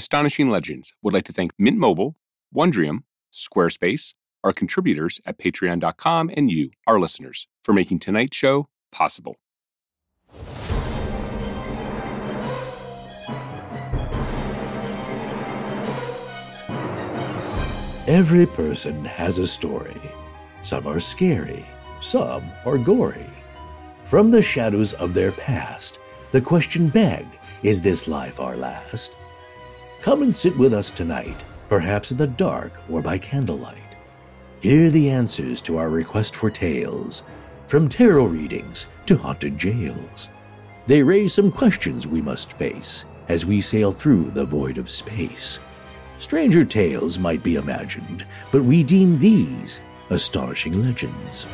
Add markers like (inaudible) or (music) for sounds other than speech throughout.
Astonishing Legends would like to thank Mint Mobile, Wondrium, Squarespace, our contributors at patreon.com, and you, our listeners, for making tonight's show possible. Every person has a story. Some are scary, some are gory. From the shadows of their past, the question begged is this life our last? Come and sit with us tonight, perhaps in the dark or by candlelight. Hear the answers to our request for tales, from tarot readings to haunted jails. They raise some questions we must face as we sail through the void of space. Stranger tales might be imagined, but we deem these astonishing legends.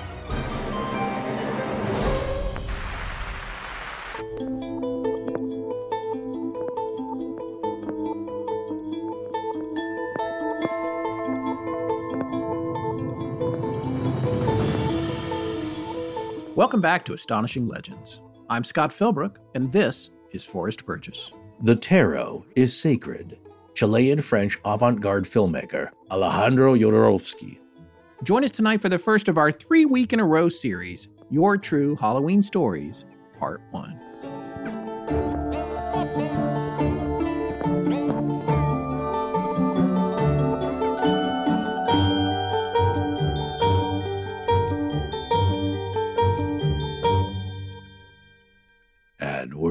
Welcome back to Astonishing Legends. I'm Scott Philbrook, and this is Forrest Burgess. The tarot is sacred. Chilean French avant garde filmmaker Alejandro Jodorowsky. Join us tonight for the first of our three week in a row series, Your True Halloween Stories, Part 1.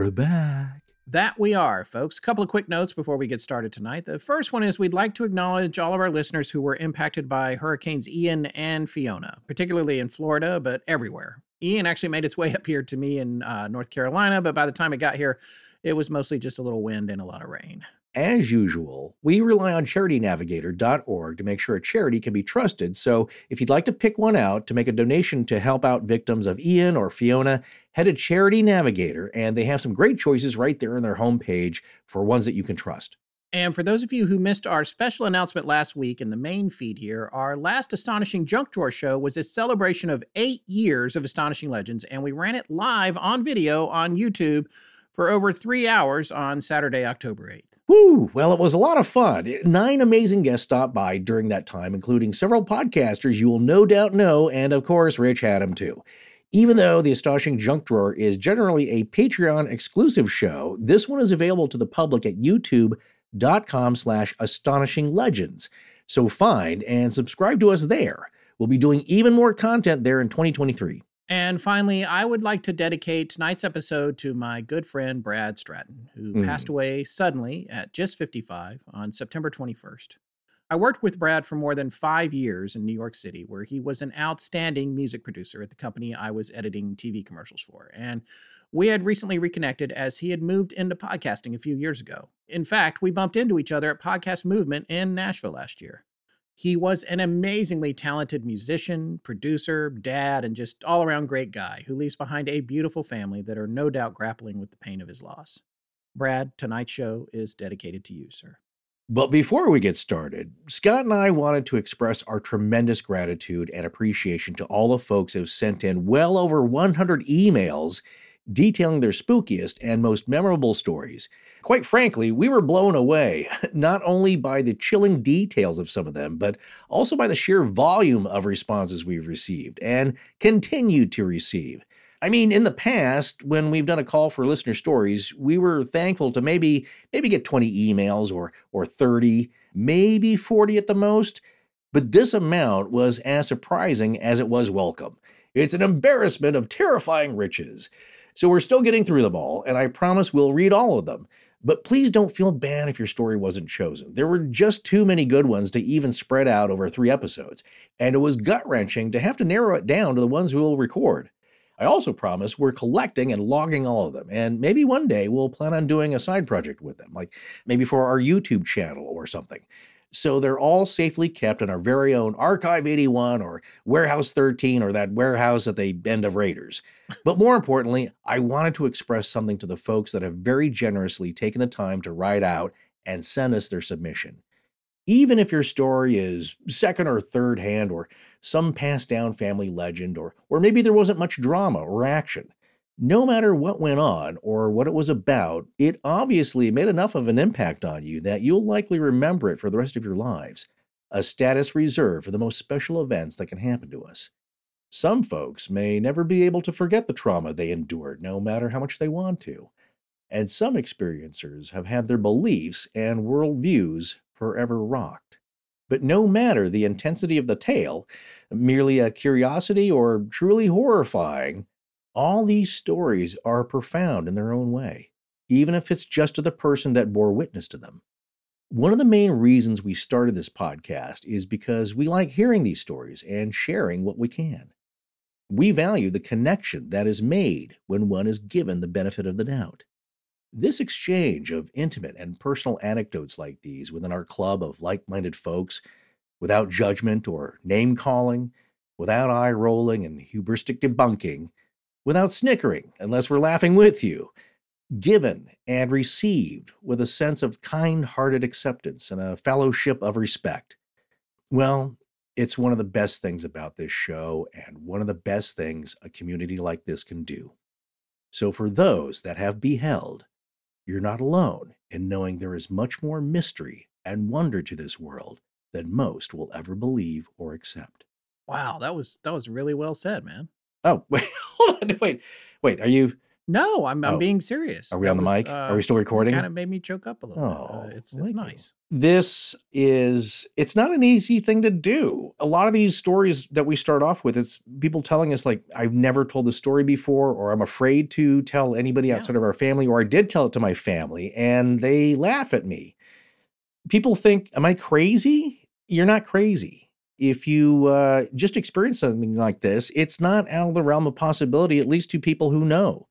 We're back. That we are, folks. A couple of quick notes before we get started tonight. The first one is we'd like to acknowledge all of our listeners who were impacted by Hurricanes Ian and Fiona, particularly in Florida, but everywhere. Ian actually made its way up here to me in uh, North Carolina, but by the time it got here, it was mostly just a little wind and a lot of rain. As usual, we rely on charitynavigator.org to make sure a charity can be trusted. So if you'd like to pick one out to make a donation to help out victims of Ian or Fiona, head to Charity Navigator and they have some great choices right there on their homepage for ones that you can trust. And for those of you who missed our special announcement last week in the main feed here, our last Astonishing Junk Drawer show was a celebration of eight years of Astonishing Legends, and we ran it live on video on YouTube for over three hours on Saturday, October 8th. Woo! Well, it was a lot of fun. Nine amazing guests stopped by during that time, including several podcasters you will no doubt know, and of course, Rich Adam, too. Even though the Astonishing Junk Drawer is generally a Patreon exclusive show, this one is available to the public at youtube.com slash astonishing legends. So find and subscribe to us there. We'll be doing even more content there in 2023. And finally, I would like to dedicate tonight's episode to my good friend Brad Stratton, who Mm. passed away suddenly at just 55 on September 21st. I worked with Brad for more than five years in New York City, where he was an outstanding music producer at the company I was editing TV commercials for. And we had recently reconnected as he had moved into podcasting a few years ago. In fact, we bumped into each other at Podcast Movement in Nashville last year. He was an amazingly talented musician, producer, dad, and just all around great guy who leaves behind a beautiful family that are no doubt grappling with the pain of his loss. Brad, tonight's show is dedicated to you, sir. But before we get started, Scott and I wanted to express our tremendous gratitude and appreciation to all the folks who sent in well over 100 emails detailing their spookiest and most memorable stories. Quite frankly, we were blown away, (laughs) not only by the chilling details of some of them, but also by the sheer volume of responses we've received and continue to receive. I mean, in the past, when we've done a call for listener stories, we were thankful to maybe maybe get 20 emails or or 30, maybe 40 at the most. But this amount was as surprising as it was welcome. It's an embarrassment of terrifying riches. So we're still getting through them all, and I promise we'll read all of them. But please don't feel bad if your story wasn't chosen. There were just too many good ones to even spread out over three episodes, and it was gut wrenching to have to narrow it down to the ones we will record. I also promise we're collecting and logging all of them, and maybe one day we'll plan on doing a side project with them, like maybe for our YouTube channel or something. So they're all safely kept in our very own Archive 81 or Warehouse 13 or that warehouse at the end of Raiders. But more importantly, I wanted to express something to the folks that have very generously taken the time to write out and send us their submission. Even if your story is second or third hand or some passed down family legend or or maybe there wasn't much drama or action, no matter what went on or what it was about, it obviously made enough of an impact on you that you'll likely remember it for the rest of your lives. A status reserved for the most special events that can happen to us. Some folks may never be able to forget the trauma they endured, no matter how much they want to. And some experiencers have had their beliefs and worldviews forever rocked. But no matter the intensity of the tale, merely a curiosity or truly horrifying, all these stories are profound in their own way, even if it's just to the person that bore witness to them. One of the main reasons we started this podcast is because we like hearing these stories and sharing what we can. We value the connection that is made when one is given the benefit of the doubt. This exchange of intimate and personal anecdotes like these within our club of like minded folks, without judgment or name calling, without eye rolling and hubristic debunking, without snickering unless we're laughing with you, given and received with a sense of kind hearted acceptance and a fellowship of respect. Well, it's one of the best things about this show and one of the best things a community like this can do. So, for those that have beheld, you're not alone in knowing there is much more mystery and wonder to this world than most will ever believe or accept. Wow, that was that was really well said, man. Oh, (laughs) wait, hold on, wait, wait. Are you? No, I'm I'm Oh. being serious. Are we That on the was, mic? Are we still recording? Kind of made me choke up a little. bit. Oh, Uh, it's it's you. nice. this is it's not an easy thing to do a lot of these stories that we start off with it's people telling us like i've never told the story before or i'm afraid to tell anybody Yeah. outside of our family or i did tell it to my family and they laugh at me people think am i crazy you're not crazy if you uh, just experience something like this it's not out of the realm of possibility at least to people who know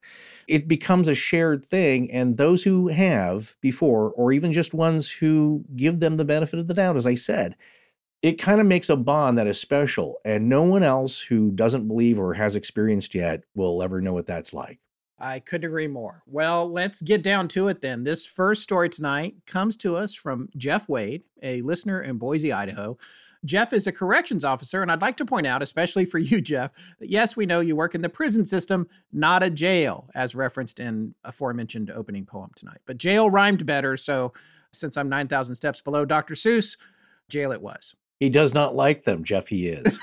it becomes a shared thing and those who have before or even just ones who give them the benefit of the doubt as i said it kind of makes a bond that is special and no one else who doesn't believe or has experienced yet will ever know what that's like I couldn't agree more. Well, let's get down to it then. This first story tonight comes to us from Jeff Wade, a listener in Boise, Idaho. Jeff is a corrections officer, and I'd like to point out, especially for you, (laughs) Jeff, that yes, we know you work in the prison system, not a jail, as referenced in aforementioned opening poem tonight. But jail rhymed better, so since I'm 9,000 steps below Dr. Seuss, jail it was. he does not like them jeff he is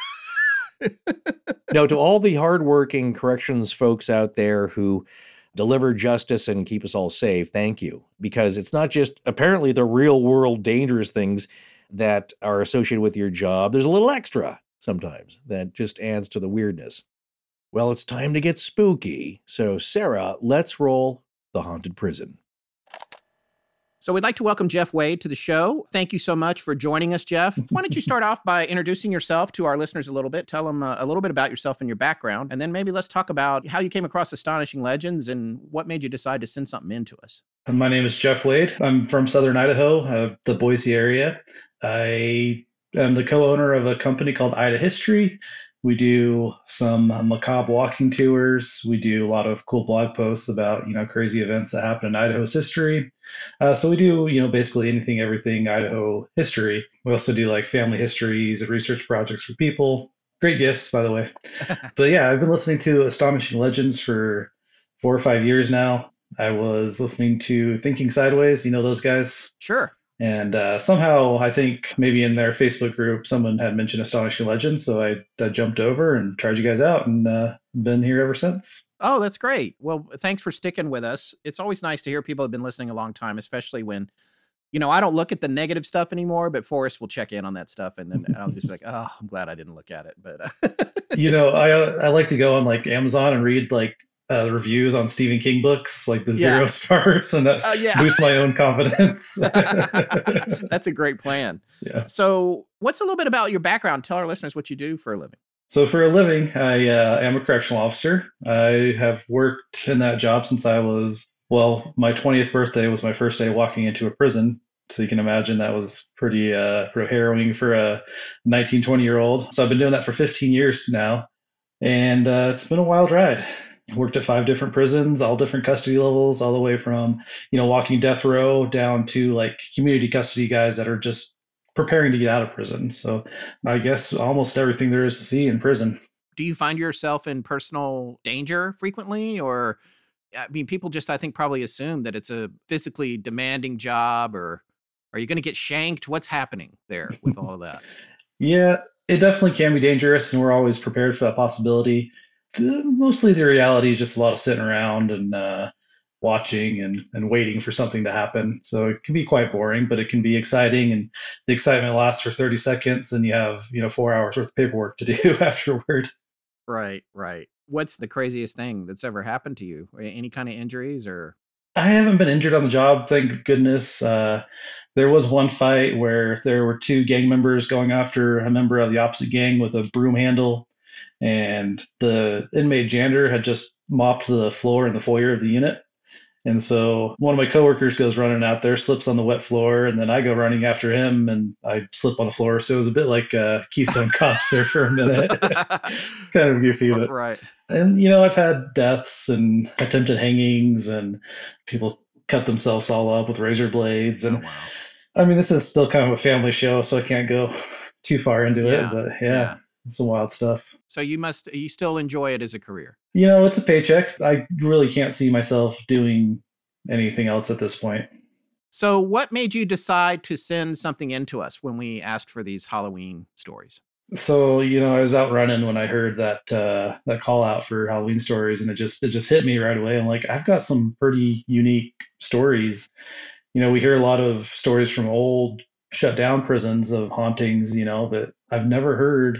no, to all the hardworking corrections folks out there who deliver justice and keep us all safe, thank you. Because it's not just apparently the real world dangerous things that are associated with your job. There's a little extra sometimes that just adds to the weirdness. Well, it's time to get spooky. So, Sarah, let's roll the haunted prison. So we'd like to welcome Jeff Wade to the show. Thank you so much for joining us, Jeff. Why don't you (laughs) start off by introducing yourself to our listeners a little bit? Tell them uh, a little bit about yourself and your background, and then maybe let's talk about how you came across Astonishing Legends and what made you decide to send something in to us. My name is Jeff Wade. I'm from Southern Idaho, uh, the Boise area. I am the co-owner of a company called Ida History. We do some macabre walking tours. We do a lot of cool blog posts about you know crazy events that happen in Idaho's history. Uh, so we do you know basically anything, everything Idaho history. We also do like family histories and research projects for people. Great gifts, by the way. (laughs) but yeah, I've been listening to Astonishing Legends for four or five years now. I was listening to Thinking Sideways, you know those guys, Sure. And uh, somehow, I think maybe in their Facebook group, someone had mentioned Astonishing Legends. So I, I jumped over and tried you guys out and uh, been here ever since. Oh, that's great. Well, thanks for sticking with us. It's always nice to hear people have been listening a long time, especially when, you know, I don't look at the negative stuff anymore, but Forrest will check in on that stuff. And then I'll just be like, oh, I'm glad I didn't look at it. But, uh, (laughs) you know, I, I like to go on like Amazon and read like uh, reviews on Stephen King books, like the zero yeah. (laughs) stars, and that uh, yeah. boosts my own confidence. (laughs) That's a great plan. Yeah. So, what's a little bit about your background? Tell our listeners what you do for a living. So, for a living, I uh, am a correctional officer. I have worked in that job since I was, well, my 20th birthday was my first day walking into a prison. So, you can imagine that was pretty, uh, pretty harrowing for a 19, 20 year old. So, I've been doing that for 15 years now. And uh, it's been a wild ride worked at five different prisons, all different custody levels, all the way from, you know, walking death row down to like community custody guys that are just preparing to get out of prison. So I guess almost everything there is to see in prison. Do you find yourself in personal danger frequently or I mean people just I think probably assume that it's a physically demanding job or are you going to get shanked? What's happening there with (laughs) all of that? yeah, it definitely can be dangerous and we're always prepared for that possibility the, mostly the reality is just a lot of sitting around and uh, watching and, and waiting for something to happen. So it can be quite boring, but it can be exciting. And the excitement lasts for 30 seconds and you have, you know, four hours worth of paperwork to (laughs) do afterward. Right, right. What's the craziest thing that's ever happened to you? Any kind of injuries or? I haven't been injured on the job, thank goodness. Uh, there was one fight where there were two gang members going after a member of the opposite gang with a broom handle and the inmate janitor had just mopped the floor in the foyer of the unit. And so one of my coworkers goes running out there, slips on the wet floor, and then I go running after him, and I slip on the floor. So it was a bit like uh, Keystone (laughs) Cops there for a minute. (laughs) it's kind of goofy, but right. And you know, I've had deaths and attempted hangings, and people cut themselves all up with razor blades. And oh, wow. I mean, this is still kind of a family show, so I can't go too far into yeah. it. But yeah, yeah, some wild stuff. So you must you still enjoy it as a career. You know, it's a paycheck. I really can't see myself doing anything else at this point. So what made you decide to send something in to us when we asked for these Halloween stories? So, you know, I was out running when I heard that uh that call out for Halloween stories and it just it just hit me right away. I'm like, I've got some pretty unique stories. You know, we hear a lot of stories from old shut down prisons of hauntings, you know, but I've never heard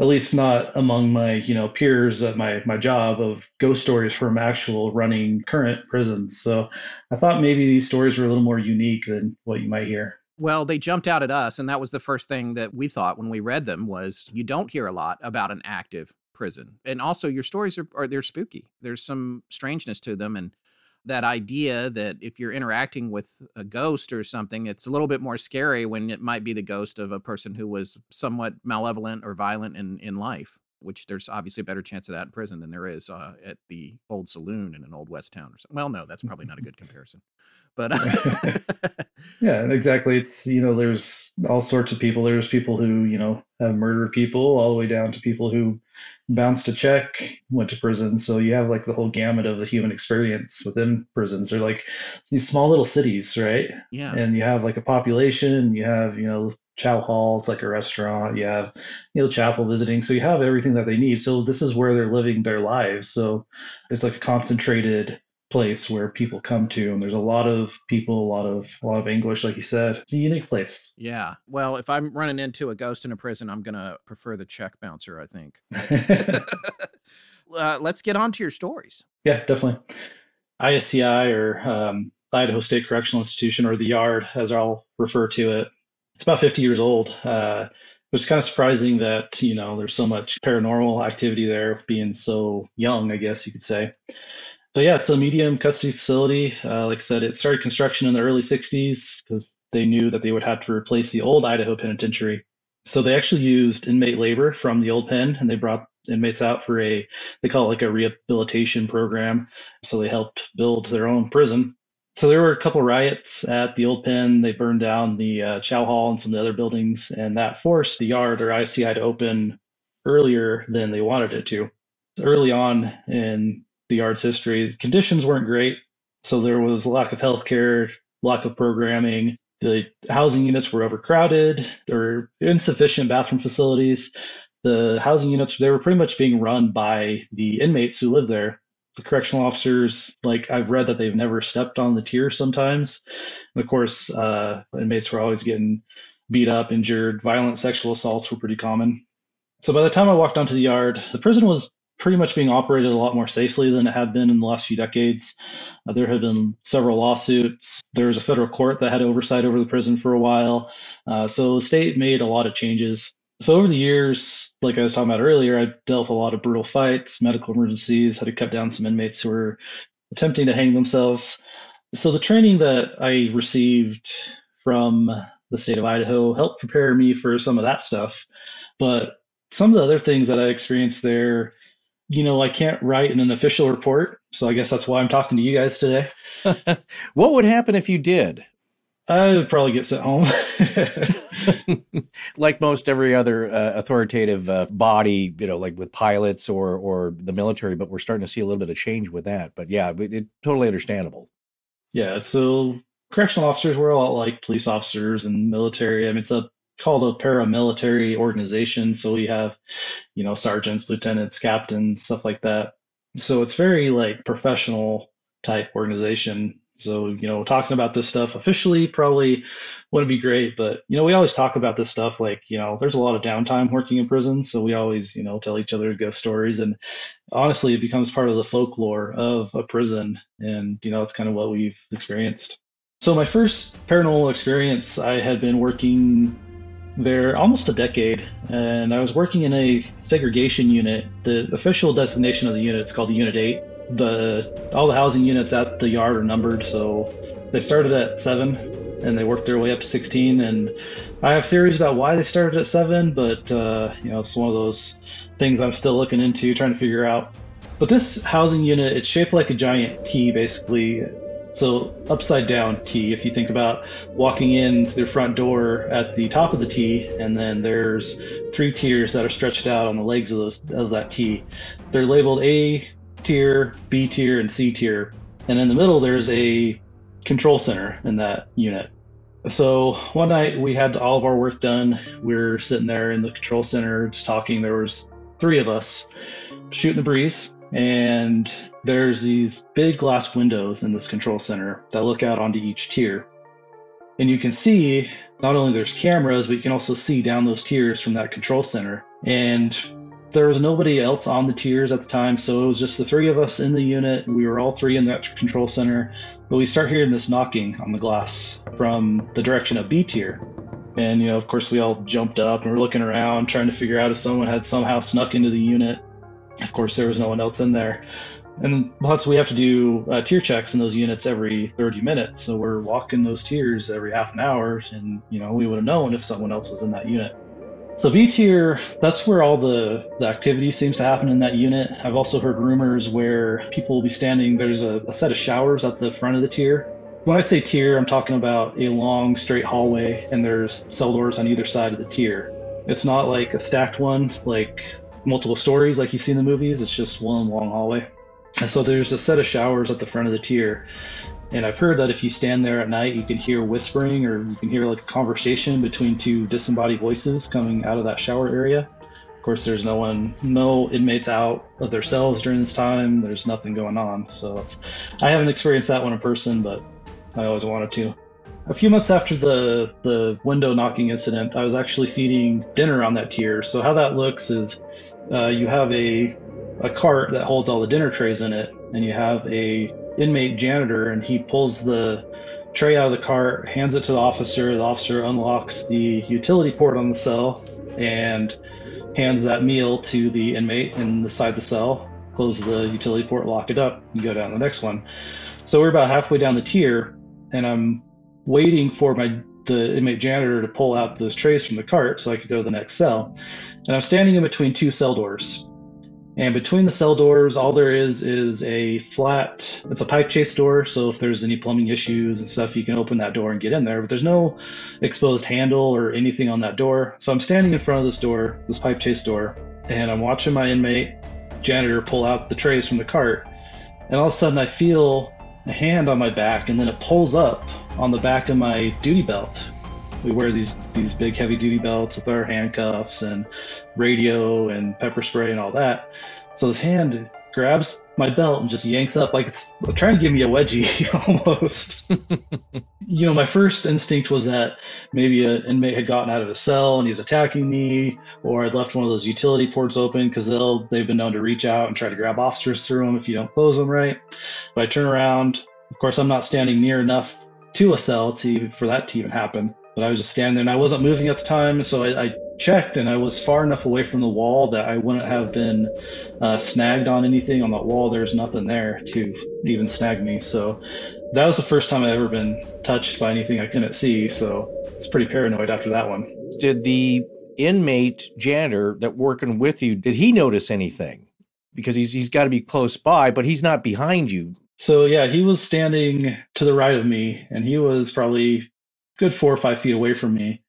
at least not among my you know peers at my my job of ghost stories from actual running current prisons. So i thought maybe these stories were a little more unique than what you might hear. Well they jumped out at us and that was the first thing that we thought when we read them was you don't hear a lot about an active prison. And also your stories are, are they're spooky. There's some strangeness to them and that idea that if you're interacting with a ghost or something, it's a little bit more scary when it might be the ghost of a person who was somewhat malevolent or violent in, in life, which there's obviously a better chance of that in prison than there is uh, at the old saloon in an old West town or something. Well, no, that's probably not a (laughs) good comparison. But (laughs) yeah, exactly. It's, you know, there's all sorts of people. There's people who, you know, have murdered people all the way down to people who bounced a check, went to prison. So you have like the whole gamut of the human experience within prisons. They're like these small little cities, right? Yeah. And you have like a population, you have, you know, chow hall, it's like a restaurant, you have, you know, chapel visiting. So you have everything that they need. So this is where they're living their lives. So it's like a concentrated place where people come to and there's a lot of people a lot of a lot of english like you said. It's a unique place. Yeah. Well if i'm running into a ghost in a prison i'm gonna prefer the check bouncer i think. (laughs) (laughs) Uh, let's get on to your stories. Yeah definitely. Isci or um, idaho state correctional institution or the yard as i'll refer to it. It's about 50 years old. Uh, it was kind of surprising that you know there's so much paranormal activity there being so young i guess you could say so yeah, it's a medium custody facility. Uh, like I said, it started construction in the early 60s because they knew that they would have to replace the old Idaho Penitentiary. So they actually used inmate labor from the old pen and they brought inmates out for a, they call it like a rehabilitation program. So they helped build their own prison. So there were a couple riots at the old pen. They burned down the uh, chow hall and some of the other buildings, and that forced the yard or ICI to open earlier than they wanted it to. Early on in the arts history. Conditions weren't great, so there was a lack of healthcare, lack of programming. the housing units were overcrowded. There were insufficient bathroom facilities. The housing units they were pretty much being run by the inmates who lived there. The correctional officers, like I've read that they've never stepped on the tier sometimes. And of course, uh, inmates were always getting beat up, injured. Violent sexual assaults were pretty common. So by the time I walked onto the yard, the prison was pretty much being operated a lot more safely than it had been in the last few decades. Uh, there have been several lawsuits. There was a federal court that had oversight over the prison for a while. Uh, so the state made a lot of changes. So over the years, like I was talking about earlier, I dealt with a lot of brutal fights, medical emergencies, had to cut down some inmates who were attempting to hang themselves. So the training that I received from the state of Idaho helped prepare me for some of that stuff. But some of the other things that I experienced there you know, I can't write in an official report. So I guess that's why I'm talking to you guys today. (laughs) what would happen if you did? I would probably get sent home. (laughs) (laughs) like most every other uh, authoritative uh, body, you know, like with pilots or or the military, but we're starting to see a little bit of change with that. But yeah, it, it totally understandable. Yeah, so correctional officers were a lot like police officers and military. I mean, it's a called a paramilitary organization. So we have, you know, sergeants, lieutenants, captains, stuff like that. So it's very like professional type organization. So, you know, talking about this stuff officially probably wouldn't be great, but you know, we always talk about this stuff like, you know, there's a lot of downtime working in prison. So we always, you know, tell each other ghost stories and honestly it becomes part of the folklore of a prison. And, you know, it's kind of what we've experienced. So my first paranormal experience, I had been working there almost a decade, and I was working in a segregation unit. The official designation of the unit is called Unit 8. The all the housing units at the yard are numbered, so they started at seven and they worked their way up to 16. And I have theories about why they started at seven, but uh, you know it's one of those things I'm still looking into, trying to figure out. But this housing unit, it's shaped like a giant T, basically. So upside down T, if you think about walking in their front door at the top of the T, and then there's three tiers that are stretched out on the legs of those of that T. They're labeled A tier, B tier, and C tier. And in the middle there's a control center in that unit. So one night we had all of our work done. We are sitting there in the control center just talking. There was three of us shooting the breeze, and there's these big glass windows in this control center that look out onto each tier. And you can see not only there's cameras, but you can also see down those tiers from that control center. And there was nobody else on the tiers at the time, so it was just the three of us in the unit. We were all three in that control center. But we start hearing this knocking on the glass from the direction of B tier. And, you know, of course, we all jumped up and we're looking around trying to figure out if someone had somehow snuck into the unit. Of course, there was no one else in there. And plus, we have to do uh, tier checks in those units every 30 minutes. So we're walking those tiers every half an hour, and you know we would have known if someone else was in that unit. So B tier, that's where all the, the activity seems to happen in that unit. I've also heard rumors where people will be standing. There's a, a set of showers at the front of the tier. When I say tier, I'm talking about a long straight hallway, and there's cell doors on either side of the tier. It's not like a stacked one, like multiple stories like you see in the movies. It's just one long hallway. And so there's a set of showers at the front of the tier. And I've heard that if you stand there at night, you can hear whispering or you can hear like a conversation between two disembodied voices coming out of that shower area. Of course, there's no one, no inmates out of their cells during this time. There's nothing going on. So I haven't experienced that one in person, but I always wanted to. A few months after the, the window knocking incident, I was actually feeding dinner on that tier. So how that looks is uh, you have a a cart that holds all the dinner trays in it, and you have a inmate janitor, and he pulls the tray out of the cart, hands it to the officer. The officer unlocks the utility port on the cell and hands that meal to the inmate inside the cell. Close the utility port, lock it up, and go down the next one. So we're about halfway down the tier, and I'm waiting for my the inmate janitor to pull out those trays from the cart so I could go to the next cell. And I'm standing in between two cell doors. And between the cell doors, all there is is a flat, it's a pipe chase door. So if there's any plumbing issues and stuff, you can open that door and get in there. But there's no exposed handle or anything on that door. So I'm standing in front of this door, this pipe chase door, and I'm watching my inmate janitor pull out the trays from the cart. And all of a sudden, I feel a hand on my back, and then it pulls up on the back of my duty belt. We wear these these big heavy duty belts with our handcuffs and radio and pepper spray and all that. So his hand grabs my belt and just yanks up like it's trying to give me a wedgie (laughs) almost. (laughs) you know, my first instinct was that maybe an inmate had gotten out of his cell and he's attacking me, or I'd left one of those utility ports open because they'll they've been known to reach out and try to grab officers through them if you don't close them right. But I turn around. Of course, I'm not standing near enough to a cell to for that to even happen. But I was just standing there and I wasn't moving at the time, so I, I checked and I was far enough away from the wall that I wouldn't have been uh, snagged on anything on that wall. There's nothing there to even snag me. So that was the first time I'd ever been touched by anything I couldn't see. So it's pretty paranoid after that one. Did the inmate janitor that working with you, did he notice anything? Because he's he's got to be close by, but he's not behind you. So yeah, he was standing to the right of me, and he was probably good four or five feet away from me.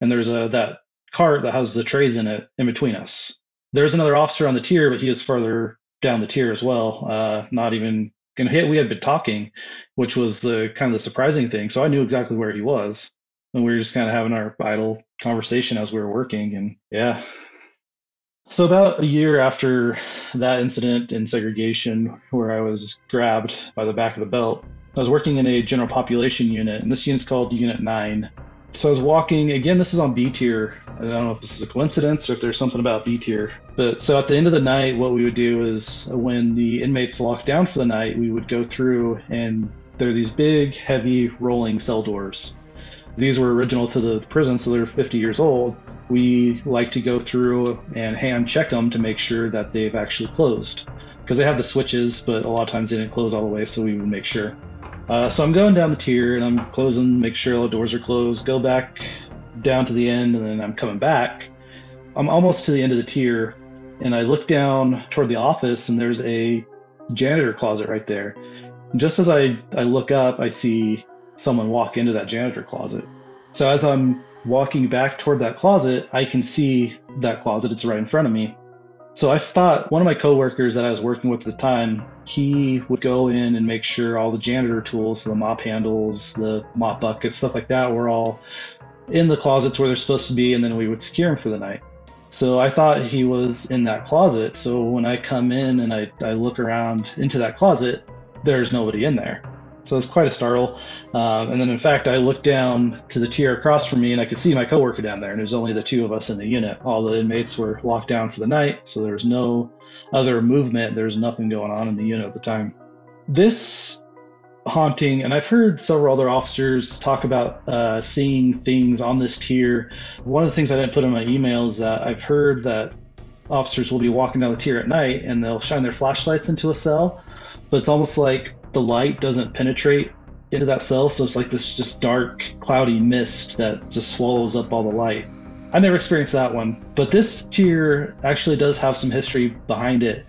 And there's a that cart that has the trays in it in between us. There's another officer on the tier, but he is further down the tier as well. Uh, not even gonna hit. We had been talking, which was the kind of the surprising thing. So I knew exactly where he was, and we were just kind of having our idle conversation as we were working. And yeah. So about a year after that incident in segregation, where I was grabbed by the back of the belt, I was working in a general population unit, and this unit's called Unit 9. So I was walking, again, this is on B tier. I don't know if this is a coincidence or if there's something about B tier. But so at the end of the night, what we would do is uh, when the inmates locked down for the night, we would go through and there are these big, heavy, rolling cell doors. These were original to the prison, so they're 50 years old. We like to go through and hand check them to make sure that they've actually closed. Because they have the switches, but a lot of times they didn't close all the way, so we would make sure. Uh, so I'm going down the tier and I'm closing, make sure all the doors are closed, go back down to the end, and then I'm coming back. I'm almost to the end of the tier, and I look down toward the office, and there's a janitor closet right there. And just as I, I look up, I see someone walk into that janitor closet. So as I'm walking back toward that closet, I can see that closet. It's right in front of me. So I thought one of my coworkers that I was working with at the time, he would go in and make sure all the janitor tools, the mop handles, the mop buckets, stuff like that, were all in the closets where they're supposed to be, and then we would secure them for the night. So I thought he was in that closet. So when I come in and I, I look around into that closet, there's nobody in there. So it was quite a startle. Um, and then, in fact, I looked down to the tier across from me and I could see my coworker down there. And there's only the two of us in the unit. All the inmates were locked down for the night. So there was no other movement. There's nothing going on in the unit at the time. This haunting, and I've heard several other officers talk about uh, seeing things on this tier. One of the things I didn't put in my email is that I've heard that officers will be walking down the tier at night and they'll shine their flashlights into a cell, but it's almost like the light doesn't penetrate into that cell, so it's like this just dark, cloudy mist that just swallows up all the light. I never experienced that one, but this tier actually does have some history behind it.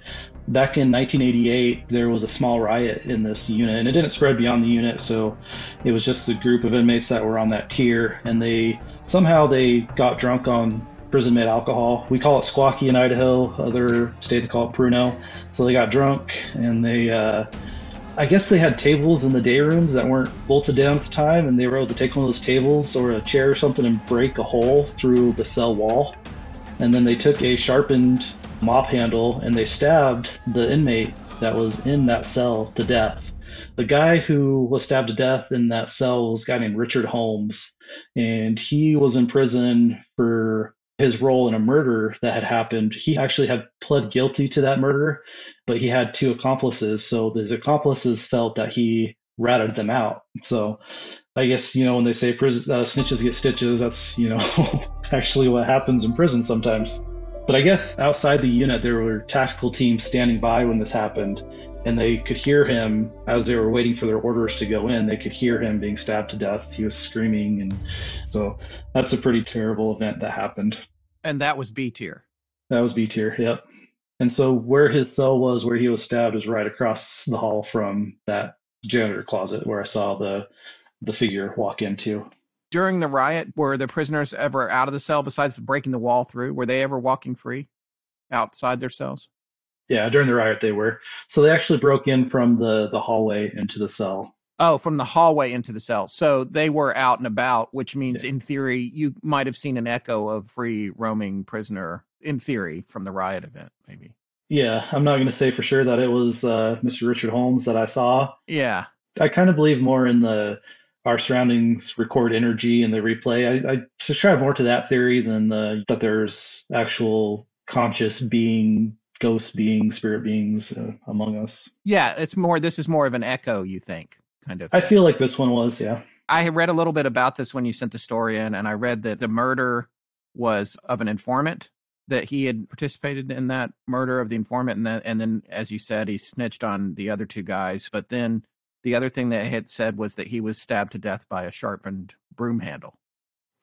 Back in 1988, there was a small riot in this unit, and it didn't spread beyond the unit, so it was just the group of inmates that were on that tier, and they somehow they got drunk on prison-made alcohol. We call it squawky in Idaho. Other states call it Pruno. So they got drunk and they uh, I guess they had tables in the day rooms that weren't bolted down at the time, and they were able to take one of those tables or a chair or something and break a hole through the cell wall. And then they took a sharpened mop handle and they stabbed the inmate that was in that cell to death. The guy who was stabbed to death in that cell was a guy named Richard Holmes, and he was in prison for his role in a murder that had happened. He actually had pled guilty to that murder, but he had two accomplices. So his accomplices felt that he ratted them out. So I guess, you know, when they say prison, uh, snitches get stitches, that's, you know, (laughs) actually what happens in prison sometimes. But I guess outside the unit, there were tactical teams standing by when this happened, and they could hear him as they were waiting for their orders to go in. They could hear him being stabbed to death. He was screaming, and so that's a pretty terrible event that happened. And that was B tier. That was B tier. Yep. And so where his cell was, where he was stabbed, was right across the hall from that janitor closet where I saw the the figure walk into. During the riot, were the prisoners ever out of the cell besides breaking the wall through? Were they ever walking free outside their cells? Yeah, during the riot they were. So they actually broke in from the the hallway into the cell. Oh, from the hallway into the cell. So they were out and about, which means Yeah. in theory you might have seen an echo of free roaming prisoner in theory from the riot event, maybe. Yeah, I'm not going to say for sure that it was uh, Mr. Richard Holmes that I saw. Yeah. I kind of believe more in the our surroundings record energy and the replay. I, I subscribe more to that theory than the, that there's actual conscious being, ghost beings, spirit beings uh, among us. Yeah, it's more this is more of an echo, you think, kind of. I feel like this one was, yeah. I had read a little bit about this when you sent the story in, and I read that the murder was of an informant that he had participated in that murder of the informant, and then and then as you said, he snitched on the other two guys. But then the other thing that it had said was that he was stabbed to death by a sharpened broom handle,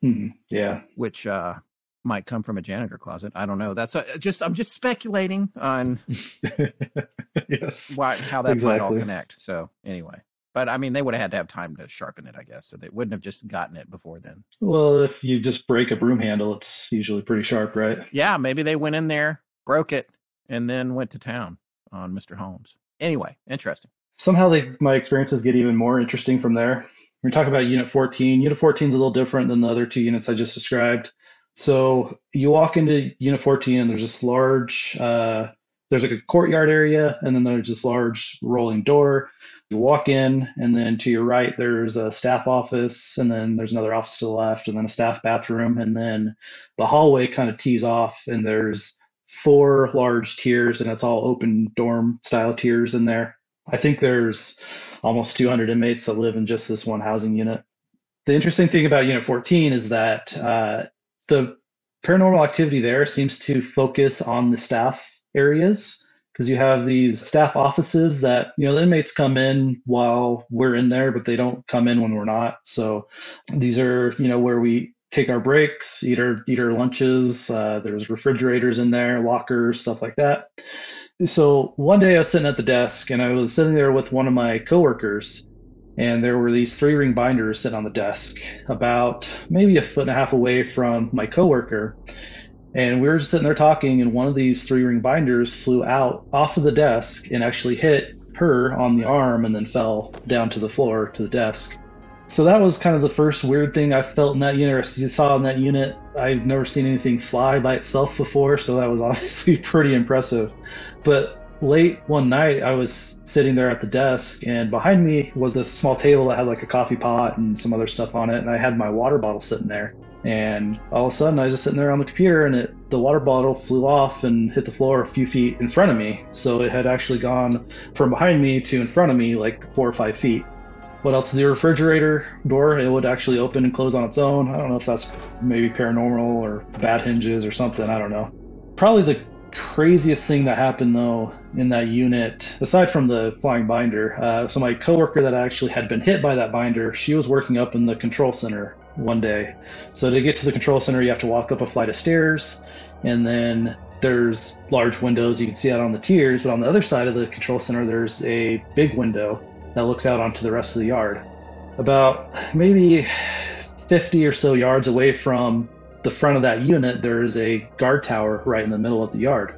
Hmm, yeah. which uh, might come from a janitor closet. I don't know. That's uh just I'm just speculating on (laughs) yes. why how that might all connect. So anyway. But I mean, they would have had to have time to sharpen it, I guess. So they wouldn't have just gotten it before then. Well, if you just break a broom handle, it's usually pretty sharp, right? Yeah, maybe they went in there, broke it, and then went to town on Mr. Holmes. Anyway, interesting. somehow they my experiences get even more interesting from there. We talk about Unit 14. Unit 14 is a little different than the other two units I just described. So you walk into Unit 14, and there's this large, uh, there's like a courtyard area, and then there's this large rolling door. You walk in, and then to your right, there's a staff office, and then there's another office to the left, and then a staff bathroom, and then the hallway kind of tees off, and there's four large tiers, and it's all open dorm style tiers in there. I think there's almost 200 inmates that live in just this one housing unit. The interesting thing about Unit 14 is that uh, the paranormal activity there seems to focus on the staff areas because you have these staff offices that you know the inmates come in while we're in there, but they don't come in when we're not. So these are you know where we take our breaks, eat our eat our lunches. Uh, there's refrigerators in there, lockers, stuff like that. So one day I was sitting at the desk and I was sitting there with one of my coworkers, and there were these three ring binders sitting on the desk, about maybe a foot and a half away from my coworker. And we were just sitting there talking, and one of these three ring binders flew out off of the desk and actually hit her on the arm and then fell down to the floor to the desk. So that was kind of the first weird thing I felt in that unit, or saw in that unit. I've never seen anything fly by itself before, so that was (laughs) obviously pretty impressive. But late one night, I was sitting there at the desk, and behind me was this small table that had like a coffee pot and some other stuff on it, and I had my water bottle sitting there. And all of a sudden, I was just sitting there on the computer, and it, the water bottle flew off and hit the floor a few feet in front of me. So it had actually gone from behind me to in front of me, like four or five feet. What else? The refrigerator door, it would actually open and close on its own. I don't know if that's maybe paranormal or bad hinges or something. I don't know. Probably the craziest thing that happened though in that unit, aside from the flying binder, uh, so my coworker that actually had been hit by that binder, she was working up in the control center one day. So to get to the control center, you have to walk up a flight of stairs, and then there's large windows you can see out on the tiers. But on the other side of the control center, there's a big window that looks out onto the rest of the yard. About maybe 50 or so yards away from the front of that unit, there is a guard tower right in the middle of the yard.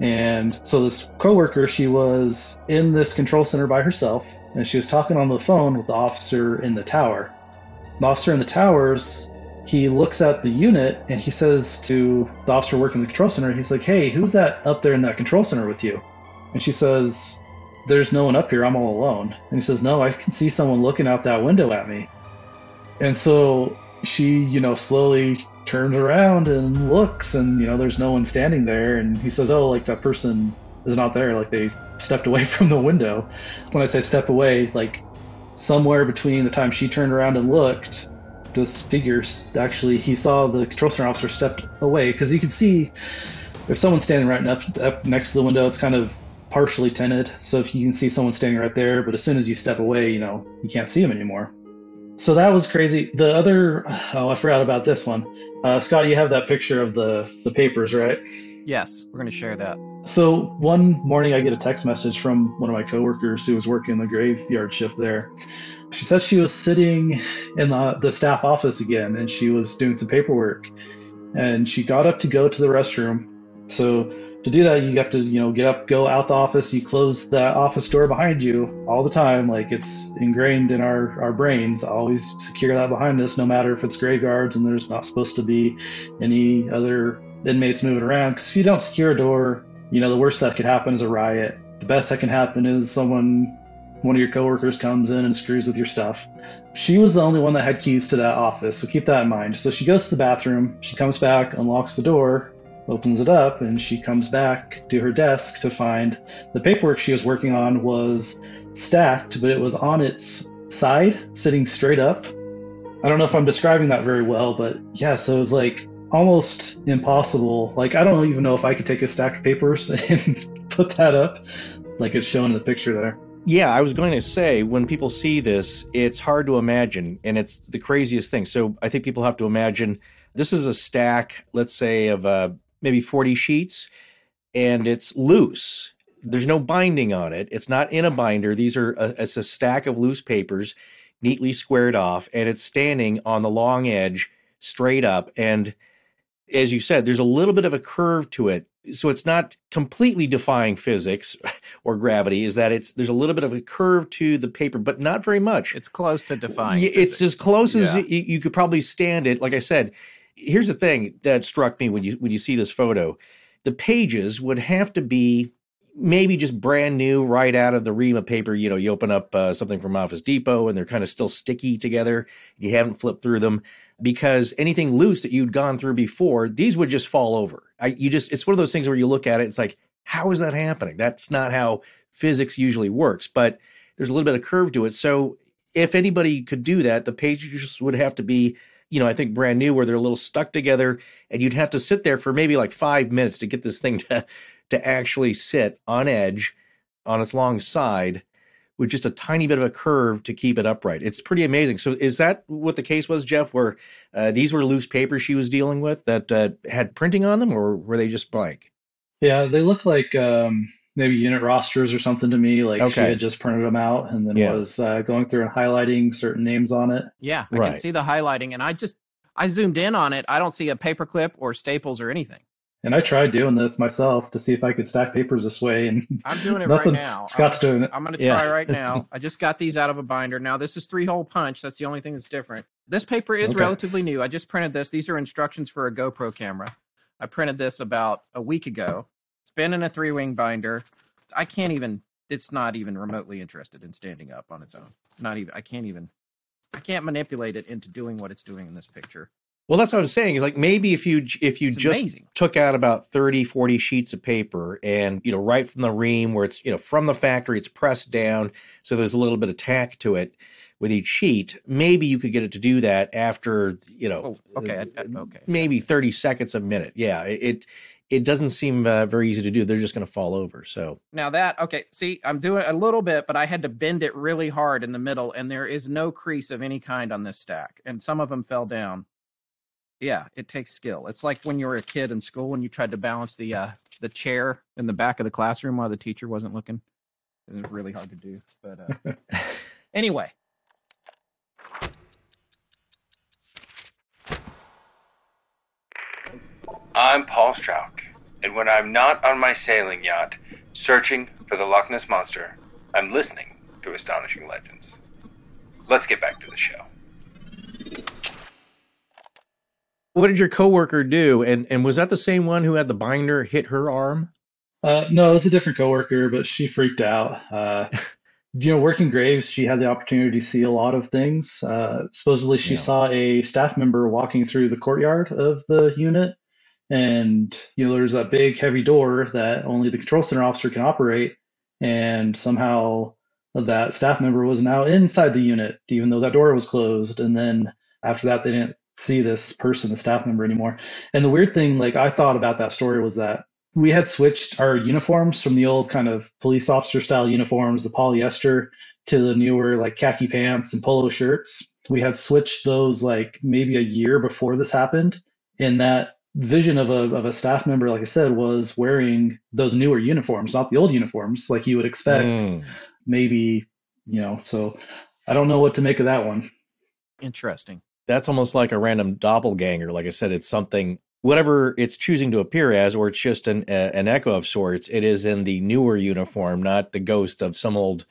And so this coworker, she was in this control center by herself, and she was talking on the phone with the officer in the tower. The officer in the towers, he looks at the unit and he says to the officer working the control center, he's like, "Hey, who's that up there in that control center with you?" And she says, "There's no one up here. I'm all alone." And he says, "No, I can see someone looking out that window at me." And so she, you know, slowly turns around and looks, and you know, there's no one standing there. And he says, "Oh, like that person is not there. Like they stepped away (laughs) from the window." When I say step away, like somewhere between the time she turned around and looked, this figure actually he saw the control center officer stepped away because you can see if someone's standing right up, up next to the window, it's kind of partially tinted. So if you can see someone standing right there, but as soon as you step away, you know, you can't see them anymore. So that was crazy. The other, (sighs) oh, I forgot about this one. Uh, Scott, you have that picture of the the papers, right? Yes, we're going to share that. So one morning, I get a text message from one of my coworkers who was working the graveyard shift there. She says she was sitting in the, the staff office again, and she was doing some paperwork, and she got up to go to the restroom. So to do that, you have to, you know, get up, go out the office. You close the office door behind you all the time. Like it's ingrained in our, our brains. Always secure that behind us, no matter if it's graveyards and there's not supposed to be any other inmates moving around. Because if you don't secure a door, you know, the worst that could happen is a riot. The best that can happen is someone, one of your coworkers comes in and screws with your stuff. She was the only one that had keys to that office, so keep that in mind. So she goes to the bathroom, she comes back, unlocks the door, opens it up and she comes back to her desk to find the paperwork she was working on was stacked, but it was on its side, sitting straight up. I don't know if I'm describing that very well, but yeah, so it was like almost impossible. Like, I don't even know if I could take a stack of papers (laughs) and put that up like it's shown in the picture there. Yeah, I was going to say when people see this, it's hard to imagine, and it's the craziest thing. So I think people have to imagine this is a stack, let's say, of uh, maybe 40 sheets and it's loose. There's no binding on it. It's not in a binder. These are a, it's a stack of loose papers neatly squared off and it's standing on the long edge straight up and as you said there's a little bit of a curve to it so it's not completely defying physics (laughs) or gravity is that it's there's a little bit of a curve to the paper but not very much it's close to defying it's as close yeah. as you, you could probably stand it like i said here's the thing that struck me when you when you see this photo. The pages would have to be maybe just brand new right out of the ream of paper. You know you open up uh, something from office depot and they're kind of still sticky together. You haven't flipped through them because anything loose that you'd gone through before these would just fall over. I, you just it's one of those things where you look at it it's like how is that happening? That's not how physics usually works but there's a little bit of curve to it. So if anybody could do that the pages would have to be you know, I think brand new where they're a little stuck together and you'd have to sit there for maybe like five minutes to get this thing (laughs) to, to actually sit on edge on its long side with just a tiny bit of a curve to keep it upright. It's pretty amazing. So is that what the case was, Jeff, where uh, these were loose papers she was dealing with that uh, had printing on them or were they just blank? Yeah, they look like um, maybe unit rosters or something to me. Like okay. she had just printed them out and then yeah. was uh, going through and highlighting certain names on it. Yeah, I right. can see the highlighting, and I just I zoomed in on it. I don't see a paperclip or staples or anything. And I tried doing this myself to see if I could stack papers this way, and I'm doing it (laughs) right now. Scott's I'm, doing it. I'm going to try yeah. right now. (laughs) I just got these out of a binder. Now this is three hole punch. That's the only thing that's different. This paper is okay. relatively new. I just printed this. These are instructions for a GoPro camera. I printed this about a week ago. Been in a three wing binder. I can't even. It's not even remotely interested in standing up on its own. Not even. I can't even. I can't manipulate it into doing what it's doing in this picture. Well, that's what I'm saying. Is like maybe if you if you it's just amazing. took out about 30, 40 sheets of paper and you know right from the ream where it's you know from the factory it's pressed down so there's a little bit of tack to it with each sheet. Maybe you could get it to do that after you know oh, okay okay maybe 30 seconds a minute. Yeah, it it doesn't seem uh, very easy to do. They're just going to fall over. So now that okay, see, I'm doing a little bit, but I had to bend it really hard in the middle, and there is no crease of any kind on this stack, and some of them fell down. Yeah, it takes skill. It's like when you were a kid in school when you tried to balance the uh, the chair in the back of the classroom while the teacher wasn't looking. It was really hard to do, but uh, (laughs) anyway. I'm Paul Strauch, and when I'm not on my sailing yacht searching for the Loch Ness Monster, I'm listening to Astonishing Legends. Let's get back to the show. What did your coworker do? And and was that the same one who had the binder hit her arm? Uh, no, it's a different coworker, but she freaked out. Uh, (laughs) you know, working graves, she had the opportunity to see a lot of things. Uh, supposedly, she yeah. saw a staff member walking through the courtyard of the unit and you know there's a big heavy door that only the control center officer can operate. And somehow that staff member was now inside the unit even though that door was closed. And then after that they didn't see this person the staff member anymore. And the weird thing like i thought about that story was that we had switched our uniforms from the old kind of police officer style uniforms the polyester to the newer like khaki pants and polo shirts. We had switched those like maybe a year before this happened and that vision of a of a staff member, like I said, was wearing those newer uniforms, not the old uniforms like you would expect. Mm. Maybe, you know, so I don't know what to make of that one. Interesting. That's almost like a random doppelganger. Like I said, it's something whatever it's choosing to appear as, or it's just an uh, an echo of sorts, it is in the newer uniform, not the ghost of some old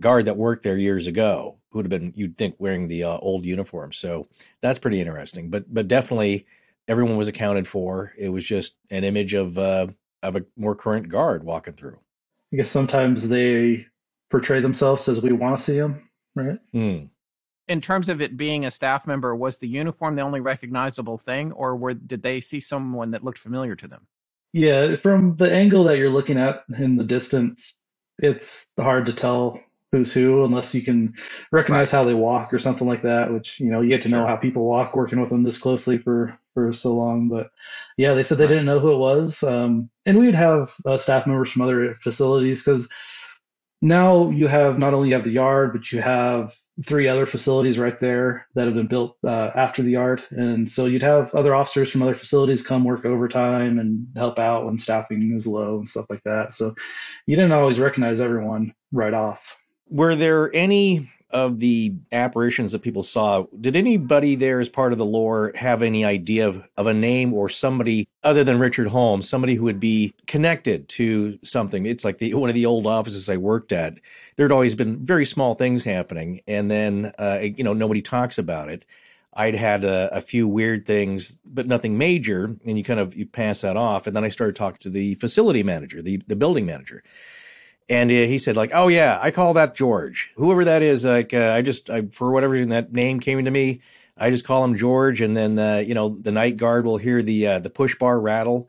guard that worked there years ago who would have been you'd think wearing the uh, old uniform. So that's pretty interesting. But but definitely everyone was accounted for. It was just an image of uh, of a more current guard walking through. I guess sometimes they portray themselves as we want to see them, right? Mm. In terms of it being a staff member, was the uniform the only recognizable thing, or were did they see someone that looked familiar to them? Yeah, from the angle that you're looking at in the distance, it's hard to tell who's who unless you can recognize right. how they walk or something like that which you know you get to sure. know how people walk working with them this closely for for so long but yeah they said they right. didn't know who it was um, and we'd have uh, staff members from other facilities because now you have not only you have the yard but you have three other facilities right there that have been built uh, after the yard and so you'd have other officers from other facilities come work overtime and help out when staffing is low and stuff like that so you didn't always recognize everyone right off were there any of the apparitions that people saw, did anybody there as part of the lore have any idea of, of a name or somebody other than Richard Holmes, somebody who would be connected to something? It's like the, one of the old offices I worked at. There'd always been very small things happening, and then uh, you know nobody talks about it. I'd had a, a, few weird things, but nothing major, and you kind of you pass that off. And then I started talking to the facility manager, the the building manager and uh, he said, like, oh yeah, I call that George. Whoever that is, like, uh, I just, I, for whatever reason, that name came to me. I just call him George, and then uh, you know the night guard will hear the uh, the push bar rattle,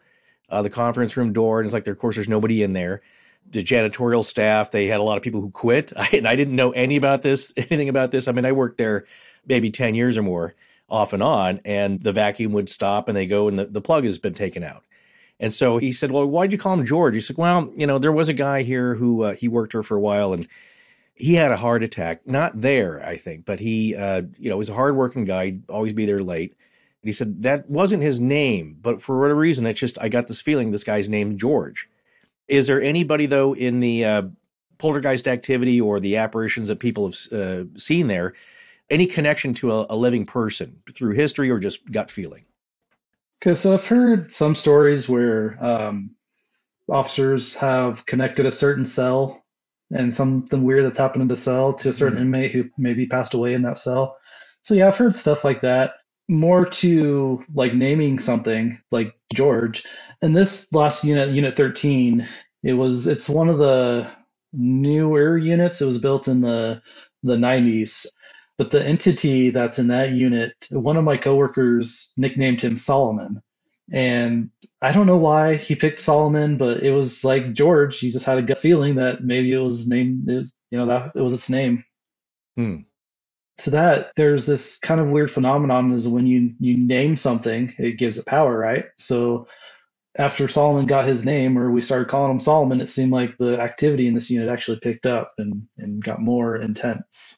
uh, the conference room door, and it's like, there, of course, there's nobody in there. The janitorial staff, they had a lot of people who quit, (laughs) I, and I didn't know any about this, (laughs) anything about this. I mean, I worked there maybe ten years or more, off and on, and the vacuum would stop, and they go, and the, the plug has been taken out. And so he said, "Well, why'd you call him George?" He said, "Well, you know, there was a guy here who uh, he worked here for a while, and he had a heart attack. Not there, I think, but he, uh, you know, was a hardworking guy. He'd always be there late." And he said that wasn't his name, but for whatever reason, it's just I got this feeling this guy's named George. Is there anybody though in the uh, poltergeist activity or the apparitions that people have uh, seen there? Any connection to a, a living person through history or just gut feeling? Because so I've heard some stories where um, officers have connected a certain cell and something weird that's happened in the cell to a certain mm-hmm. inmate who maybe passed away in that cell. So yeah, I've heard stuff like that. More to like naming something like George. And this last unit, Unit 13, it was it's one of the newer units. It was built in the the 90s but the entity that's in that unit, one of my coworkers nicknamed him Solomon. And I don't know why he picked Solomon, but it was like George. He just had a gut feeling that maybe it was named, is you know, that it was its name. Hmm. To that, there's this kind of weird phenomenon is when you you name something, it gives it power, right? So after Solomon got his name, or we started calling him Solomon, it seemed like the activity in this unit actually picked up and and got more intense.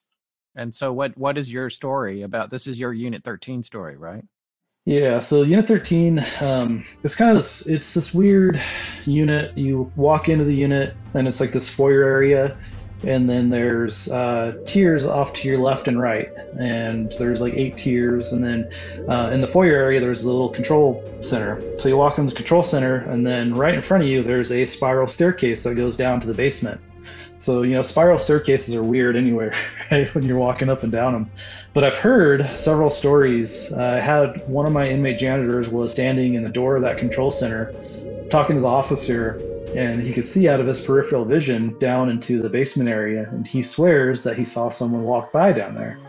And so, what what is your story about? This is your Unit 13 story, right? Yeah. So Unit 13, um, it's kind of this, it's this weird unit. You walk into the unit, and it's like this foyer area, and then there's uh, tiers off to your left and right, and there's like eight tiers, and then uh, in the foyer area there's a little control center. So you walk in the control center, and then right in front of you there's a spiral staircase that goes down to the basement. So, you know, spiral staircases are weird anywhere, (laughs) right? When you're walking up and down them. But I've heard several stories. Uh, I had one of my inmate janitors was standing in the door of that control center talking to the officer, and he could see out of his peripheral vision down into the basement area. And he swears that he saw someone walk by down there.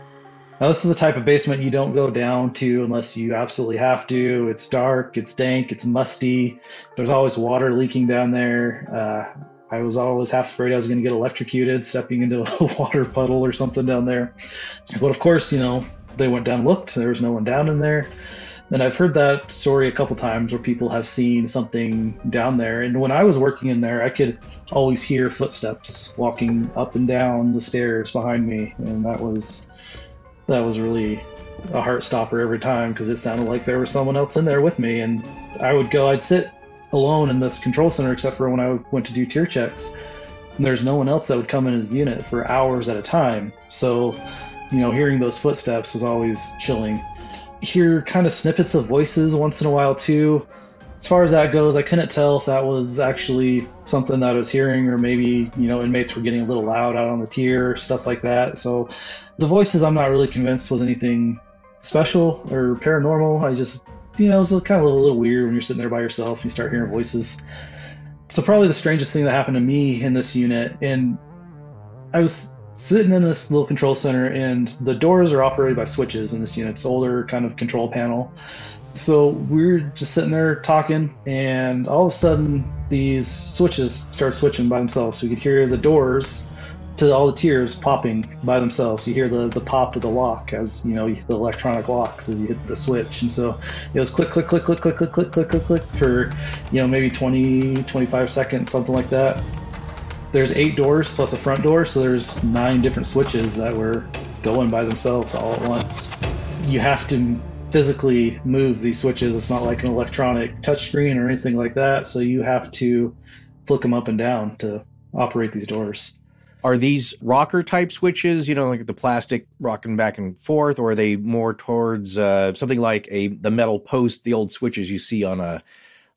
Now, this is the type of basement you don't go down to unless you absolutely have to. It's dark, it's dank, it's musty. There's always water leaking down there. Uh, I was always half afraid I was going to get electrocuted stepping into a (laughs) water puddle or something down there. But of course, you know, they went down, looked, there was no one down in there. And I've heard that story a couple times where people have seen something down there. And when I was working in there, I could always hear footsteps walking up and down the stairs behind me, and that was that was really a heart stopper every time because it sounded like there was someone else in there with me. And I would go, I'd sit alone in this control center except for when I went to do tier checks. There's no one else that would come in the unit for hours at a time. So, you know, hearing those footsteps was always chilling. hear kind of snippets of voices once in a while too. As far as that goes, I couldn't tell if that was actually something that I was hearing, or maybe you know inmates were getting a little loud out on the tier, stuff like that. So the voices, I'm not really convinced was anything special or paranormal. I just you know it was kind of a little, weird when you're sitting there by yourself and you start hearing voices. So probably the strangest thing that happened to me in this unit, and I was sitting in this little control center, and the doors are operated by switches in this unit. It's older kind of control panel. So we're just sitting there talking, and all of a sudden these switches start switching by themselves. So you could hear the doors to all the tiers popping by themselves. You hear the, the pop of the lock as you know the electronic locks as you hit the switch, and so it was click click click click click click click click click click for you know maybe 20 25 seconds something like that there's eight doors plus a front door, so there's nine different switches that were going by themselves all at once. You have to physically move these switches. It's not like an electronic touchscreen or anything like that. So you have to flick them up and down to operate these doors. Are these rocker type switches, you know, like the plastic rocking back and forth, or are they more towards uh, something like a the metal post, the old switches you see on a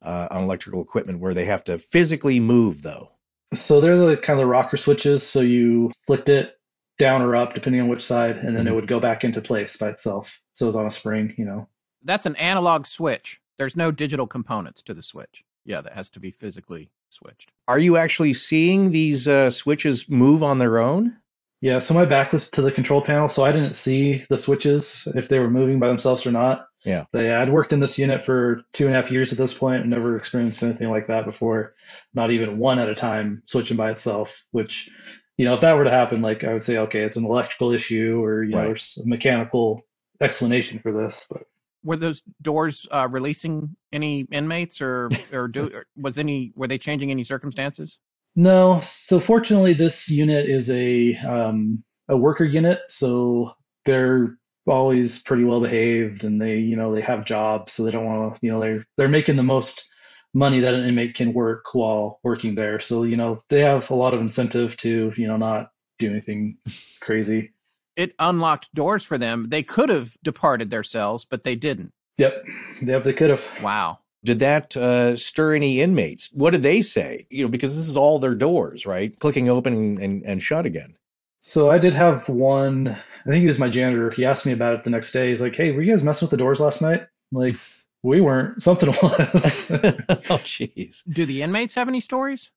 uh, on electrical equipment, where they have to physically move though? So they're the kind of the rocker switches. So you flicked it down or up, depending on which side, and then mm-hmm. it would go back into place by itself. So it was on a spring, you know. That's an analog switch. There's no digital components to the switch. Yeah, that has to be physically switched. Are you actually seeing these uh, switches move on their own? Yeah, so my back was to the control panel, so I didn't see the switches if they were moving by themselves or not. Yeah. But yeah, I'd worked in this unit for two and a half years at this point and never experienced anything like that before. Not even one at a time switching by itself, which, you know, if that were to happen, like I would say, okay, it's an electrical issue or, you right. know, there's a mechanical explanation for this. But were those doors uh, releasing any inmates or (laughs) or, do, or was any were they changing any circumstances? No. So fortunately, this unit is a um, a worker unit, so they're always pretty well behaved and they you know they have jobs so they don't want to you know they're they're making the most money that an inmate can work while working there so you know they have a lot of incentive to you know not do anything crazy it unlocked doors for them they could have departed their cells but they didn't yep yep they could have wow did that uh, stir any inmates what did they say you know because this is all their doors right clicking open and, and shut again so I did have one. I think he was my janitor. He asked me about it the next day. He's like, "Hey, were you guys messing with the doors last night?" I'm like, we weren't. Something was. (laughs) oh, jeez. Do the inmates have any stories?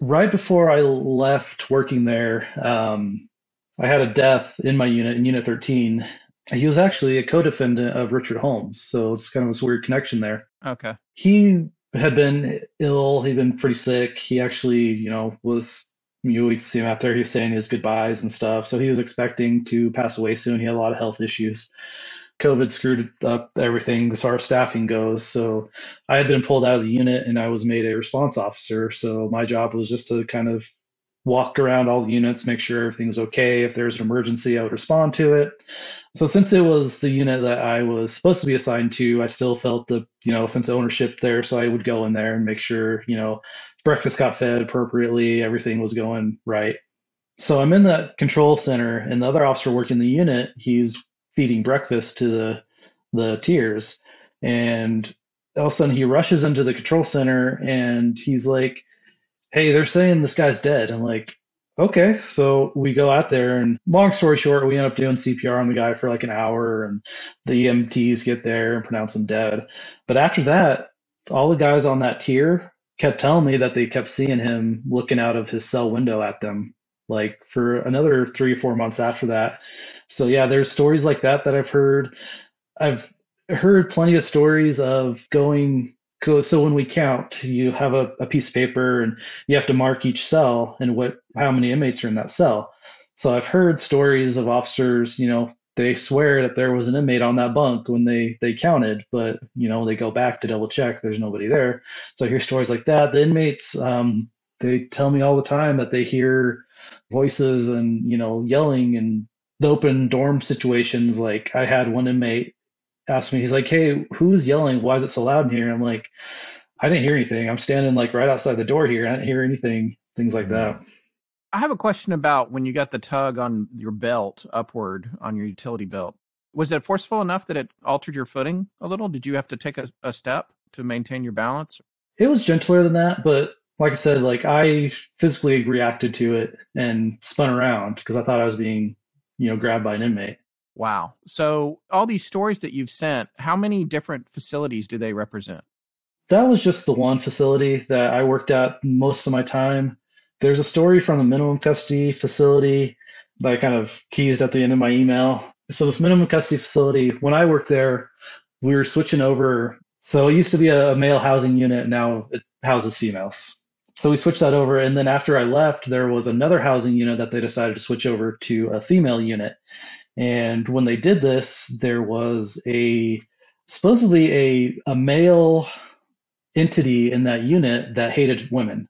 Right before I left working there, um, I had a death in my unit, in Unit 13. He was actually a co-defendant of Richard Holmes, so it's kind of this weird connection there. Okay. He had been ill. He'd been pretty sick. He actually, you know, was you would see him out there. He was saying his goodbyes and stuff. So he was expecting to pass away soon. He had a lot of health issues. COVID screwed up everything as far as staffing goes. So I had been pulled out of the unit and I was made a response officer. So my job was just to kind of walk around all the units, make sure everything's okay. If there's an emergency, I would respond to it. So since it was the unit that I was supposed to be assigned to, I still felt the, you know, sense of ownership there. So I would go in there and make sure, you know, breakfast got fed appropriately, everything was going right. So I'm in the control center, and the other officer working the unit, he's feeding breakfast to the the tiers, and all of a sudden he rushes into the control center and he's like, "Hey, they're saying this guy's dead." I'm like, "Okay." So we go out there, and long story short, we end up doing CPR on the guy for like an hour, and the EMTs get there and pronounce him dead. But after that, all the guys on that tier kept telling me that they kept seeing him looking out of his cell window at them like for another three or four months after that. So yeah, there's stories like that that I've heard. I've heard plenty of stories of going so when we count, you have a, a piece of paper and you have to mark each cell and what how many inmates are in that cell. So I've heard stories of officers, you know, they swear that there was an inmate on that bunk when they they counted, but you know they go back to double check. There's nobody there. So I hear stories like that. The inmates um, they tell me all the time that they hear voices and you know yelling and the open dorm situations. Like I had one inmate ask me, he's like, "Hey, who's yelling? Why is it so loud in here?" I'm like, "I didn't hear anything. I'm standing like right outside the door here. I didn't hear anything." Things like that. Mm-hmm. I have a question about when you got the tug on your belt upward on your utility belt. Was it forceful enough that it altered your footing a little? Did you have to take a, a step to maintain your balance? It was gentler than that, but like I said, like I physically reacted to it and spun around because I thought I was being, you know, grabbed by an inmate. Wow. So all these stories that you've sent, how many different facilities do they represent? That was just the one facility that I worked at most of my time. There's a story from the minimum custody facility that I kind of teased at the end of my email. So this minimum custody facility, when I worked there, we were switching over. So it used to be a male housing unit. Now it houses females. So we switched that over. And then after I left, there was another housing unit that they decided to switch over to a female unit. And when they did this, there was a supposedly a, a male entity in that unit that hated women.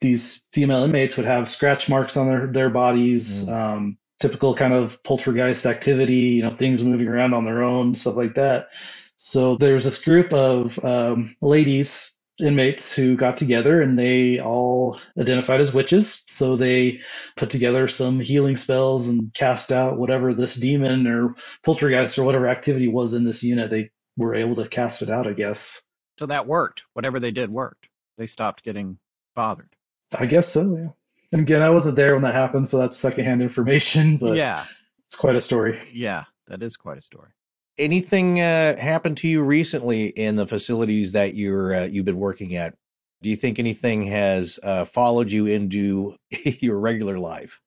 These female inmates would have scratch marks on their, their bodies, mm. um, typical kind of poltergeist activity, you know, things moving around on their own, stuff like that. So there's this group of um, ladies inmates who got together and they all identified as witches. So they put together some healing spells and cast out whatever this demon or poltergeist or whatever activity was in this unit. They were able to cast it out, I guess. So that worked. Whatever they did worked. They stopped getting bothered. I guess so, yeah. And again, I wasn't there when that happened, so that's secondhand (laughs) information, but yeah. It's quite a story. Yeah, that is quite a story anything uh, happened to you recently in the facilities that you're uh, you've been working at? Do you think anything has uh, followed you into (laughs) your regular life?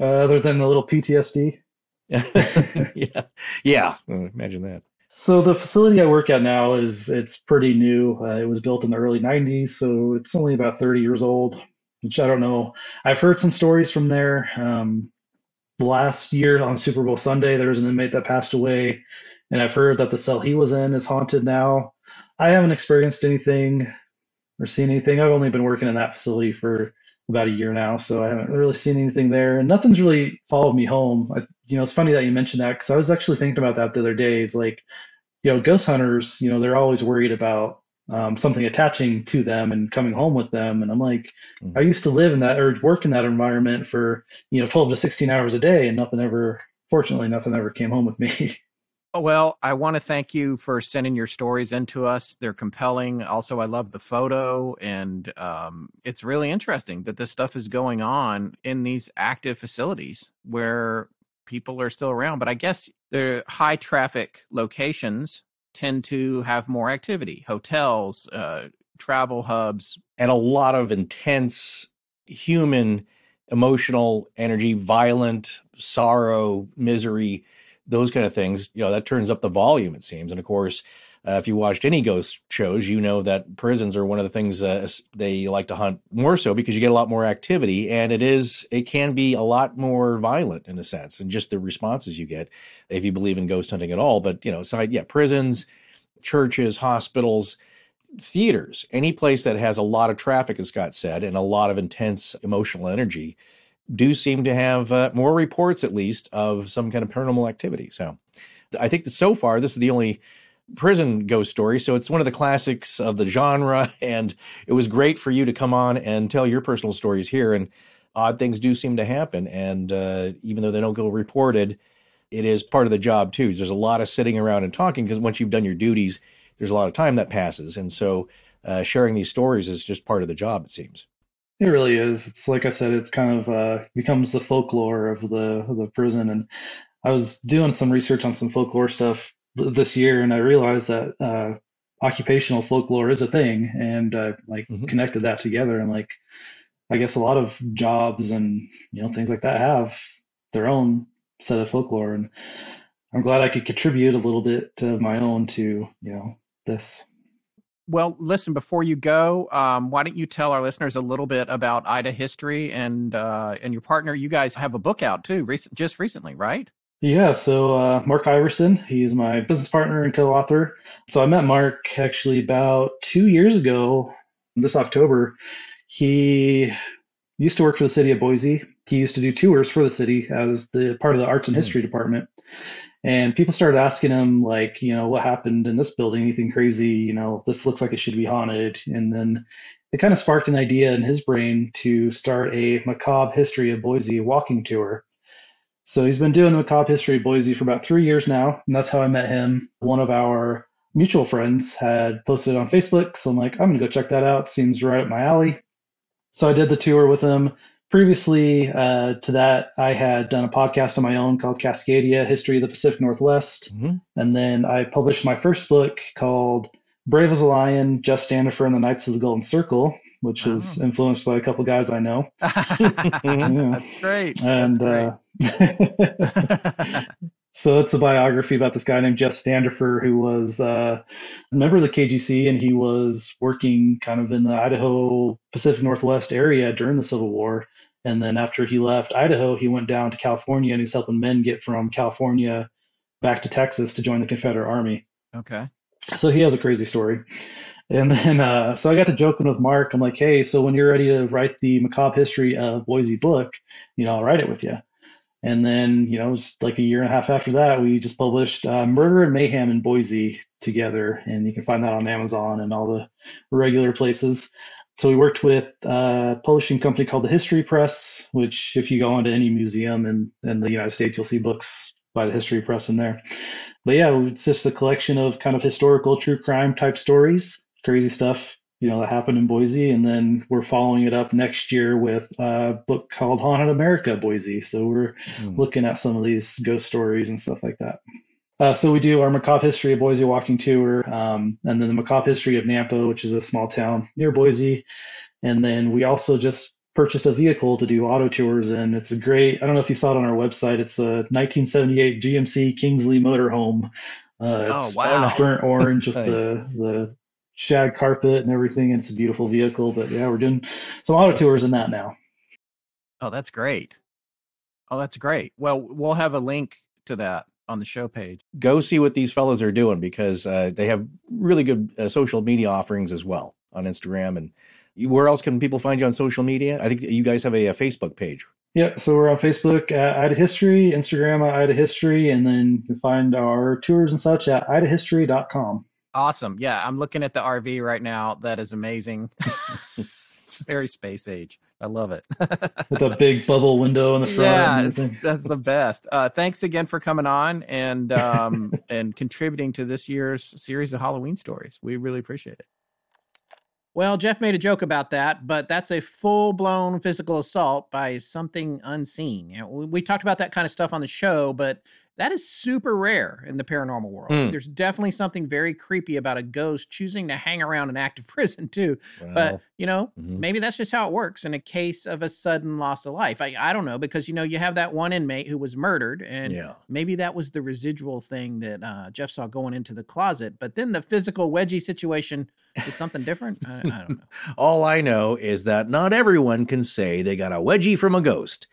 Uh, other than a little PTSD. (laughs) (laughs) yeah, yeah. Imagine that. So the facility I work at now is it's pretty new. Uh, it was built in the early '90s, so it's only about 30 years old. Which I don't know. I've heard some stories from there. Um, last year on Super Bowl Sunday, there was an inmate that passed away and I've heard that the cell he was in is haunted now. I haven't experienced anything or seen anything. I've only been working in that facility for about a year now, so I haven't really seen anything there. And nothing's really followed me home. I, you know, it's funny that you mentioned that because I was actually thinking about that the other day. Is like, you know, ghost hunters, you know, they're always worried about um, something attaching to them and coming home with them. And I'm like, mm-hmm. I used to live in that or work in that environment for you know 12 to 16 hours a day, and nothing ever, fortunately, nothing ever came home with me. (laughs) Oh, well, I want to thank you for sending your stories into us. They're compelling. Also, I love the photo, and um, it's really interesting that this stuff is going on in these active facilities where people are still around. But I guess the high traffic locations tend to have more activity hotels, uh, travel hubs, and a lot of intense human emotional energy, violent sorrow, misery those kind of things, you know, that turns up the volume, it seems. And of course, uh, if you watched any ghost shows, you know that prisons are one of the things uh, they like to hunt more so because you get a lot more activity, and it is it can be a lot more violent in a sense, and just the responses you get if you believe in ghost hunting at all. But you know, so yeah, prisons, churches, hospitals, theaters, any place that has a lot of traffic, as Scott said, and a lot of intense emotional energy do seem to have uh, more reports, at least, of some kind of paranormal activity. So I think that so far, this is the only prison ghost story. So it's one of the classics of the genre. (laughs) And it was great for you to come on and tell your personal stories here. And odd things do seem to happen. And uh, even though they don't go reported, it is part of the job too. There's a lot of sitting around and talking because once you've done your duties, there's a lot of time that passes. And so uh, sharing these stories is just part of the job, it seems. It really is. It's like I said, it's kind of uh, becomes the folklore of the of the prison. And I was doing some research on some folklore stuff this year, and I realized that uh, occupational folklore is a thing, and I like mm-hmm. connected that together. And like, I guess a lot of jobs and you know things like that have their own set of folklore, and I'm glad I could contribute a little bit of my own to you know this. Well, listen, before you go, um, why don't you tell our listeners a little bit about Ida History and uh, and your partner? You guys have a book out too, recent, just recently, right? Yeah, so uh, Mark Iverson, he's my business partner and co-author. So I met Mark actually about two years ago, this October. He used to work for the city of Boise. He used to do tours for the city as the part of the arts and hmm. history department. And people started asking him, like, you know, what happened in this building? Anything crazy? You know, this looks like it should be haunted. And then it kind of sparked an idea in his brain to start a macabre history of Boise walking tour. So he's been doing the macabre history of Boise for about three years now, and that's how I met him. One of our mutual friends had posted on Facebook, so I'm like, I'm gonna go check that out. Seems right up my alley. So I did the tour with him. Previously uh, to that, I had done a podcast on my own called Cascadia History of the Pacific Northwest. Mm-hmm. And then I published my first book called Brave as a Lion, Jeff Standifer and the Knights of the Golden Circle, which oh. is influenced by a couple guys I know. (laughs) That's great. And That's great. Uh, (laughs) so it's a biography about this guy named Jeff Standifer, who was uh, a member of the KGC, and he was working kind of in the Idaho Pacific Northwest area during the Civil War. And then after he left Idaho, he went down to California, and he's helping men get from California back to Texas to join the Confederate Army. Okay. So he has a crazy story. And then, uh, so I got to joking with Mark. I'm like, hey, so when you're ready to write the macabre history of Boise book, you know, I'll write it with you. And then, you know, it was like a year and a half after that, we just published uh, Murder and Mayhem in Boise together. And you can find that on Amazon and all the regular places. So we worked with a publishing company called the History Press, which if you go into any museum in, in the United States, you'll see books by the History Press in there. But yeah, it's just a collection of kind of historical true crime type stories, crazy stuff you know that happened in Boise, and then we're following it up next year with a book called Haunted America Boise. So we're mm. looking at some of these ghost stories and stuff like that. Uh, so we do our macabre history of Boise walking tour, um, and then the macabre history of Nampa, which is a small town near Boise, and then we also just purchased a vehicle to do auto tours, and it's a great. I don't know if you saw it on our website. It's a 1978 GMC Kingsley motorhome. Uh, oh wow! Burnt orange with (laughs) nice. the the shag carpet and everything. And it's a beautiful vehicle. But yeah, we're doing some auto tours in that now. Oh, that's great. Oh, that's great. Well, we'll have a link to that on the show page. Go see what these fellows are doing because uh, they have really good uh, social media offerings as well on Instagram. And where else can people find you on social media? I think you guys have a, a Facebook page. Yeah, so we're on Facebook at Ida History, Instagram at Ida History, and then you can find our tours and such at idahistory.com. Awesome. Yeah, I'm looking at the RV right now. That is amazing. (laughs) it's very space age. I love it. With a big bubble window in the front. Yeah, that's the best. Uh, thanks again for coming on and um, (laughs) and contributing to this year's series of Halloween stories. We really appreciate it. Well, Jeff made a joke about that, but that's a full blown physical assault by something unseen. You know, we, we, talked about that kind of stuff on the show, but that is super rare in the paranormal world. Mm. There's definitely something very creepy about a ghost choosing to hang around an active (laughs) prison too. Well, but you know, mm-hmm. maybe that's just how it works in a case of a sudden loss of life. I, I don't know because you know you have that one inmate who was murdered, and yeah. maybe that was the residual thing that uh, Jeff saw going into the closet. But then the physical wedgie situation is something different. I, I don't know. (laughs) All I know is that not everyone can say they got a wedgie from a ghost.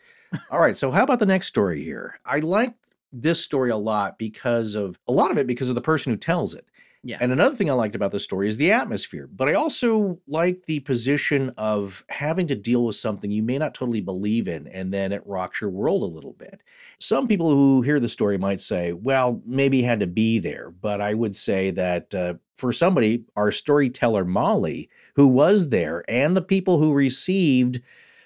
All right, so how about the next story here? I like this story a lot because of a lot of it because of the person who tells it. Yeah. And another thing I liked about this story is the atmosphere, but I also like the position of having to deal with something you may not totally believe in, and then it rocks your world a little bit. Some people who hear the story might say, well, maybe had to be there, but I would say that uh, for somebody, our storyteller Molly, who was there, and the people who received,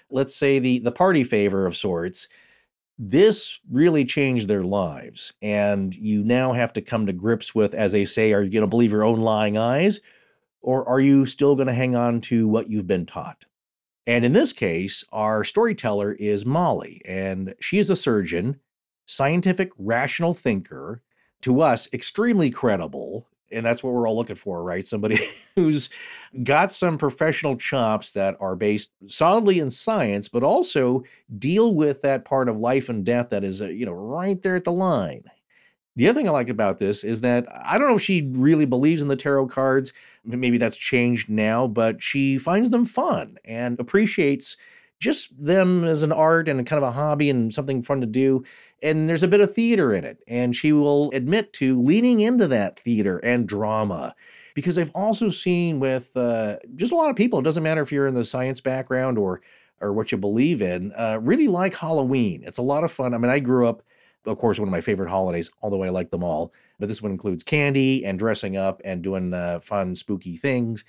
let's say, the, the party favor of sorts, this really changed their lives. And you now have to come to grips with, as they say, are you going to believe your own lying eyes? Or are you still going to hang on to what you've been taught? And in this case, our storyteller is Molly, and she is a surgeon, scientific, rational thinker, to us, extremely credible and that's what we're all looking for, right? Somebody (laughs) who's got some professional chops that are based solidly in science, but also deal with that part of life and death that is, uh, you know, right there at the line. The other thing I like about this is that I don't know if she really believes in the tarot cards. Maybe that's changed now, but she finds them fun and appreciates just them as an art and kind of a hobby and something fun to do. And there's a bit of theater in it. And she will admit to leaning into that theater and drama. Because I've also seen with uh, just a lot of people, it doesn't matter if you're in the science background or or what you believe in, uh, really like Halloween. It's a lot of fun. I mean, I grew up, of course, one of my favorite holidays, although I like them all. But this one includes candy and dressing up and doing uh, fun, spooky things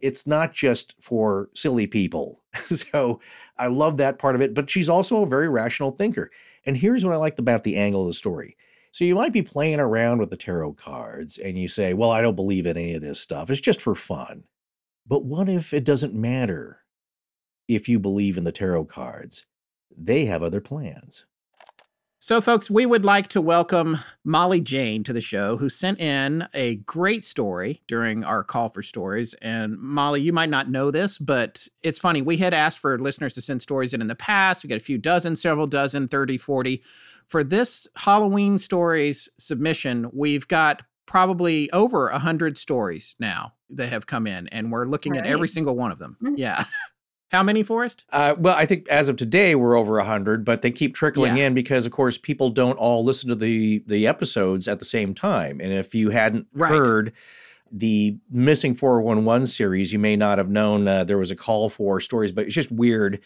it's not just for silly people. (laughs) so I love that part of it. But she's also a very rational thinker. And here's what I liked about the angle of the story. So you might be playing around with the tarot cards and you say, Well, I don't believe in any of this stuff. It's just for fun. But what if it doesn't matter if you believe in the tarot cards? They have other plans. So, folks, we would like to welcome Molly Jane to the show, who sent in a great story during our call for stories. And Molly, you might not know this, but it's funny. We had asked for listeners to send stories in in the past. We got a few dozen, several dozen, 30, 40. For this Halloween stories submission, we've got probably over 100 stories now that have come in, and we're looking right. at every single one of them. Mm-hmm. Yeah. (laughs) How many, Forrest? Uh, well, I think as of today we're over hundred, but they keep trickling yeah. in because, of course, people don't all listen to the the episodes at the same time. And if you hadn't right. heard the missing 411 series, you may not have known uh, there was a call for stories. But it's just weird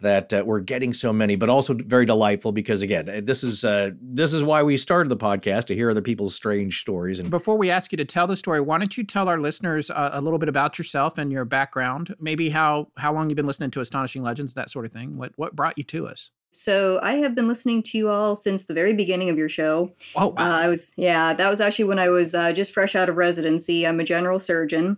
that uh, we're getting so many, but also very delightful because again, uh, this is uh, this is why we started the podcast to hear other people's strange stories. And before we ask you to tell the story, why don't you tell our listeners uh, a little bit about yourself and your background? Maybe how how long you've been listening to Astonishing Legends, that sort of thing. What what brought you to us? So I have been listening to you all since the very beginning of your show. Oh, wow. Uh, I was yeah, that was actually when I was uh, just fresh out of residency. I'm a general surgeon,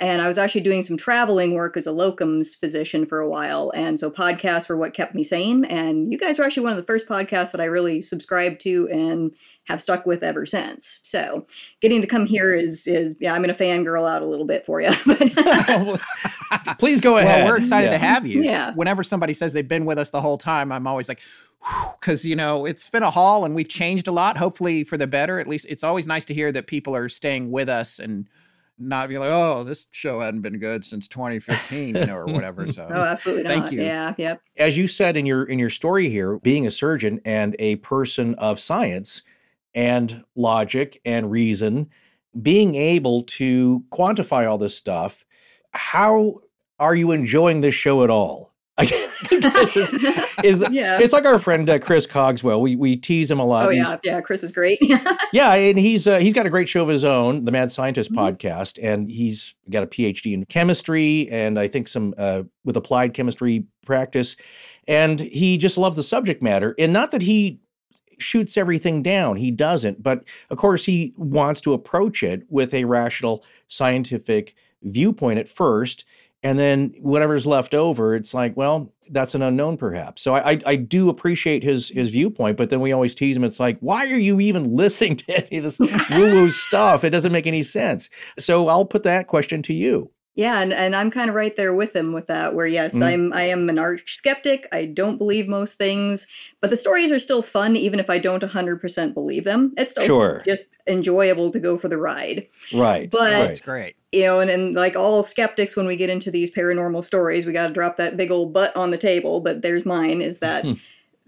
and I was actually doing some traveling work as a locums physician for a while. And so podcasts were what kept me sane. And you guys were actually one of the first podcasts that I really subscribed to and have stuck with ever since. So getting to come here is is yeah, I'm gonna fangirl out a little bit for you. (laughs) (laughs) Please go ahead. Well, we're excited yeah. to have you. Yeah. Whenever somebody says they've been with us the whole time, I'm always like, because you know it's been a haul and we've changed a lot. Hopefully for the better. At least it's always nice to hear that people are staying with us and not be like, oh, this show hadn't been good since 2015, you know, or whatever. (laughs) So, oh, absolutely, thank not. you. Yeah, yeah. As you said in your in your story here, being a surgeon and a person of science and logic and reason, being able to quantify all this stuff, how are you enjoying this show at all? (laughs) is, is yeah. It's like our friend uh, Chris Cogswell. We we tease him a lot. Oh yeah, yeah. Chris is great. (laughs) yeah, and he's uh, he's got a great show of his own, the Mad Scientist mm-hmm. podcast, and he's got a PhD in chemistry and I think some uh, with applied chemistry practice, and he just loves the subject matter. And not that he shoots everything down. He doesn't. But of course, he wants to approach it with a rational, scientific viewpoint at first and then whatever's left over it's like well that's an unknown perhaps so I, I, I do appreciate his his viewpoint but then we always tease him it's like why are you even (laughs) listening to any of this woo-woo (laughs) stuff it doesn't make any sense so i'll put that question to you yeah, and, and I'm kind of right there with him with that. Where yes, mm. I'm I am an arch skeptic. I don't believe most things, but the stories are still fun, even if I don't 100% believe them. It's still sure. just enjoyable to go for the ride. Right. But that's great. You know, and, and like all skeptics, when we get into these paranormal stories, we got to drop that big old butt on the table. But there's mine is that. Hmm.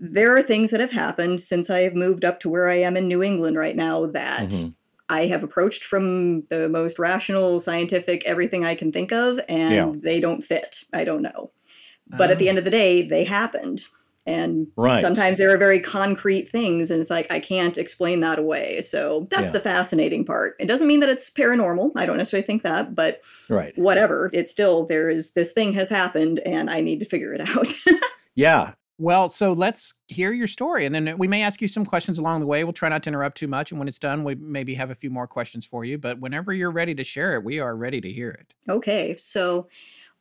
there are things that have happened since I have moved up to where I am in New England right now that mm-hmm. I have approached from the most rational, scientific, everything I can think of, and yeah. they don't fit. I don't know. But at the ah. end of the day, they happened. And right. sometimes there are very concrete things, and it's like, I can't explain that away. So that's yeah. the fascinating part. It doesn't mean that it's paranormal. I don't necessarily think that, but right. whatever. It's still, there is this thing has happened, and I need to figure it out. (laughs) yeah. Well, so let's hear your story, and then we may ask you some questions along the way. We'll try not to interrupt too much, and when it's done, we maybe have a few more questions for you. But whenever you're ready to share it, we are ready to hear it. Okay, so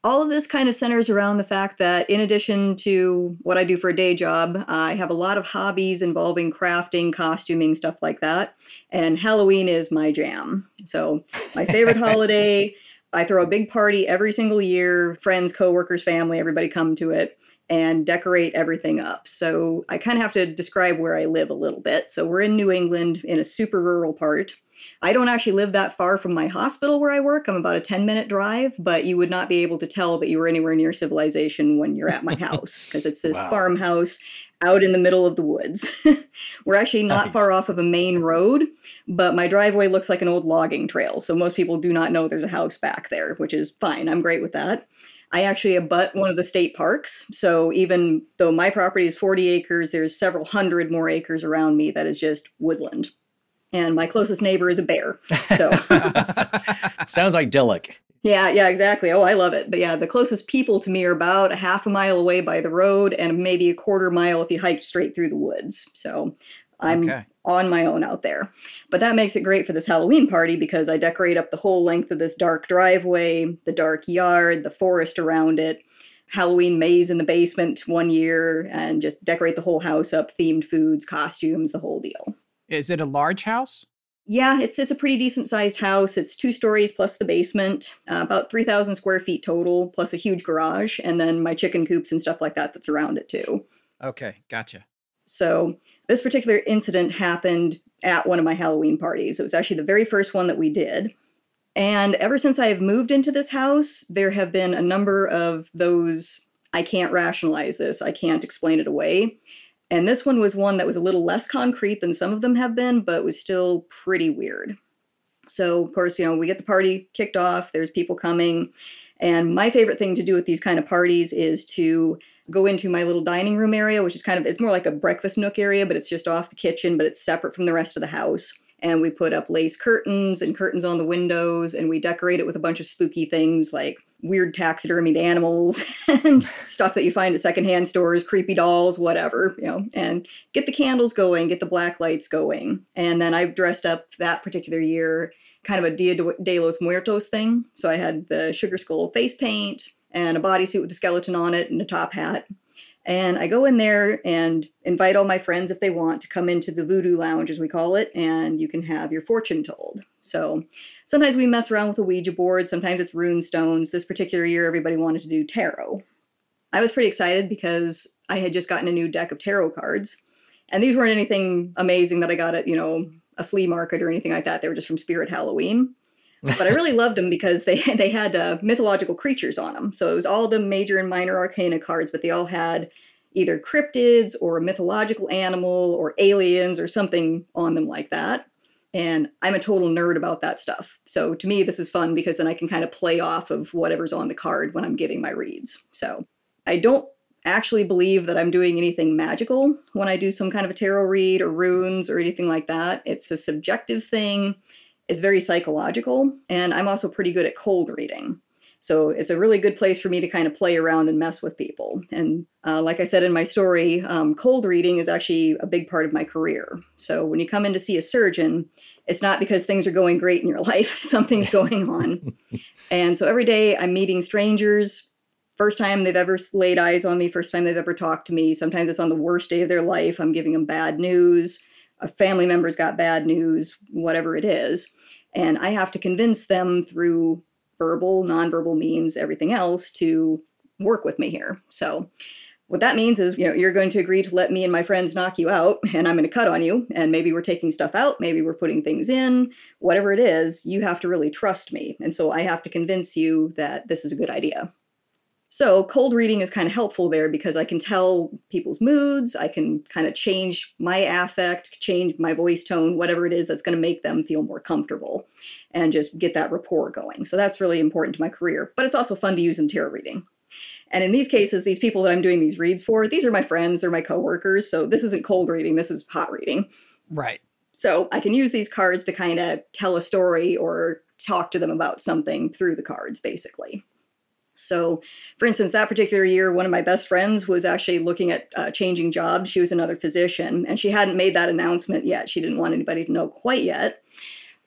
all of this kind of centers around the fact that, in addition to what I do for a day job, I have a lot of hobbies involving crafting, costuming, stuff like that. And Halloween is my jam. So, my favorite (laughs) holiday. I throw a big party every single year. Friends, coworkers, family, everybody come to it and decorate everything up. So I kind of have to describe where I live a little bit. So we're in New England in a super rural part. I don't actually live that far from my hospital where I work. I'm about a 10 minute drive, but you would not be able to tell that you were anywhere near civilization when you're at my (laughs) house because it's this wow. farmhouse out in the middle of the woods. (laughs) we're actually not nice. far off of a main road, but my driveway looks like an old logging trail. So most people do not know there's a house back there, which is fine. I'm great with that. I actually abut one of the state parks. So even though my property is 40 acres, there's several hundred more acres around me that is just woodland. And my closest neighbor is a bear. So (laughs) sounds idyllic. Yeah, yeah, exactly. Oh, I love it. But yeah, the closest people to me are about a half a mile away by the road and maybe a quarter mile if you hike straight through the woods. So I'm okay. on my own out there. But that makes it great for this Halloween party because I decorate up the whole length of this dark driveway, the dark yard, the forest around it, Halloween maze in the basement one year, and just decorate the whole house up, themed foods, costumes, the whole deal. Is it a large house? Yeah, it's it's a pretty decent sized house. It's two stories plus the basement, uh, about three thousand square feet total, plus a huge garage, and then my chicken coops and stuff like that that's around it too. Okay, gotcha. So this particular incident happened at one of my Halloween parties. It was actually the very first one that we did. And ever since I have moved into this house, there have been a number of those I can't rationalize this, I can't explain it away. And this one was one that was a little less concrete than some of them have been, but was still pretty weird. So, of course, you know, we get the party kicked off, there's people coming. And my favorite thing to do at these kind of parties is to go into my little dining room area, which is kind of, it's more like a breakfast nook area, but it's just off the kitchen, but it's separate from the rest of the house. And we put up lace curtains and curtains on the windows, and we decorate it with a bunch of spooky things like weird taxidermied animals (laughs) and (laughs) stuff that you find at secondhand stores, creepy dolls, whatever, you know, and get the candles going, get the black lights going. And then I've dressed up that particular year kind of a Dia de los Muertos thing. So I had the sugar skull face paint and a bodysuit with a skeleton on it and a top hat. And I go in there and invite all my friends if they want to come into the voodoo lounge, as we call it, and you can have your fortune told. So sometimes we mess around with a Ouija board, sometimes it's rune stones. This particular year, everybody wanted to do tarot. I was pretty excited because I had just gotten a new deck of tarot cards. And these weren't anything amazing that I got at, you know, a flea market or anything like that. They were just from Spirit Halloween. but I really (laughs) loved them because they (laughs) they had uh, mythological creatures on them. So it was all the major and minor arcana cards, but they all had either cryptids or a mythological animal or aliens or something on them like that. And I'm a total nerd about that stuff. So to me, this is fun because then I can kind of play off of whatever's on the card when I'm giving my reads. So I don't actually believe that I'm doing anything magical when I do some kind of a tarot read or runes or anything like that. It's a subjective thing it's very psychological, and I'm also pretty good at cold reading. So it's a really good place for me to kind of play around and mess with people. And uh, like I said in my story, um, cold reading is actually a big part of my career. So when you come in to see a surgeon, it's not because things are going great in your (laughs) life, something's (laughs) going on. and so every day I'm meeting strangers. First time they've ever laid eyes on me, first time they've ever talked to me. Sometimes it's on the worst day of their life. I'm giving them bad news. A family member's got bad news, whatever it is. And I have to convince them through verbal, nonverbal means, everything else to work with me here. So what that means is, you know, you're going to agree to let me and my friends knock you out, and I'm going to cut on you. And maybe we're taking stuff out, maybe we're putting things in, whatever it is, you have to really trust me. And so I have to convince you that this is a good idea. So cold reading is kind of helpful there because I can tell people's moods. I can kind of change my affect, change my voice tone, whatever it is that's going to make them feel more comfortable and just get that rapport going. So that's really important to my career. But it's also fun to use in tarot reading. And in these cases, these people that I'm doing these reads for, these are my friends, they're my coworkers. So this isn't cold reading, this is hot reading. Right. So I can use these cards to kind of tell a story or talk to them about something through the cards, basically. So, for instance, that particular year, one of my best friends was actually looking at uh, changing jobs. She was another physician, and she hadn't made that announcement yet. She didn't want anybody to know quite yet.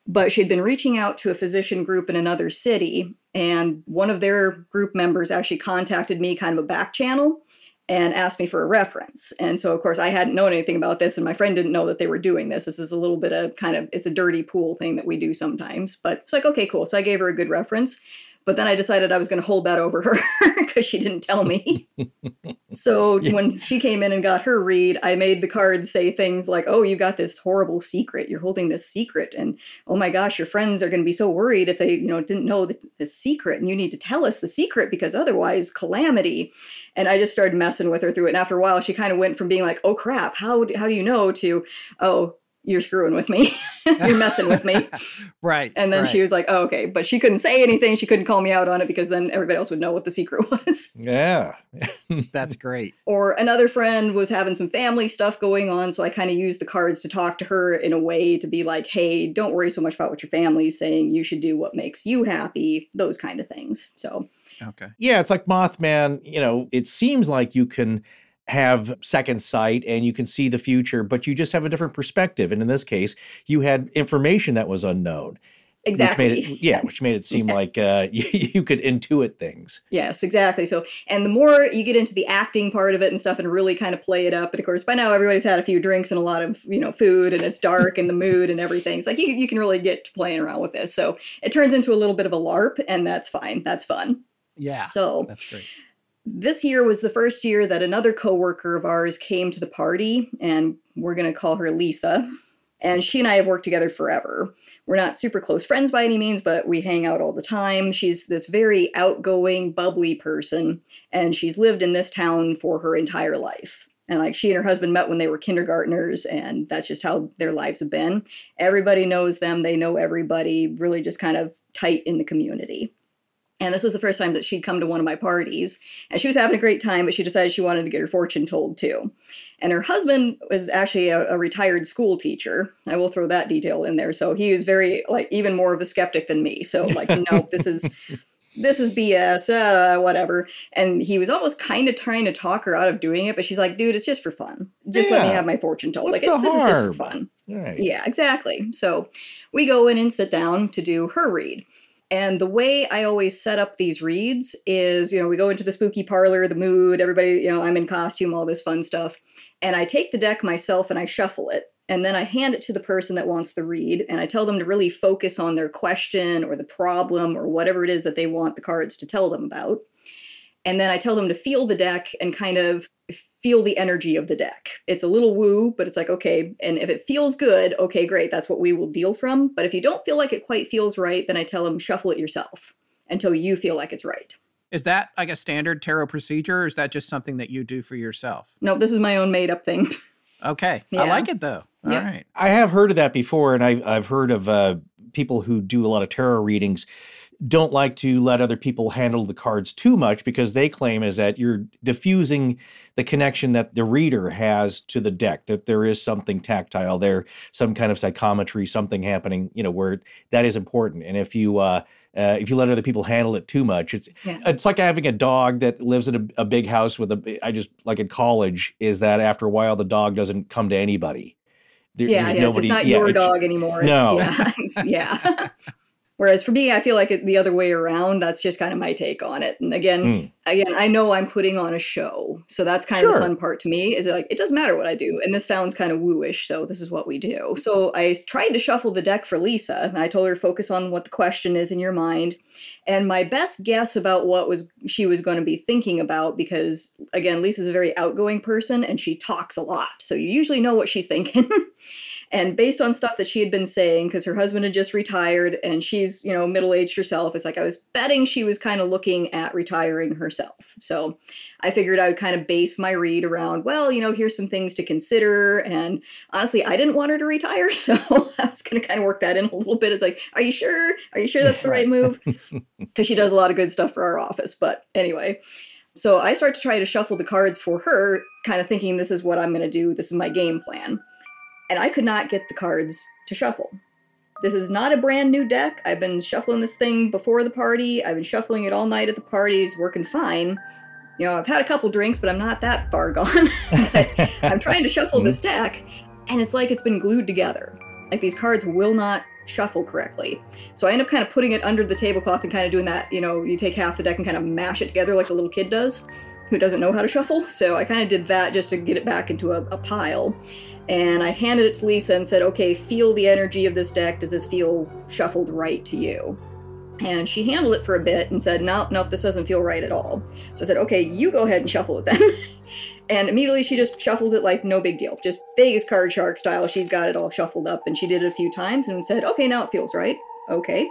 But she'd been reaching out to a physician group in another city, and one of their group members actually contacted me kind of a back channel and asked me for a reference. And so, of course, I hadn't known anything about this, and my friend didn't know that they were doing this. This is a little bit of kind of it's a dirty pool thing that we do sometimes. But it's like, okay, cool. So I gave her a good reference. But then I decided I was going to hold that over her (laughs) because she didn't tell me. (laughs) so yeah. when she came in and got her read, I made the cards say things like, "Oh, you got this horrible secret. You're holding this secret, and oh my gosh, your friends are going to be so worried if they, you know, didn't know the, the secret, and you need to tell us the secret because otherwise, calamity." And I just started messing with her through it. And after a while, she kind of went from being like, "Oh crap, how how do you know?" to, "Oh." You're screwing with me. (laughs) you're messing with me. (laughs) right. And then right. she was like, oh, okay. But she couldn't say anything. She couldn't call me out on it because then everybody else would know what the secret (laughs) was. Yeah. That's great. Or another friend was having some family stuff going on. So I kind of used the cards to talk to her in a way to be like, hey, don't worry so much about what your family's saying. You should do what makes you happy, those kind of things. So, okay. Yeah. It's like Mothman, you know, it seems like you can have second sight and you can see the future, but you just have a different perspective. And in this case, you had information that was unknown. Exactly. Which made it, yeah, which made it seem (laughs) yeah. like uh, (laughs) you, you, could intuit things. Yes, exactly. So, and the more you get into the acting part of it and stuff, and really kind of play it up, and of course, by now everybody's had a few drinks and a lot of you know food, and it's dark and the mood and everything. It's like you you can really get to playing around with this. So it turns into a little bit of a LARP, and that's fine. That's fun. Yeah. So that's great this year was the first year that another coworker of ours came to the party, and we're going to call her Lisa. And she and I have worked together forever. We're not super close friends by any means, but we hang out all the time. She's this very outgoing, bubbly person, and she's lived in this town for her entire life. And like she and her husband met when they were kindergartners, and that's just how their lives have been. Everybody knows them, they know everybody, really just kind of tight in the community. And this was the first time that she'd come to one of my parties. And she was having a great time, but she decided she wanted to get her fortune told too. And her husband was actually a, a, retired school teacher. I will throw that detail in there. So he was very, like, even more of a skeptic than me. So, like, no, (laughs) this is. This is BS, uh, whatever. And he was almost kind of trying to talk her out of doing it, but she's like, dude, it's just for fun. Just yeah. let me have my fortune told. What's like, the this is just for fun. Right. Yeah, exactly. So we go in and sit down to do her read. And the way I always set up these reads is, you know, we go into the spooky parlor, the mood, everybody, you know, I'm in costume, all this fun stuff. And I take the deck myself and I shuffle it. And then I hand it to the person that wants the read. And I tell them to really focus on their question or the problem or whatever it is that they want the cards to tell them about. And then I tell them to feel the deck and kind of feel the energy of the deck. It's a little woo, but it's like, okay, and if it feels good, okay, great, that's what we will deal from. But if you don't feel like it quite feels right, then I tell them shuffle it yourself until you feel like it's right. Is that like a standard tarot procedure or is that just something that you do for yourself? No, this is my own made up thing. (laughs) Okay. Yeah. I like it though. All yep. right. I have heard of that before and I've, I've heard of uh, people who do a lot of tarot readings don't like to let other people handle the cards too much because they claim is that you're diffusing the connection that the reader has to the deck that there is something tactile there some kind of psychometry something happening you know where that is important and if you uh, uh, if you let other people handle it too much, it's yeah. it's like having a dog that lives in a, a, big house with a. I just like in college is that after a while the dog doesn't come to anybody. There, yeah, yes, nobody, it's not yeah, your dog anymore. It's, no, yeah, yeah. (laughs) Whereas for me, I feel like it the other way around. That's just kind of my take on it. And again, mm. again, I know I'm putting on a show, so that's kind sure. of the fun part to me. Is like it doesn't matter what I do, and this sounds kind of wooish, so this is what we do. So I tried to shuffle the deck for Lisa. And I told her to focus on what the question is in your mind, and my best guess about what was she was going to be thinking about, because again, Lisa's a very outgoing person and she talks a lot, so you usually know what she's thinking. (laughs) And based on stuff that she had been saying, because her husband had just retired and she's, you know, middle aged herself, it's like I was betting she was kind of looking at retiring herself. So I figured I would kind of base my read around, well, you know, here's some things to consider. And honestly, I didn't want her to retire. (laughs) So I was going to kind of work that in a little bit. It's like, are you sure? Are you sure that's the right move? (laughs) Because she does a lot of good stuff for our office. But anyway. So I start to try to shuffle the cards for her, kind of thinking this is what I'm going to do. This is my game plan and I could not get the cards to shuffle. This is not a brand new deck. I've been shuffling this thing before the party. I've been shuffling it all night at the parties, working fine. You know, I've had a couple drinks, but I'm not that far (laughs) gone. I'm trying to shuffle this mm-hmm. deck, and it's like it's been glued together. Like these cards will not shuffle correctly. So I end up kind of putting it under the tablecloth and kind of doing that. You know, you take half the deck and kind of mash it together like a little kid does who doesn't know how to shuffle. So I kind of did that just to get it back into a, a pile. And I handed it to Lisa and said, okay, feel the energy of this deck. Does this feel shuffled right to you? And she handled it for a bit and said, nope, nope, this doesn't feel right at all. So I said, okay, you go ahead and shuffle it then. (laughs) and immediately she just shuffles it like no big deal. Just Vegas card shark style. She's got it all shuffled up and she did it a few times and said, okay, now it feels right. Okay.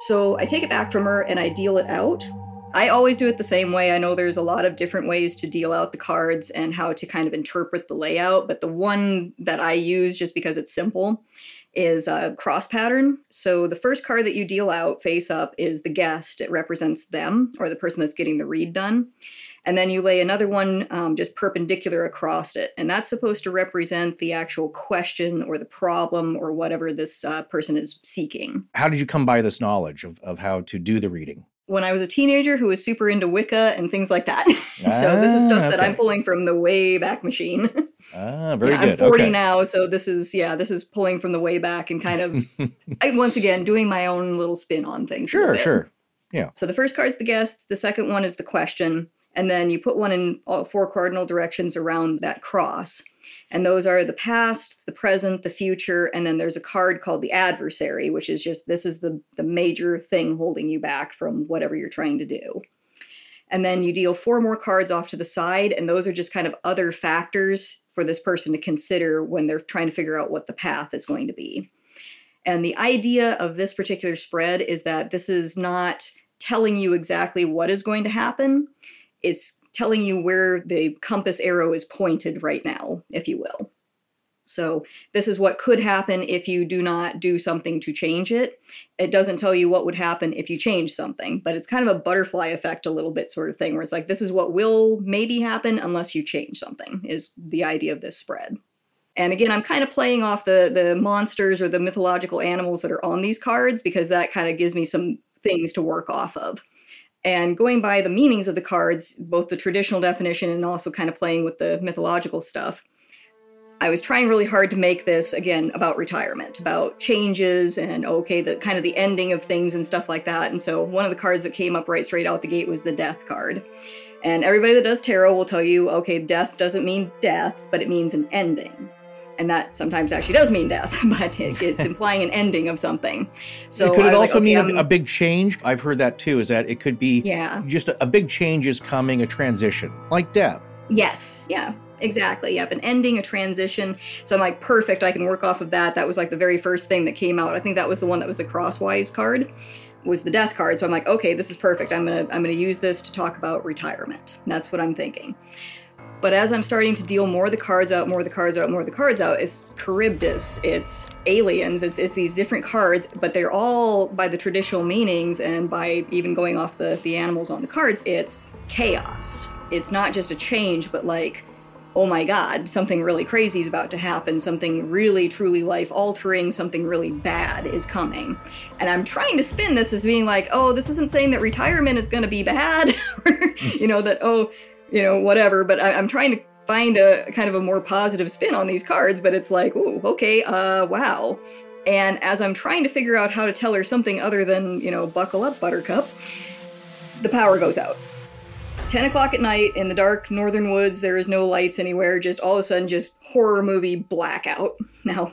So I take it back from her and I deal it out. I always do it the same way. I know there's a lot of different ways to deal out the cards and how to kind of interpret the layout, but the one that I use just because it's simple is a cross pattern. So the first card that you deal out face up is the guest. It represents them or the person that's getting the read done. And then you lay another one um, just perpendicular across it. And that's supposed to represent the actual question or the problem or whatever this uh, person is seeking. How did you come by this knowledge of, of how to do the reading? When I was a teenager who was super into Wicca and things like that. (laughs) so this is stuff okay. that I'm pulling from the way back machine. Ah, very yeah, good. I'm 40 okay. now, so this is yeah, this is pulling from the way back and kind of (laughs) I, once again doing my own little spin on things. Sure, sure. Yeah. So the first card's the guest, the second one is the question, and then you put one in all four cardinal directions around that cross. And those are the past, the present, the future, and then there's a card called the adversary, which is just this is the, the major thing holding you back from whatever you're trying to do. And then you deal four more cards off to the side, and those are just kind of other factors for this person to consider when they're trying to figure out what the path is going to be. And the idea of this particular spread is that this is not telling you exactly what is going to happen. It's telling you where the compass arrow is pointed right now, if you will. So, this is what could happen if you do not do something to change it. It doesn't tell you what would happen if you change something, but it's kind of a butterfly effect, a little bit sort of thing, where it's like, this is what will maybe happen unless you change something, is the idea of this spread. And again, I'm kind of playing off the, the monsters or the mythological animals that are on these cards because that kind of gives me some things to work off of. And going by the meanings of the cards, both the traditional definition and also kind of playing with the mythological stuff, I was trying really hard to make this again about retirement, about changes and okay, the kind of the ending of things and stuff like that. And so one of the cards that came up right straight out the gate was the death card. And everybody that does tarot will tell you, okay, death doesn't mean death, but it means an ending and that sometimes actually does mean death, (laughs) but it, it's (laughs) implying an ending of something. So could it also like, okay, mean a, a, big change? I've heard that too. Is that it could be yeah. just a, a big change is coming, a transition like death. Yes, yeah, exactly. Yep, an ending, a transition. So I'm like, perfect. I can work off of that. That was like the very first thing that came out. I think that was the one that was the crosswise card was the death card. So I'm like, okay, this is perfect. I'm gonna I'm gonna use this to talk about retirement. That's what I'm thinking. But as I'm starting to deal more of the cards out, more of the cards out, more of the cards out, it's Charybdis, it's aliens, it's, it's these different cards, but they're all by the traditional meanings and by even going off the, the animals on the cards, it's chaos. It's not just a change, but like, oh my god, something really crazy is about to happen, something really truly life altering, something really bad is coming. And I'm trying to spin this as being like, oh, this isn't saying that retirement is going to be bad, (laughs) you know, that, oh, you know, whatever. But I, am trying to find a kind of a more positive spin on these cards, but it's like, oh, okay, uh, wow. And as I'm trying to figure out how to tell her something other than, you know, buckle up, Buttercup, the power goes out. 10 o'clock at night in the dark northern woods, there is no lights anywhere, just all of a sudden, just horror movie blackout. (laughs) Now,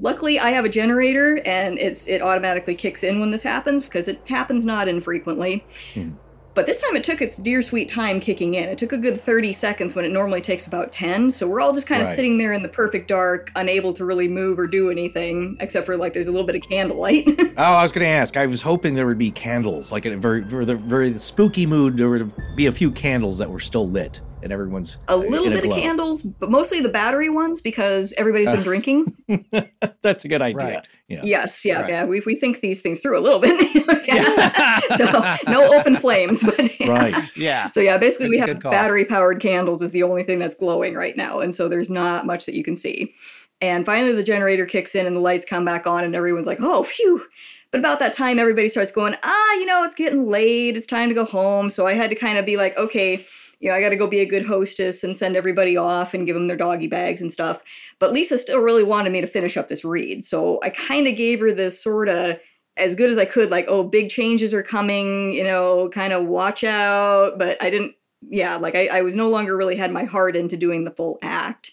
luckily I have a generator and it's it automatically kicks in when this happens because it happens not infrequently. Hmm. But this time it took its dear sweet time kicking in. It took a good 30 seconds when it normally takes about 10. So we're all just kind of right. sitting there in the perfect dark, unable to really move or do anything, except for like there's a little bit of candlelight. (laughs) oh, I was going to ask. I was hoping there would be candles, like in a very, very, very spooky mood, there would be a few candles that were still lit and everyone's a little bit a of candles, but mostly the battery ones because everybody's been uh, (laughs) drinking. (laughs) That's a good idea. Right. Yeah. Yes, yeah, right. yeah. We, we think these things through a little bit. (laughs) so no open flames, but yeah. right, yeah. So yeah, basically we have battery powered candles is the only thing that's glowing right now, and so there's not much that you can see. And finally, the generator kicks in and the lights come back on, and everyone's like, "Oh, phew." But about that time, everybody starts going, ah, you know, it's getting late. It's time to go home. So I had to kind of be like, okay, you know, I got to go be a good hostess and send everybody off and give them their doggy bags and stuff. But Lisa still really wanted me to finish up this read. So I kind of gave her this sort of as good as I could, like, oh, big changes are coming, you know, kind of watch out. But I didn't, yeah, like I, I was no longer really had my heart into doing the full act.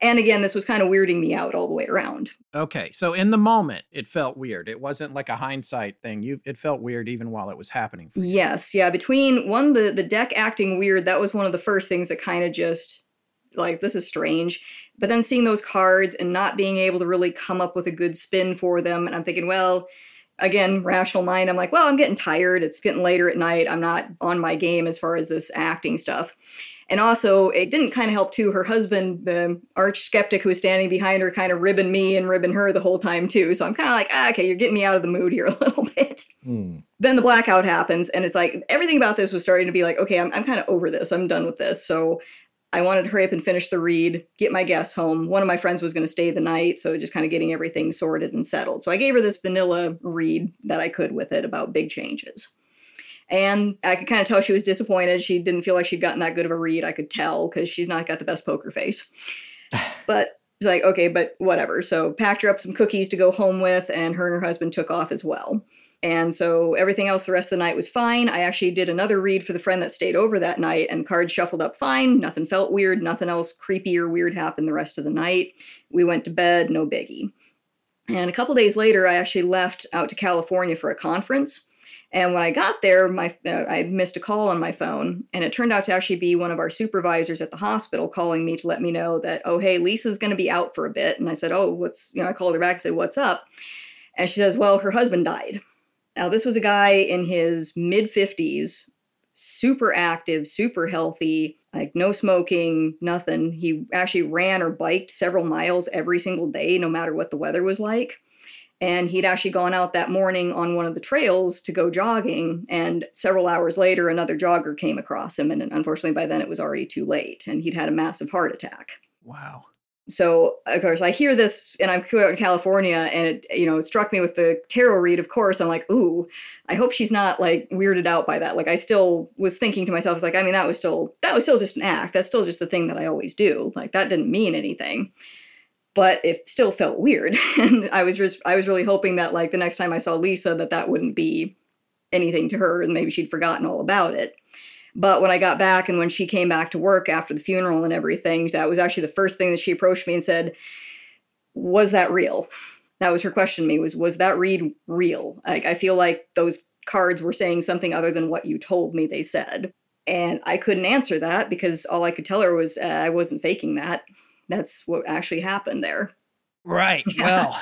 And again, this was kind of weirding me out all the way around. Okay, so in the moment, it felt weird. It wasn't like a hindsight thing. You, it felt weird even while it was happening. Yes, yeah. Between one, the the deck acting weird. That was one of the first things that kind of just like this is strange. But then seeing those cards and not being able to really come up with a good spin for them, and I'm thinking, well, again, rational mind, I'm like, well, I'm getting tired. It's getting later at night. I'm not on my game as far as this acting stuff. And also, it didn't kind of help too. Her husband, the arch skeptic who was standing behind her, kind of ribbing me and ribbing her the whole time too. So I'm kind of like, ah, okay, you're getting me out of the mood here (laughs) a little bit. Mm. Then the blackout happens, and it's like everything about this was starting to be like, okay, I'm, I'm kind of over this. I'm done with this. So I wanted to hurry up and finish the read, get my guests home. One of my friends was going to stay the night, so just kind of getting everything sorted and settled. So I gave her this vanilla read that I could with it about big changes. And I could kind of tell she was disappointed. She didn't feel like she'd gotten that good of a read. I could tell because she's not got the best poker face. (sighs) but it's like, okay, but whatever. So packed her up some cookies to go home with, and her and her husband took off as well. And so everything else the rest of the night was fine. I actually did another read for the friend that stayed over that night, and cards shuffled up fine. Nothing felt weird. Nothing else creepy or weird happened the rest of the night. We went to bed, no biggie. And a couple days later, I actually left out to California for a conference. And when I got there, my uh, I missed a call on my phone, and it turned out to actually be one of our supervisors at the hospital calling me to let me know that, oh, hey, Lisa's going to be out for a bit. And I said, oh, what's you know, I called her back, and said, what's up? And she says, well, her husband died. Now, this was a guy in his mid 50s, super active, super healthy, like no smoking, nothing. He actually ran or biked several miles every single day, no matter what the weather was like. And he'd actually gone out that morning on one of the trails to go jogging. And several hours later, another jogger came across him. And unfortunately, by then it was already too late. And he'd had a massive heart attack. Wow. So, of course, I hear this and I'm out in California and it, you know, it struck me with the tarot read, of course. I'm like, ooh, I hope she's not like weirded out by that. Like, I still was thinking to myself, it's like, I mean, that was still, that was still just an act. That's still just the thing that I always do. Like, that didn't mean anything but it still felt weird. (laughs) And i was just i was really hoping that like the next time i saw lisa that that wouldn't be anything to her and maybe she'd forgotten all about it. But when i got back and when she came back to work after the funeral and everything that was actually the first thing that she approached me and said was that real? That was her question to me was was that read real? Like i feel like those cards were saying something other than what you told me they said. And i couldn't answer that because all i could tell her was uh, i wasn't faking that that's what actually happened there. Right. (laughs) Yeah. Well,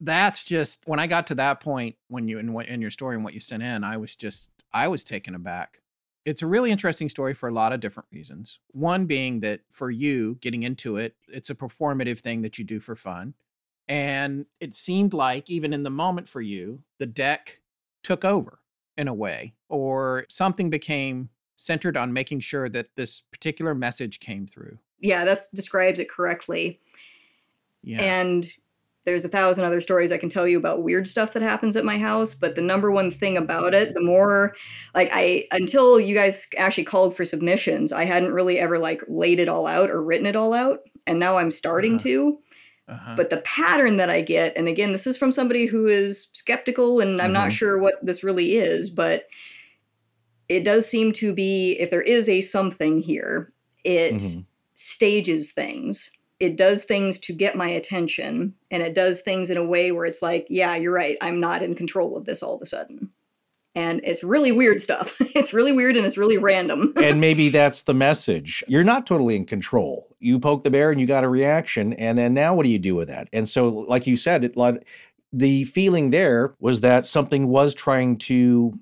that's just when I got to that point when you in, in your story and what you sent in, I was just I was taken aback. It's a really interesting story for a lot of different reasons. One being that for you getting into it, it's a performative thing that you do for fun. And it seemed like even in the moment for you, the deck took over in a way, or something became centered on making sure that this particular message came through yeah, that describes it correctly. Yeah. And there's a thousand other stories I can tell you about weird stuff that happens at my house, but the number one thing about it, the more like I until you guys actually called for submissions, I hadn't really ever like laid it all out or written it all out, and now I'm starting uh-huh. to. Uh-huh. But the pattern that I get, and again, this is from somebody who is skeptical, and I'm mm-hmm. not sure what this really is, but it does seem to be if there is a something here, it mm-hmm stages things. It does things to get my attention, and it does things in a way where it's like, yeah, you're right. I'm not in control of this all of a sudden. And it's really weird stuff. (laughs) it's really weird and it's really random. (laughs) and maybe that's the message. You're not totally in control. You poke the bear and you got a reaction. And then now what do you do with that? And so, like you said, it, the feeling there was that something was trying to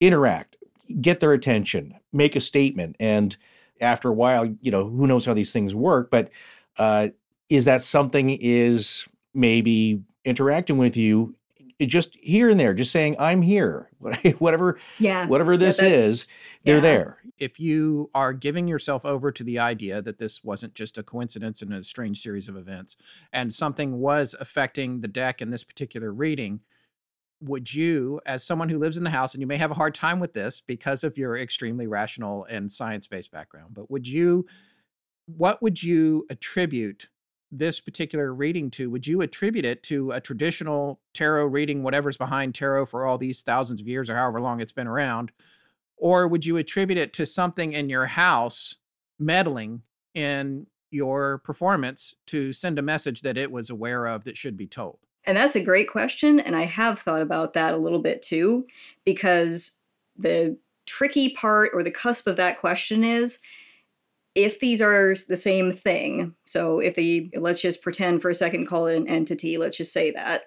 interact, get their attention, make a statement. And after a while, you know, who knows how these things work, but uh, is that something is maybe interacting with you just here and there, just saying, I'm here, (laughs) whatever, yeah, whatever this is, they're yeah. there. If you are giving yourself over to the idea that this wasn't just a coincidence and a strange series of events, and something was affecting the deck in this particular reading, would you, as someone who lives in the house, and you may have a hard time with this because of your extremely rational and science based background, but would you, what would you attribute this particular reading to? Would you attribute it to a traditional tarot reading, whatever's behind tarot for all these thousands of years or however long it's been around? Or would you attribute it to something in your house meddling in your performance to send a message that it was aware of that should be told? And that's a great question. And I have thought about that a little bit too, because the tricky part or the cusp of that question is if these are the same thing, so if the let's just pretend for a second, call it an entity, let's just say that,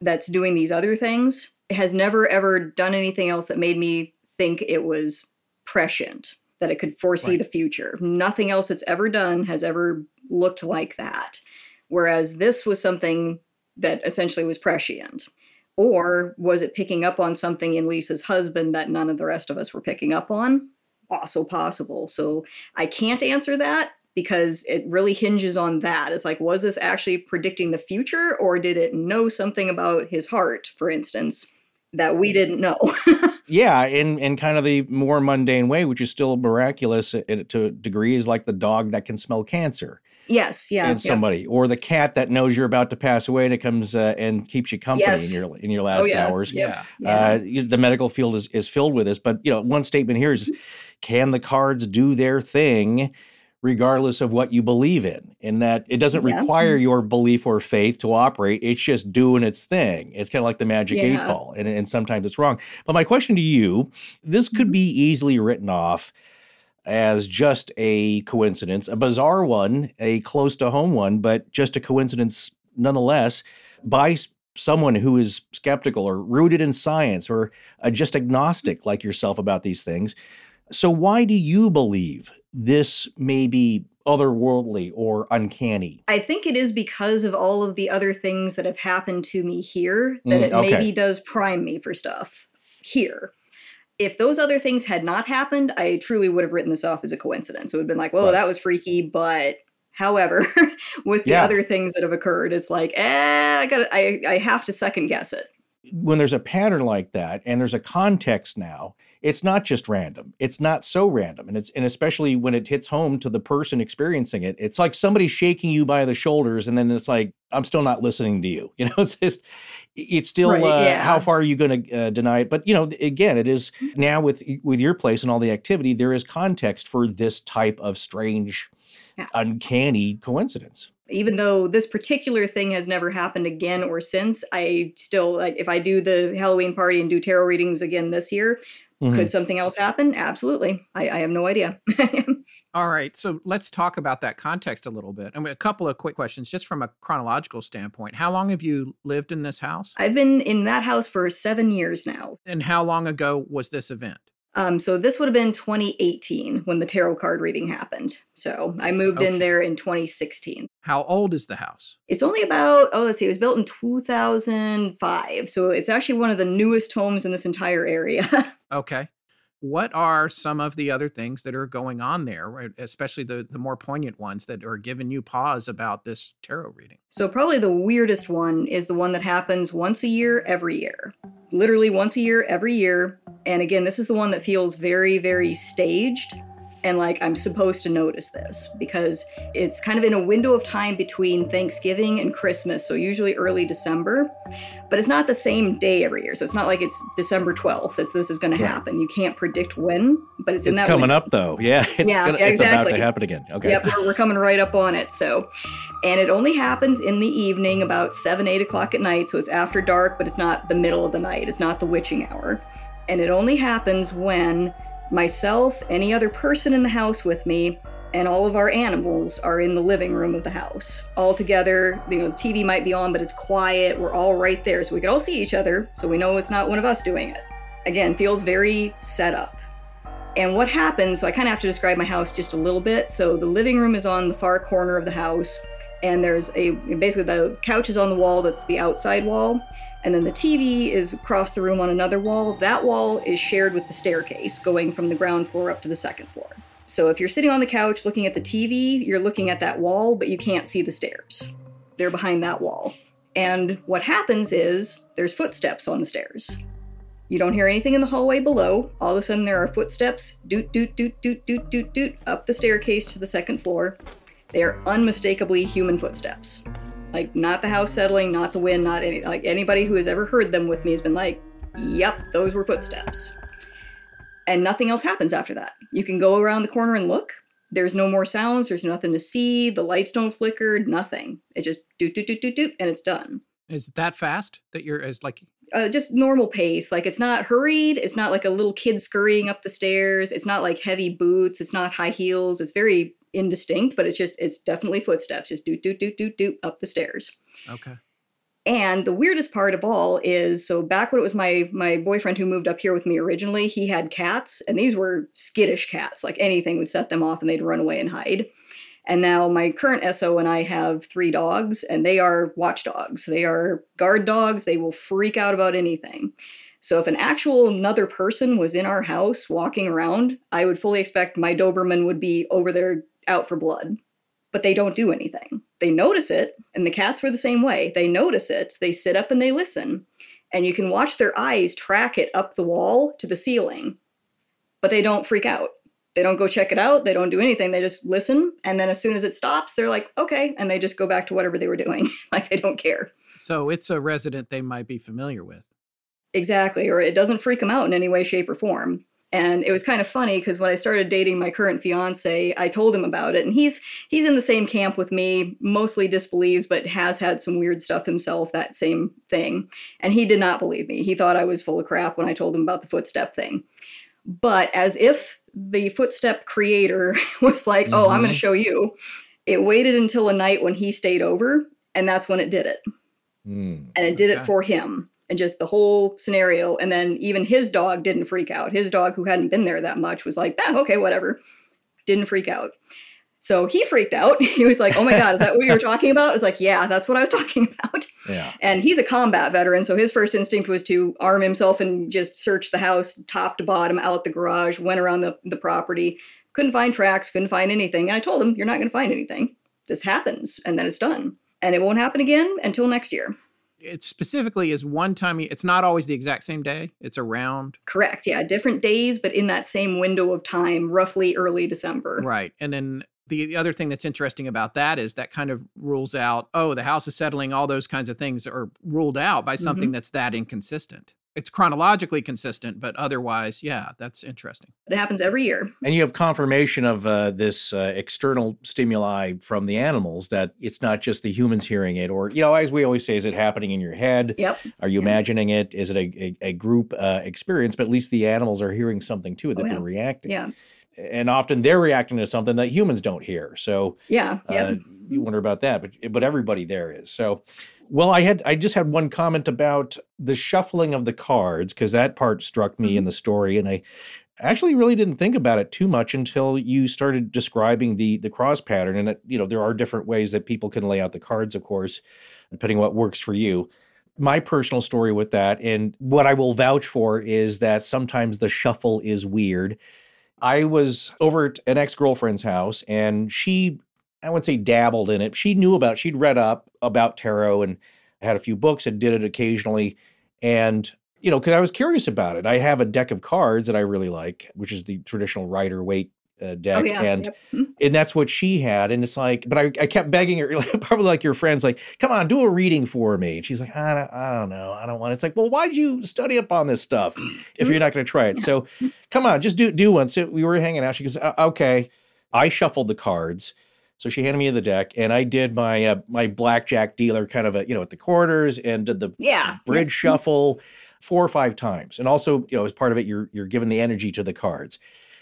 that's doing these other things has never ever done anything else that made me think it was prescient, that it could foresee right. the future. Nothing else it's ever done has ever looked like that. Whereas this was something that essentially was prescient. Or was it picking up on something in Lisa's husband that none of the rest of us were picking up on? Also possible. So I can't answer that because it really hinges on that. It's like, was this actually predicting the future or did it know something about his heart, for instance, that we didn't know? (laughs) yeah, in, in kind of the more mundane way, which is still miraculous uh, to a degree, is like the dog that can smell cancer. Yes, yeah, in somebody, yeah. or the cat that knows you're about to pass away and it comes uh, and keeps you company yes. in your in your oh, last oh, yeah. hours. Yeah, uh, the medical field is is filled with this. But you know, one statement here is, can the cards do their thing? regardless of what you believe in, in that it doesn't yeah. require your belief or faith to operate. It's just doing its thing. It's kind of like the magic yeah. eight ball, and, and sometimes it's wrong. But my question to you this could mm-hmm. be easily written off as just a coincidence, a bizarre one, a close to home one, but just a coincidence nonetheless by someone who is skeptical or rooted in science or uh, just agnostic like yourself about these things. So, why do you believe this may be otherworldly or uncanny? I think it is because of all of the other things that have happened to me here that mm, it okay. maybe does prime me for stuff here if those other things had not happened, I truly would have written this off as a coincidence. It would have been like, well, right. that was freaky, but however, (laughs) with the yeah. other things that have occurred, it's like, eh, I got I I have to second guess it. When there's a pattern like that and there's a context now, it's not just random. It's not so random. And it's and especially when it hits home to the person experiencing it, it's like somebody shaking you by the shoulders and then it's like, I'm still not listening to you. (laughs) You know, it's just it's still right, uh, yeah. how far are you going to uh, deny it but you know again it is mm-hmm. now with with your place and all the activity there is context for this type of strange yeah. uncanny coincidence even though this particular thing has never happened again or since i still like if i do the halloween party and do tarot readings again this year Mm-hmm. Could something else happen? Absolutely. I, I have no idea. (laughs) All right. So let's talk about that context a little bit. I mean, a couple of quick questions just from a chronological standpoint. How long have you lived in this house? I've been in that house for seven years now. And how long ago was this event? Um, so this would have been 2018 when the tarot card reading happened. So I moved okay. in there in 2016. How old is the house? It's only about, oh, let's see, it was built in 2005. So it's actually one of the newest homes in this entire area. (laughs) okay what are some of the other things that are going on there, especially the, the more poignant ones that are giving you pause about this tarot reading? So, probably the weirdest one is the one that happens once a year, every year. Literally once a year, every year. And again, this is the one that feels very, very staged and like I'm supposed to notice this because it's kind of in a window of time between Thanksgiving and Christmas, so usually early December. But it's not the same day every year, so it's not like it's December 12th that this is going to yeah. happen. You can't predict when, but it's, it's in that coming window. up though. Yeah, (laughs) it's, yeah, gonna, yeah, exactly. it's about to happen again. Okay. Yep, we're, we're coming right up on it. So, and it only happens in the evening, about seven, eight o'clock at night. So it's after dark, but it's not the middle of the night. It's not the witching hour, and it only happens when Myself, any other person in the house with me, and all of our animals are in the living room of the house. All together, you know, the TV might be on, but it's quiet. We're all right there, so we can all see each other, so we know it's not one of us doing it. Again, feels very set up. And what happens, so I kind of have to describe my house just a little bit. So the living room is on the far corner of the house, and there's a basically the couch is on the wall that's the outside wall, and then the TV is across the room on another wall. That wall is shared with the staircase going from the ground floor up to the second floor. So if you're sitting on the couch looking at the TV, you're looking at that wall, but you can't see the stairs. They're behind that wall. And what happens is there's footsteps on the stairs. You don't hear anything in the hallway below. All of a sudden, there are footsteps, doot, doot, doot, doot, doot, doot, doot, up the staircase to the second floor. They are unmistakably human footsteps. Like not the house settling, not the wind, not any like anybody who has ever heard them with me has been like, "Yep, those were footsteps." And nothing else happens after that. You can go around the corner and look. There's no more sounds. There's nothing to see. The lights don't flicker. Nothing. It just doot doot doot doot doot, and it's done. Is that fast? That you're as like uh, just normal pace. Like it's not hurried. It's not like a little kid scurrying up the stairs. It's not like heavy boots. It's not high heels. It's very indistinct, but it's just it's definitely footsteps. Just doot doot doot doot doot up the stairs. Okay. And the weirdest part of all is so back when it was my my boyfriend who moved up here with me originally, he had cats, and these were skittish cats. Like anything would set them off and they'd run away and hide. And now my current SO and I have three dogs, and they are watchdogs. They are guard dogs. They will freak out about anything. So if an actual another person was in our house walking around, I would fully expect my Doberman would be over there out for blood. But they don't do anything. They notice it, and the cats were the same way. They notice it, they sit up and they listen. And you can watch their eyes track it up the wall to the ceiling. But they don't freak out. They don't go check it out. They don't do anything. They just listen. And then as soon as it stops, they're like, okay. And they just go back to whatever they were doing. (laughs) like they don't care. So it's a resident they might be familiar with. Exactly, or it doesn't freak them out in any way, shape, or form. And it was kind of funny because when I started dating my current fiance, I told him about it, and he's he's in the same camp with me, mostly disbelieves, but has had some weird stuff himself. That same thing, and he did not believe me. He thought I was full of crap when I told him about the footstep thing. But as if the footstep creator (laughs) was like, mm-hmm. "Oh, I'm going to mm-hmm. show you," it waited until a night when he stayed over, and that's when it did it. Mm, and it did okay. it for him and just the whole scenario. And then even his dog didn't freak out. His dog, who hadn't been there that much, was like, ah, okay, whatever. Didn't freak out. So he freaked out. (laughs) He was like, oh my God, is that what you were talking about? I was like, yeah, that's what I was (laughs) talking about. Yeah. And he's a combat veteran. So his first instinct was to arm himself and just search the house top to bottom, out the garage, went around the, the property, couldn't find tracks, couldn't find anything. And I told him, you're not going to find anything. This happens and then it's done. And it won't happen again until next year it specifically is one time it's not always the exact same day it's around. Correct yeah different days but in that same window of time roughly early december. Right and then the, the other thing that's interesting about that is that kind of rules out oh the house is settling all those kinds of things are ruled out by something mm-hmm. that's that inconsistent it's chronologically consistent, but otherwise, yeah, that's interesting. It happens every year. And you have confirmation of uh, this uh, external stimuli from the animals that it's not just the humans hearing it, or, you know, as we always say, is it happening in your head? Yep. Are you yep. imagining it? Is it a, a, a group uh, experience? But at least the animals are hearing something to it that oh, yeah. they're reacting. Yeah. And often they're reacting to something that humans don't hear. So, yeah, yeah. Uh, you wonder about that, but but everybody there is. So, well, I had I just had one comment about the shuffling of the cards because that part struck me mm-hmm. in the story, and I actually really didn't think about it too much until you started describing the the cross pattern. And it, you know, there are different ways that people can lay out the cards, of course, depending what works for you. My personal story with that, and what I will vouch for, is that sometimes the shuffle is weird. I was over at an ex girlfriend's house, and she I wouldn't say dabbled in it. She knew about, she'd read up about tarot and had a few books and did it occasionally. And, you know, because I was curious about it. I have a deck of cards that I really like, which is the traditional Rider Waite uh, oh, deck. Oh, yeah. And yep. Hmm. and that's what she had. And it's like, but I, I kept begging her, (laughs) probably like your friends, like, come on, do a reading for me. And she's like, I don't, I don't know. I don't want it. It's like, well, why'd you study up on this stuff (clears throat) if you're not going to try it? So come on, just do, do one. So we were hanging out. She goes, okay. I shuffled the cards so she handed me the deck, and I did my uh, my blackjack dealer kind of a you know at the quarters and did the yeah bridge shuffle four or five times. And also you know as part of it, you're you're giving the energy to the cards.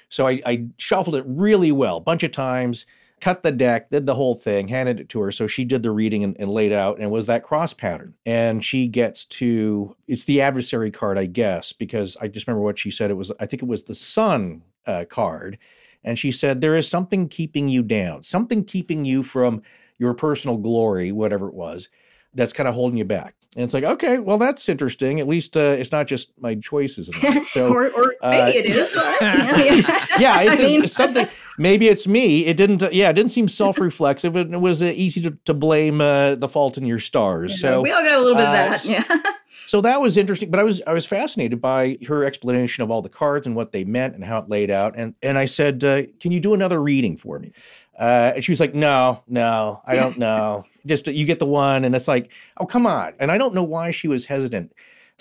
So I, I shuffled it really well, a bunch of times. Cut the deck, did the whole thing, handed it to her. So she did the reading and, and laid out, and was that cross pattern. And she gets to it's the adversary card, I guess, because I just remember what she said. It was I think it was the sun uh, card and she said, There is something keeping you down, something keeping you from your personal glory, whatever it was, that's kind of holding you back. And it's like, okay, well, that's interesting. At least uh, it's not just my choices. (laughs) So, or, or uh, maybe it is, but (laughs) yeah, yeah it's, (laughs) mean... something. Maybe it's me. It didn't. Uh, yeah, it didn't seem self-reflexive, it was uh, easy to, to blame uh, the fault in your stars. Yeah, so we all got a little bit of that. Yeah. (laughs) so that was interesting, but I was I was fascinated by her explanation of all the cards and what they meant and how it laid out. And and I said, "Can you do another reading for me?" Uh, and she was like, "No, no, I don't (laughs) know. Just you get the one." And it's like, "Oh, come on!" And I don't know why she was hesitant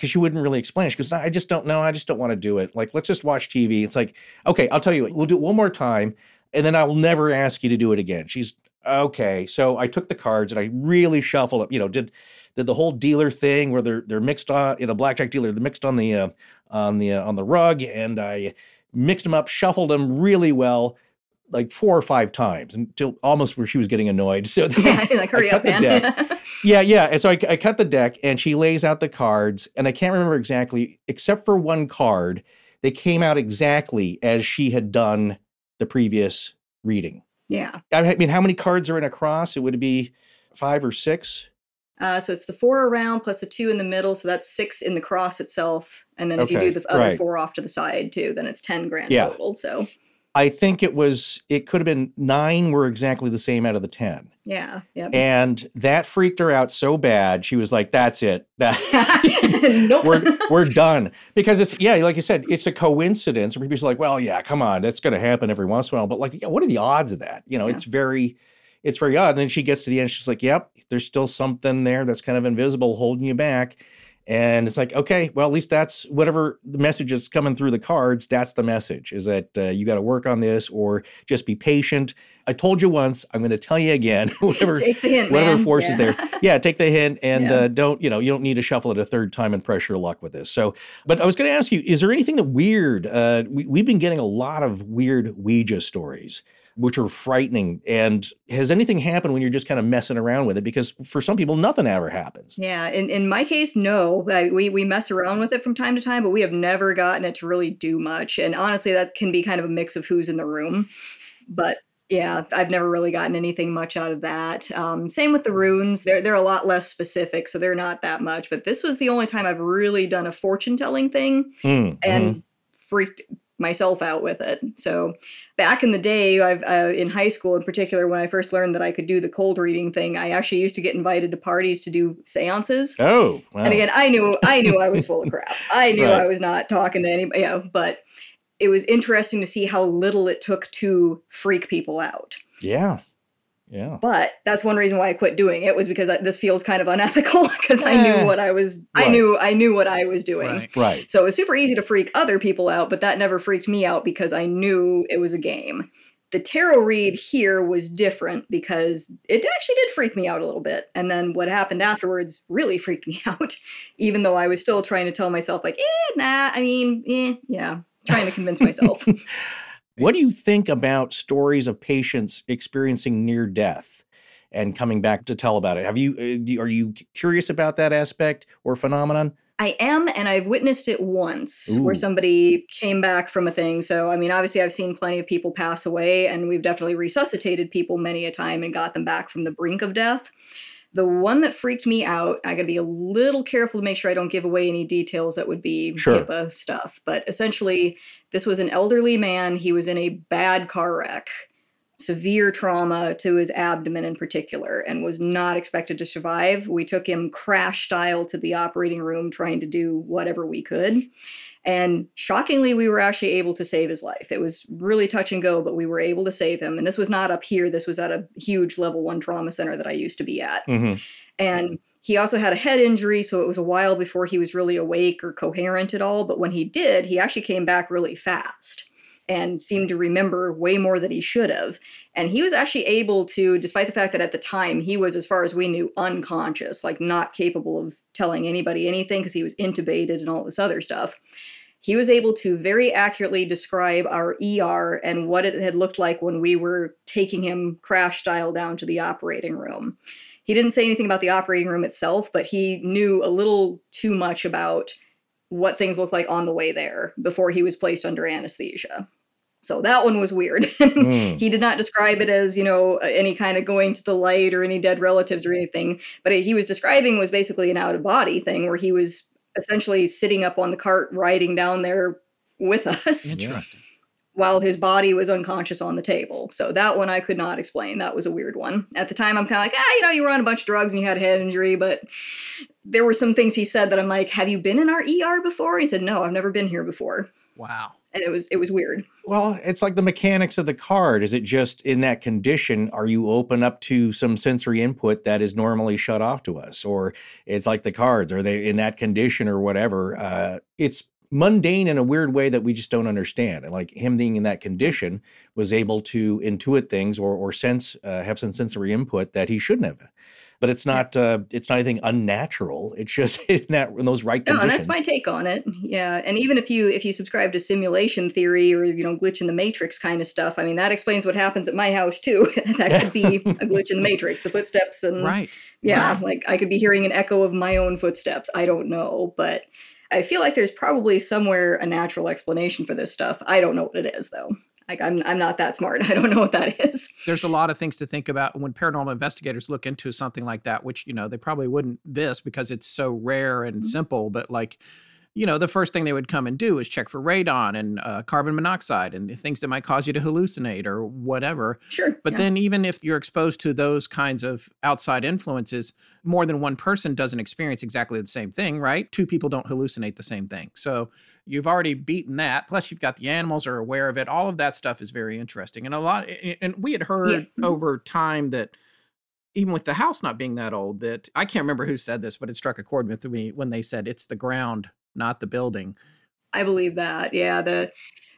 because she wouldn't really explain. She goes, "I just don't know. I just don't want to do it. Like, let's just watch TV." It's like, okay, I'll tell you what. We'll do it one more time, and then I'll never ask you to do it again. She's okay. So I took the cards and I really shuffled up. You know, did did the whole dealer thing where they're they're mixed on in a blackjack dealer. They're mixed on the uh, on the uh, on the rug, and I mixed them up, shuffled them really well like four or five times until almost where she was getting annoyed. (laughs) So yeah, like hurry up, man. (laughs) yeah, yeah. And so I, I cut the deck, and she lays out the cards, and I can't remember exactly, except for one card, they came out exactly as she had done the previous reading. Yeah. I mean, how many cards are in a cross? It would be five or six. Uh, so it's the four around plus the two in the middle, so that's six in the cross itself. And then if okay, you do the other right. four off to the side too, then it's ten grand yeah. total. So I think it was it could have been nine were exactly the same out of the ten. Yeah. Yeah. And that freaked her out so bad. She was like, that's it. That (laughs) nope. we're we're done. Because it's yeah, like you said, it's a coincidence. People are like, well, yeah, come on, that's gonna happen every once in a while. But like, yeah, what are the odds of that? You know, yeah. it's very it's very odd. And then she gets to the end, she's like, Yep, there's still something there that's kind of invisible holding you back. And it's like, okay, well, at least that's whatever the message is coming through the cards. That's the message is that uh, you got to work on this or just be patient. I told you once, I'm going to tell you again, (laughs) whatever, hint, whatever man. force yeah. is there. Yeah, take the hint (laughs) and yeah. uh, don't, you know, you don't need to shuffle it a third time and pressure luck with this. So, but I was going to ask you, is there anything that weird? Uh, we, we've been getting a lot of weird Ouija stories which are frightening. And has anything happened when you're just kind of messing around with it? Because for some people, nothing ever happens. Yeah. In, in my case, no. we, we mess around with it from time to time, but we have never gotten it to really do much. And honestly, that can be kind of a mix of who's in the room. But yeah, I've never really gotten anything much out of that. Um, same with the runes; they're they're a lot less specific, so they're not that much. But this was the only time I've really done a fortune telling thing, mm, and mm-hmm. freaked myself out with it. So back in the day, I've uh, in high school in particular, when I first learned that I could do the cold reading thing, I actually used to get invited to parties to do seances. Oh, wow. and again, I knew I knew I was full of (laughs) crap. I knew right. I was not talking to anybody. Yeah, but it was interesting to see how little it took to freak people out. Yeah. Yeah. But that's one reason why I quit doing it was because I, this feels kind of unethical (laughs) because I knew what I was right. I knew I knew what I was doing. Right. right. So it was super easy to freak other people out, but that never freaked me out because I knew it was a game. The tarot read here was different because it actually did freak me out a little bit. And then what happened afterwards really (laughs) freaked me out, even though I was still trying to tell myself, like, eh, nah, I mean, eh, yeah, trying to convince myself. (laughs) What do you think about stories of patients experiencing near death and coming back to tell about it? Have you uh, are you curious about that aspect or phenomenon? I am, and I've witnessed it once Ooh. where somebody came back from a thing. So, I mean, obviously, I've seen plenty of people pass away, and we've definitely resuscitated people many a time and got them back from the brink of death. The one that freaked me out, I gotta be a little careful to make sure I don't give away any details that would be sure. HIPAA stuff. But essentially, this was an elderly man. He was in a bad car wreck, severe trauma to his abdomen in particular, and was not expected to survive. We took him crash style to the operating room, trying to do whatever we could. And shockingly, we were actually able to save his life. It was really touch and go, but we were able to save him. And this was not up here. This was at a huge level one trauma center that I used to be at. Mm-hmm. And he also had a head injury, so it was a while before he was really awake or coherent at all. But when he did, he actually came back really fast and seemed to remember way more than he should have. And he was actually able to, despite the fact that at the time he was, as far as we knew, unconscious, like not capable of telling anybody anything because he was intubated and all this other stuff. He was able to very accurately describe our ER and what it had looked like when we were taking him crash style down to the operating room. He didn't say anything about the operating room itself, but he knew a little too much about what things looked like on the way there before he was placed under anesthesia. So that one was weird. (laughs) mm. He did not describe it as, you know, any kind of going to the light or any dead relatives or anything, but he was describing was basically an out of body thing where he was essentially sitting up on the cart riding down there with us. Interesting while his body was unconscious on the table. So that one I could not explain. That was a weird one. At the time, I'm kind of like, ah, you know, you were on a bunch of drugs and you had a head injury, but there were some things he said that I'm like, have you been in our ER before? He said, no, I've never been here before. Wow. And it was it was weird. Well, it's like the mechanics of the card. Is it just in that condition? Are you open up to some sensory input that is normally shut off to us, or it's like the cards? Are they in that condition or whatever? Uh, it's mundane in a weird way that we just don't understand. And like him being in that condition was able to intuit things or or sense uh, have some sensory input that he shouldn't have. but it's not uh, it's not anything unnatural. It's just (laughs) in that in those right conditions. No, that's my take on it. Yeah, and even if you if you subscribe to simulation theory or you know glitch in the matrix kind of stuff, I mean that explains what happens at my house too. (laughs) that could be a glitch in the (laughs) matrix, the footsteps and right. Yeah, like I could be hearing an echo of my own footsteps. I don't know, but I feel like there's probably somewhere a natural explanation for this stuff. I don't know what it is though. Like I'm I'm not that smart. (laughs) I don't know what that is. There's a lot of things to think about when paranormal investigators look into something like that, which you know they probably wouldn't this because it's so rare and mm-hmm. simple. But like you know, the first thing they would come and do is check for radon and uh, carbon monoxide and things that might cause you to hallucinate or whatever. Sure. But yeah. then, even if you're exposed to those kinds of outside influences, more than one person doesn't experience exactly the same thing, right? Two people don't hallucinate the same thing. So you've already beaten that. Plus, you've got the animals are aware of it. All of that stuff is very interesting. And a lot, and we had heard yeah. Mm-hmm. over time that even with the house not being that old, that I can't remember who said this, but it struck a chord with me when they said it's the ground not the building. I believe that. Yeah, the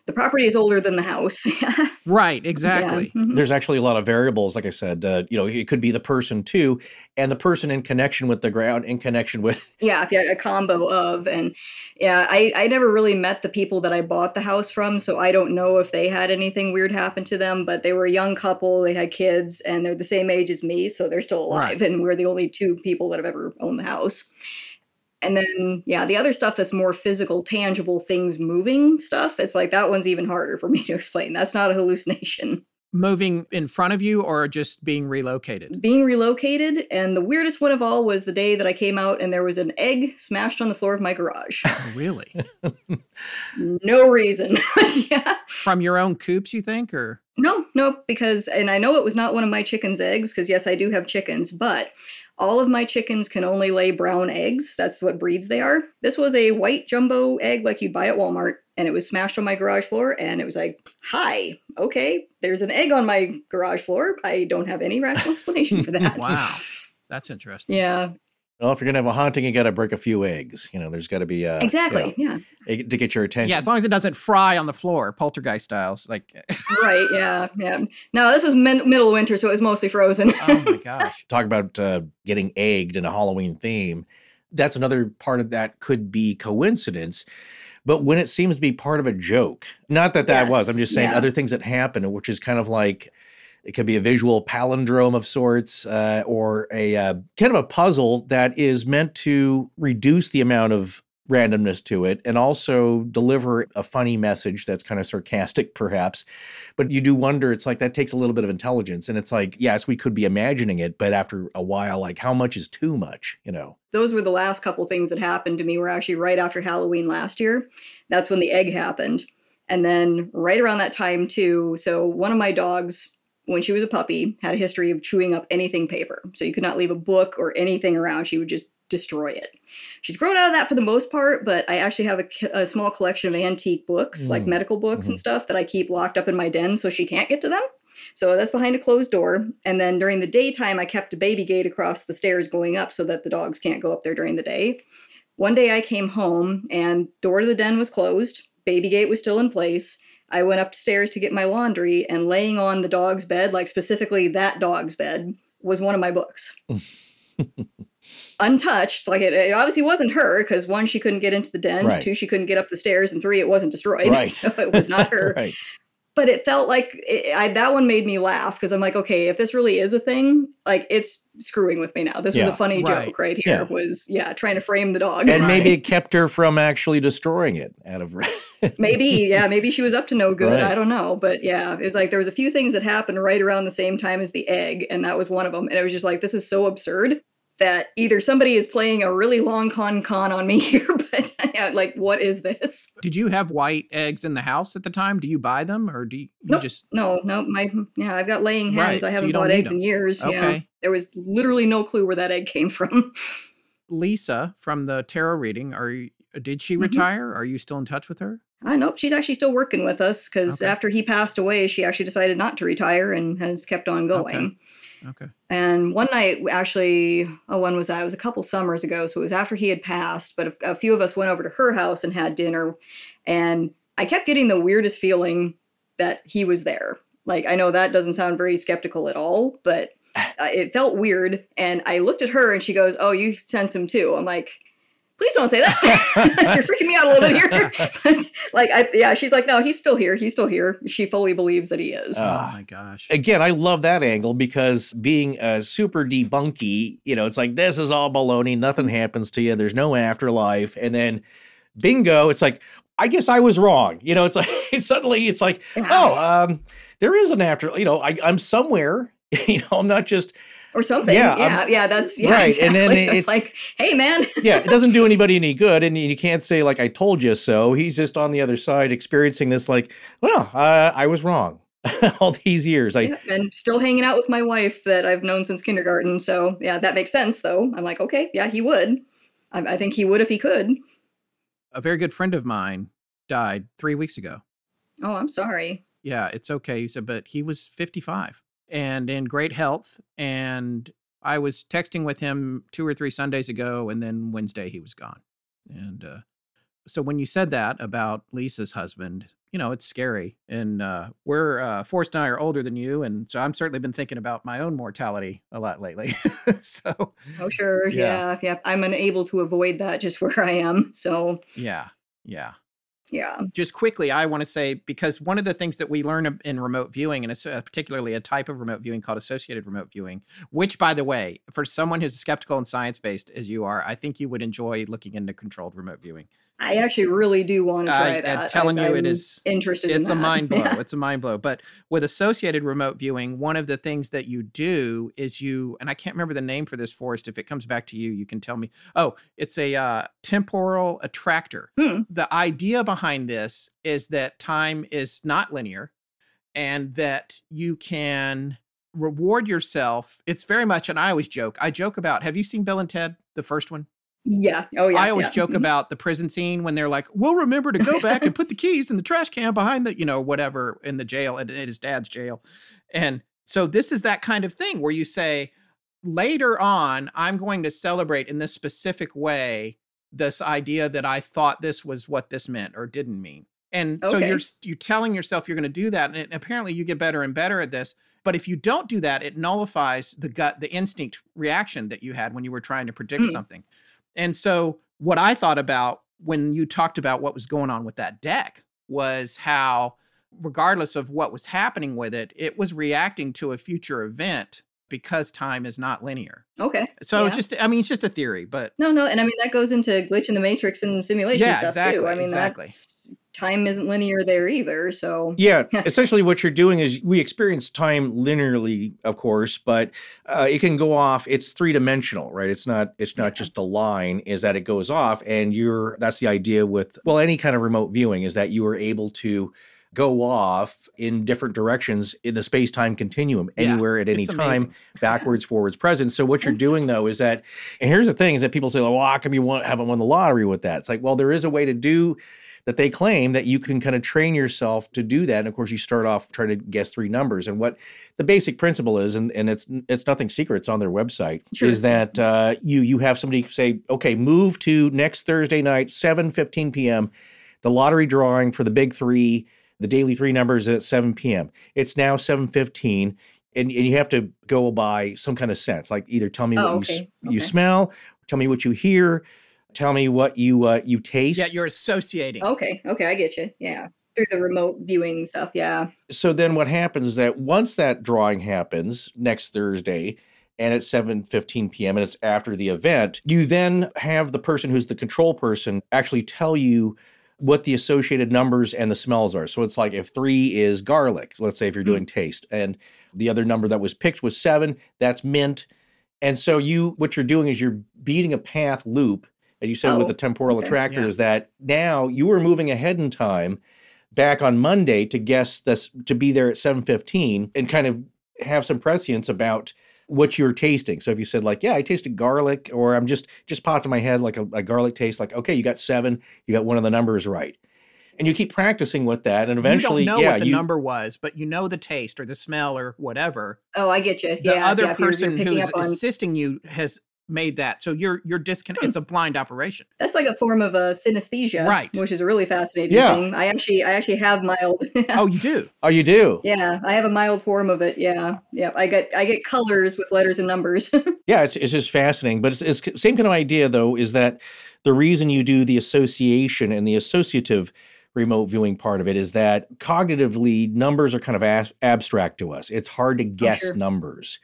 the property is older than the house. (laughs) right, exactly. Yeah. Mm-hmm. There's actually a lot of variables. Like I said, uh, you know, it could be the person too, and the person in connection with the ground, in connection with. (laughs) Yeah, yeah, a combo of, and yeah, I I never really met the people that I bought the house from, so I don't know if they had anything weird happen to them. But they were a young couple, they had kids, and they're the same age as me, so they're still alive, right. and we're the only two people that have ever owned the house. And then, yeah, the other stuff that's more physical, tangible things moving stuff, it's like that one's even harder for me to explain. That's not a hallucination. Moving in front of you or just being relocated? Being relocated. And the weirdest one of all was the day that I came out and there was an egg smashed on the floor of my garage. (laughs) Oh, really? (laughs) no reason. (laughs) yeah. From your own coops, you think? Or no, no, because, and I know it was not one of my chicken's eggs, because yes, I do have chickens, but all of my chickens can only lay brown eggs. That's what breeds they are. This was a white jumbo egg like you'd buy at Walmart, and it was smashed on my garage floor. And it was like, hi, okay, there's an egg on my garage floor. I don't have any rational (laughs) explanation for that. wow. That's interesting. Yeah. Well, if you're gonna have a haunting, you got to break a few eggs. You know, there's got to be a exactly, you know, yeah, to get your attention. Yeah, as long as it doesn't fry on the floor, poltergeist styles, like. right. (laughs) Yeah. Yeah. No, this was min- middle of winter, so it was mostly frozen. oh my (laughs) gosh! Talk about uh, getting egged in a Halloween theme. That's another part of that could be coincidence but when it seems to be part of a joke not that that yes, was i'm just saying yeah. other things that happen which is kind of like it could be a visual palindrome of sorts, uh, or a uh, kind of a puzzle that is meant to reduce the amount of randomness to it and also deliver a funny message that's kind of sarcastic perhaps. But you do wonder it's like that takes a little bit of intelligence and it's like yes we could be imagining it but after a while like how much is too much you know? Those were the last couple things that happened to me were actually right after halloween last year. That's when the egg happened. And then right around that time too so one of my dogs when she was a puppy, had a history of chewing up anything paper. So you could not leave a book or anything around. She would just destroy it. She's grown out of that for the most part, but I actually have a, a small collection of antique books, mm. like medical books mm-hmm. and stuff, that I keep locked up in my den so she can't get to them. So that's behind a closed door. And then during the daytime, I kept a baby gate across the stairs going up so that the dogs can't go up there during the day. One day I came home and door to the den was closed, baby gate was still in place I went upstairs to get my laundry, and laying on the dog's bed, like specifically that dog's bed, was one of my books. (laughs) Untouched. Like it, it, obviously wasn't her because one, she couldn't get into the den, right. two, she couldn't get up the stairs, and three, it wasn't destroyed. (laughs) Right. So it was not (laughs) her. right but it felt like it, I, that one made me laugh because I'm like, okay, if this really is a thing, like it's screwing with me now. This yeah, was a funny right. joke right here. Yeah. Was yeah, trying to frame the dog, and right. maybe it kept her from actually destroying it out of. (laughs) maybe yeah, maybe she was up to no good. Right. I don't know, but yeah, it was like there was a few things that happened right around the same time as the egg, and that was one of them. And it was just like, this is so absurd that either somebody is playing a really long con con on me (laughs) here, but yeah, like, what is this? Did you have white eggs in the house at the time? Do you buy them or do you, nope. just? No, no, my, yeah, I've got laying hens. Right, I haven't so bought eggs them. in years. Okay. Yeah. There was literally no clue where that egg came from. Lisa from the tarot reading, are you, did she mm-hmm. retire? Are you still in touch with her? I know she's actually still working with us because okay. after he passed away, she actually decided not to retire and has kept on going. Okay. Okay. And one night, actually, oh, when was that? It was a couple summers ago. So it was after he had passed, but a, a few of us went over to her house and had dinner. And I kept getting the weirdest feeling that he was there. Like, I know that doesn't sound very skeptical at all, but (sighs) uh, it felt weird. And I looked at her and she goes, Oh, you sense him too. I'm like, please don't say that. (laughs) You're freaking me out a little bit here. (laughs) like, I, yeah, she's like, no, he's still here. He's still here. She fully believes that he is. Oh my gosh. Again, I love that angle because being a super debunky, you know, it's like, this is all baloney. Nothing happens to you. There's no afterlife. And then bingo, it's like, I guess I was wrong. You know, it's like (laughs) suddenly it's like, oh, um, there is an after, you know, I, I'm somewhere, you know, I'm not just or something. Yeah, yeah, um, yeah that's yeah, right. Exactly. And then (laughs) it's, it's like, hey, man. (laughs) yeah, it doesn't do anybody any good, and you can't say like I told you so. He's just on the other side experiencing this, like, well, uh, I was wrong (laughs) all these years. I yeah, and still hanging out with my wife that I've known since kindergarten. So yeah, that makes sense. Though I'm like, okay, yeah, he would. I, I think he would if he could. A very good friend of mine died three weeks ago. Oh, I'm sorry. Yeah, it's okay. He said, but he was 55 and in great health. And I was texting with him two or three Sundays ago, and then Wednesday he was gone. And uh, so when you said that about Lisa's husband, you know, it's scary. And uh, we're, uh, Forrest and I are older than you. And so I'm certainly been thinking about my own mortality a lot lately. (laughs) so, oh, sure. Yeah. yeah. Yeah. I'm unable to avoid that just (laughs) where I am. So, yeah. Yeah yeah. Just quickly i want to say because one of the things that we learn in remote viewing and it's uh, particularly a type of remote viewing called associated remote viewing which by the way for someone who's skeptical and science based as you are i think you would enjoy looking into controlled remote viewing I actually really do want to try I, that. I'm telling I, you, it is interested. It's in a mind blow. Yeah. (laughs) It's a mind blow. But with associated remote viewing, one of the things that you do is you, and I can't remember the name for this Forrest. If it comes back to you, you can tell me. Oh, it's a uh, temporal attractor. Hmm. The idea behind this is that time is not linear, and that you can reward yourself. It's very much, and I always joke. I joke about. Have you seen Bill and Ted, the first one? Yeah. Oh, yeah. I always yeah. joke mm-hmm. about the prison scene when they're like, "We'll remember to go back and put the keys in the trash can behind the, you know, whatever in the jail at, at his dad's jail," and so this is that kind of thing where you say, later on, I'm going to celebrate in this specific way this idea that I thought this was what this meant or didn't mean. And okay. so you're you're telling yourself you're going to do that, and apparently you get better and better at this. But if you don't do that, it nullifies the gut, the instinct reaction that you had when you were trying to predict mm. something. And so, what I thought about when you talked about what was going on with that deck was how, regardless of what was happening with it, it was reacting to a future event because time is not linear. Okay. So yeah. just I mean it's just a theory, but No, no, and I mean that goes into glitch in the matrix and simulation yeah, stuff exactly, too. I mean exactly. that's time isn't linear there either, so Yeah, (laughs) essentially what you're doing is we experience time linearly, of course, but uh, it can go off it's three-dimensional, right? It's not it's not yeah. just a line is that it goes off and you're that's the idea with well any kind of remote viewing is that you are able to go off in different directions in the space time continuum anywhere yeah, at any time, backwards, (laughs) forwards, present. So what you're doing though is that, and here's the thing: is that people say, "Well, how come you want, haven't won the lottery with that?" It's like, well, there is a way to do that they claim that you can kind of train yourself to do that. And of course, you start off trying to guess three numbers. And what the basic principle is, and, and it's it's nothing secret, it's on their website, sure. is that uh, you you have somebody say, okay, move to next Thursday night, 7 15 p.m. The lottery drawing for the big three the daily three numbers at 7 p.m. It's now 7:15, and, and you have to go by some kind of sense, like either tell me oh, what okay. you you smell, tell me what you hear, tell me what you uh, you taste. Yeah, you're associating. Okay, okay, I get you. Yeah, through the remote viewing stuff. Yeah. So then, what happens is that once that drawing happens next Thursday, and it's 7:15 p.m. and it's after the event, you then have the person who's the control person actually tell you what the associated numbers and the smells are. So it's like if three is garlic, let's say if you're hmm. doing taste, and the other number that was picked was seven, that's mint. And so you what you're doing is you're beating a path loop, as you said oh, with the oh, temporal okay, attractor, yeah. is that now you were moving ahead in time back on Monday to guess this to be there at 7:15 and kind of have some prescience about what you're tasting. So if you said like, yeah, I tasted garlic, or I'm just just popped in my head like a, a garlic taste, like okay, you got seven, you got one of the numbers right, and you keep practicing with that, and eventually, you don't know yeah, what the you, number was, but you know the taste or the smell or whatever. Oh, I get you. The yeah, other yeah, person you're, you're who's assisting you has made that. So you're you're disconnect. Hmm. It's a blind operation. That's like a form of a synesthesia, Right. Which is a really fascinating Yeah. thing. I actually, I actually have mild. (laughs) Oh, you do. Oh, you do? yeah, I have a mild form of it. Yeah, yeah. I get, I get colors with letters and numbers. (laughs) Yeah, it's, it's just fascinating. But it's, it's same kind of idea, though, is that the reason you do the association and the associative remote viewing part of it is that cognitively numbers are kind of as, abstract to us. It's hard to oh, guess sure. numbers.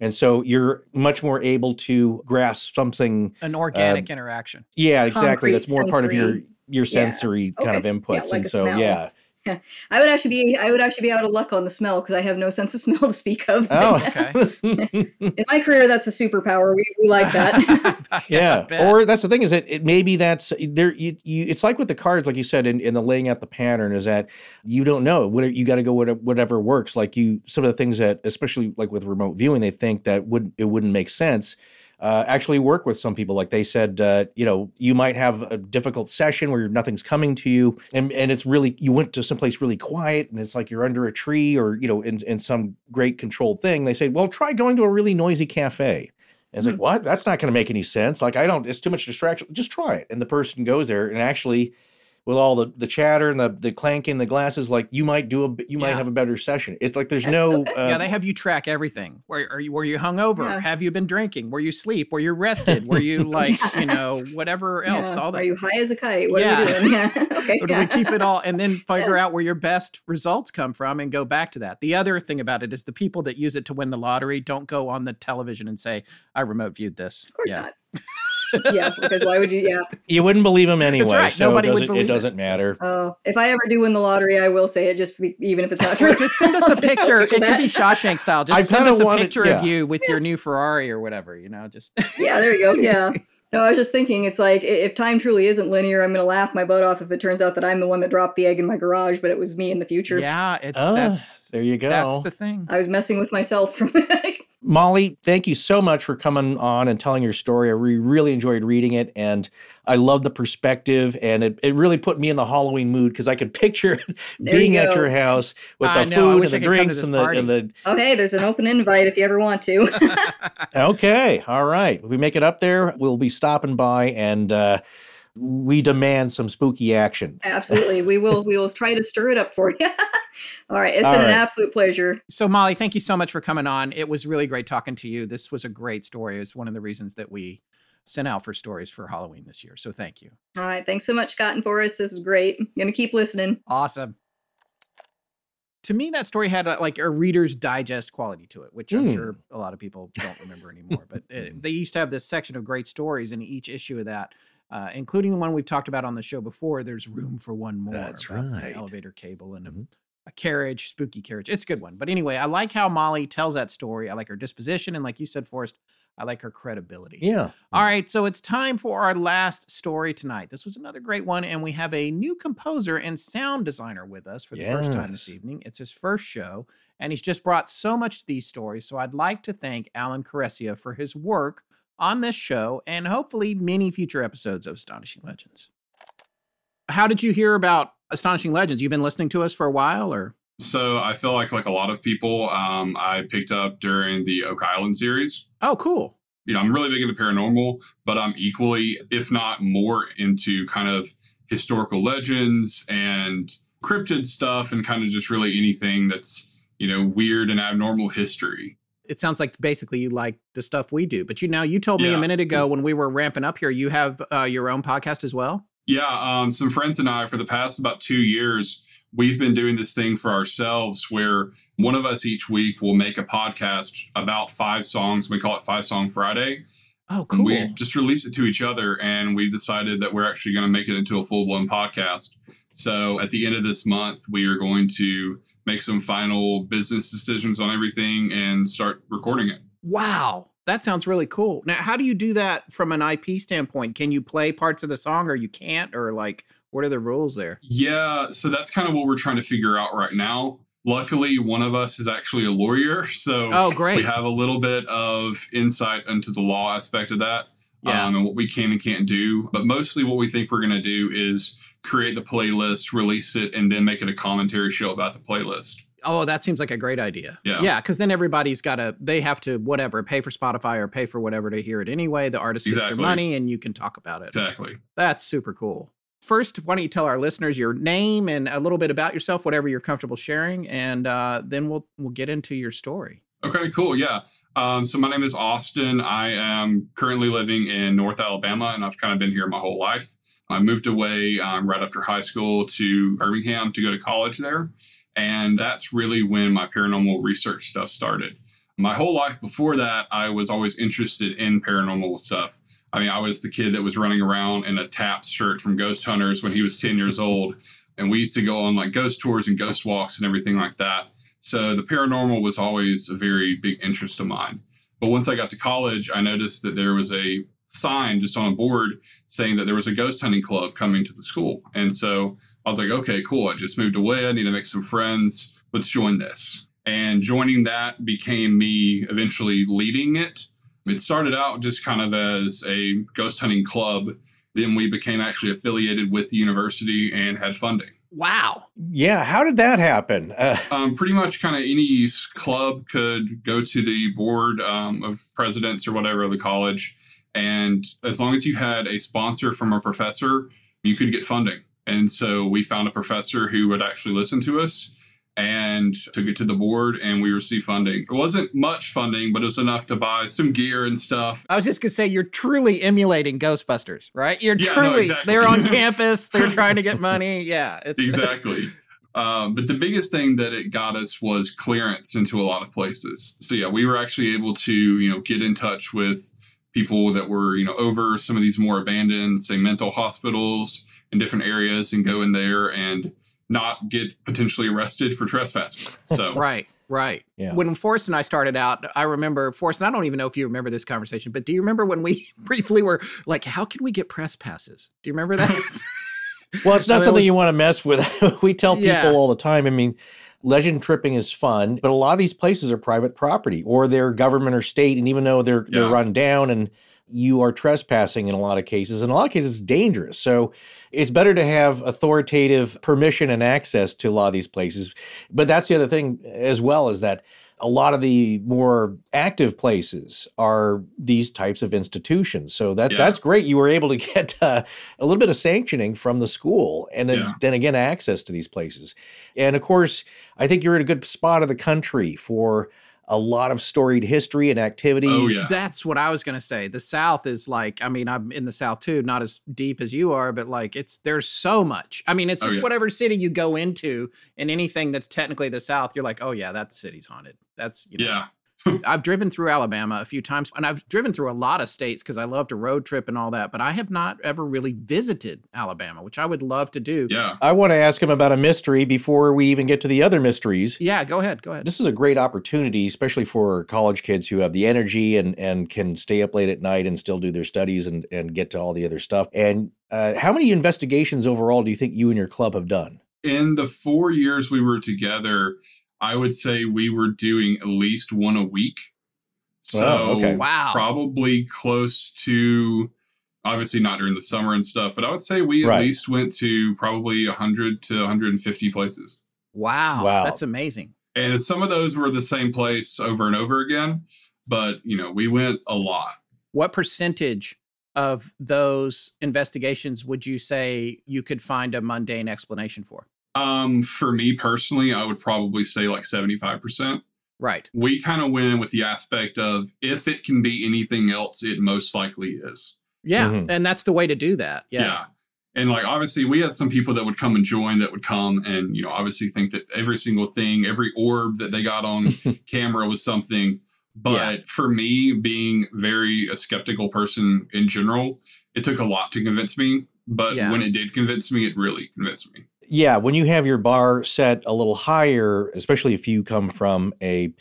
And so you're much more able to grasp something. An organic um, interaction. Yeah, exactly. Concrete That's more part of your sensory. your Yeah. sensory kind of inputs. Yeah, like and a so smell. yeah. (laughs) I would actually be, I would actually be out of luck on the smell because I have no sense of (laughs) smell to speak of. Oh, Okay. In my career, that's a superpower. We, we like that. (laughs) Yeah or that's the thing is that it maybe that's there you, you it's like with the cards like you said in, in the laying out the pattern is that you don't know what you got to go whatever, whatever works like you some of the things that especially like with remote viewing they think that would it wouldn't make sense uh, actually work with some people like they said uh, you know you might have a difficult session where nothing's coming to you and and it's really you went to someplace really quiet and it's like you're under a tree or you know in, in some great controlled thing they say well try going to a really noisy cafe and it's like, what? That's not going to make any sense. Like, I don't, it's too much distraction. Just try it. And the person goes there and actually, with all the, the chatter and the, the clanking, the glasses, like you might do a, you might Yeah. have a better session. It's like there's That's no, so uh, yeah, they have you track everything. Where are you? Were you hungover? Yeah. Have you been drinking? Were you sleep Were you rested? Were you (laughs) like you know whatever else? Yeah. All that. Are you high as a kite? What Yeah. are you doing? Yeah. (laughs) okay. Do yeah. we keep it all and then (laughs) figure out where your best results come from and go back to that? The other thing about it is the people that use it to win the lottery don't go on the television and say, "I remote viewed this." Of course yeah. not. Yeah, because why would you? Yeah. (laughs) you wouldn't believe them anyway. right. So Nobody it would doesn't, believe it it, doesn't so- matter. Oh, if I ever do win the lottery, I will say it, just be, even if it's not true. Just send us a (laughs) picture. It could be Shawshank style. Just I send kinda us a wanted- picture yeah. of you with your new Ferrari or whatever. You know, just (laughs) Yeah, there you go. Yeah. No, I was just thinking, it's like if time truly isn't linear, I'm going to laugh my butt off if it turns out that I'm the one that dropped the egg in my garage, but it was me in the future. yeah. It's Ah, that's there you go. that's the thing. I was messing with myself from Molly, thank you so much for coming on and telling your story. I re- really enjoyed reading it, and I love the perspective, and it, it really put me in the Halloween mood because I could picture (laughs) There you being at your house with I the know, food and the could come to drinks and the, party. and the. Oh, hey, there's an open invite if you ever want to. (laughs) Okay, all right. If we make it up there, we'll be stopping by, and uh, we demand some spooky action. Absolutely. We will we will try to stir it up for you. (laughs) All right. It's All been right. an absolute pleasure. So Molly, thank you so much for coming on. It was really great talking to you. This was a great story. It's one of the reasons that we sent out for stories for Halloween this year. So thank you. All right. Thanks so much, Scott and Forrest. This is great. I'm gonna keep listening. Awesome. To me, that story had a, like a Reader's Digest quality to it, which I'm Hmm. sure a lot of people don't remember anymore. But it, (laughs) they used to have this section of great stories in each issue of that, uh, including the one we've talked about on the show before. There's room for one more. That's right. elevator cable and a, Mhm. a carriage, spooky carriage. It's a good one. But anyway, I like how Molly tells that story. I like her disposition, and like you said, Forrest, I like her credibility. Yeah. All right, so it's time for our last story tonight. This was another great one, and we have a new composer and sound designer with us for the first time this evening. It's his first show, and he's just brought so much to these stories. So I'd like to thank Alan Caressia for his work on this show and hopefully many future episodes of Astonishing Legends. How did you hear about Astonishing Legends? You've been listening to us for a while, or? So I feel like like a lot of people, um, I picked up during the Oak Island series. Oh, cool. You know, I'm really big into paranormal, but I'm equally, if not more, into kind of historical legends and cryptid stuff, and kind of just really anything that's you know weird and abnormal history. It sounds like basically you like the stuff we do, but you now you told me a minute ago when we were ramping up here, you have uh, your own podcast as well. Yeah, um, some friends and I, for the past about two years, we've been doing this thing for ourselves where one of us each week will make a podcast about five songs. We call it Five Song Friday. Oh, And cool. we just release it to each other, and we've decided that we're actually going to make it into a full blown podcast. So at the end of this month, we are going to make some final business decisions on everything and start recording it. Wow, that sounds really cool. Now, how do you do that from an IP standpoint? Can you play parts of the song, or you can't, or like what are the rules there? Yeah, so that's kind of what we're trying to figure out right now. Luckily, one of us is actually a lawyer, (laughs) so Oh, great. we have a little bit of insight into the law aspect of that Yeah. um, and what we can and can't do. But mostly, what we think we're going to do is create the playlist, release it, and then make it a commentary show about the playlist. Oh, that seems like a great idea. Yeah. Yeah, because then everybody's got to, they have to, whatever, pay for Spotify or pay for whatever to hear it anyway. The artist gets Exactly. their money and you can talk about it. Exactly. That's super cool. First, why don't you tell our listeners your name and a little bit about yourself, whatever you're comfortable sharing, and uh, then we'll we'll get into your story. Okay, cool. Yeah. Um, so my name is Austin. I am currently living in North Alabama, and I've kind of been here my whole life. I moved away um, right after high school to Birmingham to go to college there. And that's really when my paranormal research stuff started. My whole life before that, I was always interested in paranormal stuff. I mean, I was the kid that was running around in a TAPS shirt from Ghost Hunters when he was 10 years old. And we used to go on like ghost tours and ghost walks and everything like that. So the paranormal was always a very big interest of mine. But once I got to college, I noticed that there was a sign just on a board saying that there was a ghost hunting club coming to the school. And so I was like, okay, cool. I just moved away. I need to make some friends. Let's join this. And joining that became me eventually leading it. It started out just kind of as a ghost hunting club. Then we became actually affiliated with the university and had funding. Wow. Yeah, how did that happen? Uh, Um, pretty much, kind of any club could go to the board um, of presidents or whatever of the college, and as long as you had a sponsor from a professor, you could get funding. And so we found a professor who would actually listen to us and took it to the board, and we received funding. It wasn't much funding, but it was enough to buy some gear and stuff. I was just gonna say you're truly emulating Ghostbusters, right? You're Yeah, no, truly exactly. they're on (laughs) campus, they're trying to get (laughs) money. Yeah, it's exactly. Um, but the biggest thing that it got us was clearance into a lot of places. So yeah, we were actually able to you know get in touch with people that were you know over some of these more abandoned, say mental hospitals in different areas, and go in there and not get potentially arrested for trespassing. (laughs) So right, right. Yeah. When Forrest and I started out, I remember Forrest, and I don't even know if you remember this conversation, but do you remember when we (laughs) briefly were like, "How can we get press passes?" Do you remember that? (laughs) well, it's not Well, it something was- you want to mess with. we tell people Yeah. all the time. I mean, legend tripping is fun, but a lot of these places are private property or they're government or state, and even though they're they're run down and you are trespassing in a lot of cases. In a lot of cases, it's dangerous. So it's better to have authoritative permission and access to a lot of these places. But that's the other thing as well is that a lot of the more active places are these types of institutions. So that Yeah. that's great. You were able to (laughs) get uh, a little bit of sanctioning from the school, and then, Yeah. then again access to these places. And of course, I think you're in a good spot of the country for a lot of storied history and activity. oh yeah, That's what I was gonna say. The South is like, I mean, I'm in the South too, not as deep as you are, but like it's there's so much. I mean, it's Oh, just yeah. whatever city you go into and anything that's technically the South, you're like, oh yeah, that city's haunted. That's you know, yeah. (laughs) I've driven through Alabama a few times, and I've driven through a lot of states because I love to road trip and all that. But I have not ever really visited Alabama, which I would love to do. Yeah. I want to ask him about a mystery before we even get to the other mysteries. Yeah, go ahead, go ahead. This is a great opportunity, especially for college kids who have the energy and, and can stay up late at night and still do their studies and, and get to all the other stuff. And uh, how many investigations overall do you think you and your club have done? In the four years we were together, I would say we were doing at least one a week. Oh, so Wow, okay. Wow. probably close to obviously not during the summer and stuff, but I would say we at Right. least went to probably 100 to 150 places. wow, Wow. that's amazing. And some of those were the same place over and over again, but you know, we went a lot. What percentage of those investigations would you say you could find a mundane explanation for? Um, for me personally, I would probably say like 75%. Right. We kind of went in with the aspect of if it can be anything else, it most likely is. Yeah, Mhm. and that's the way to do that. Yeah. And like obviously we had some people that would come and join that would come and you know obviously think that every single thing, every orb that they got on (laughs) camera was something. But Yeah. for me, being very a skeptical person in general, it took a lot to convince me. But Yeah. when it did convince me, it really convinced me. Yeah, when you have your bar set a little higher, especially if you come from a,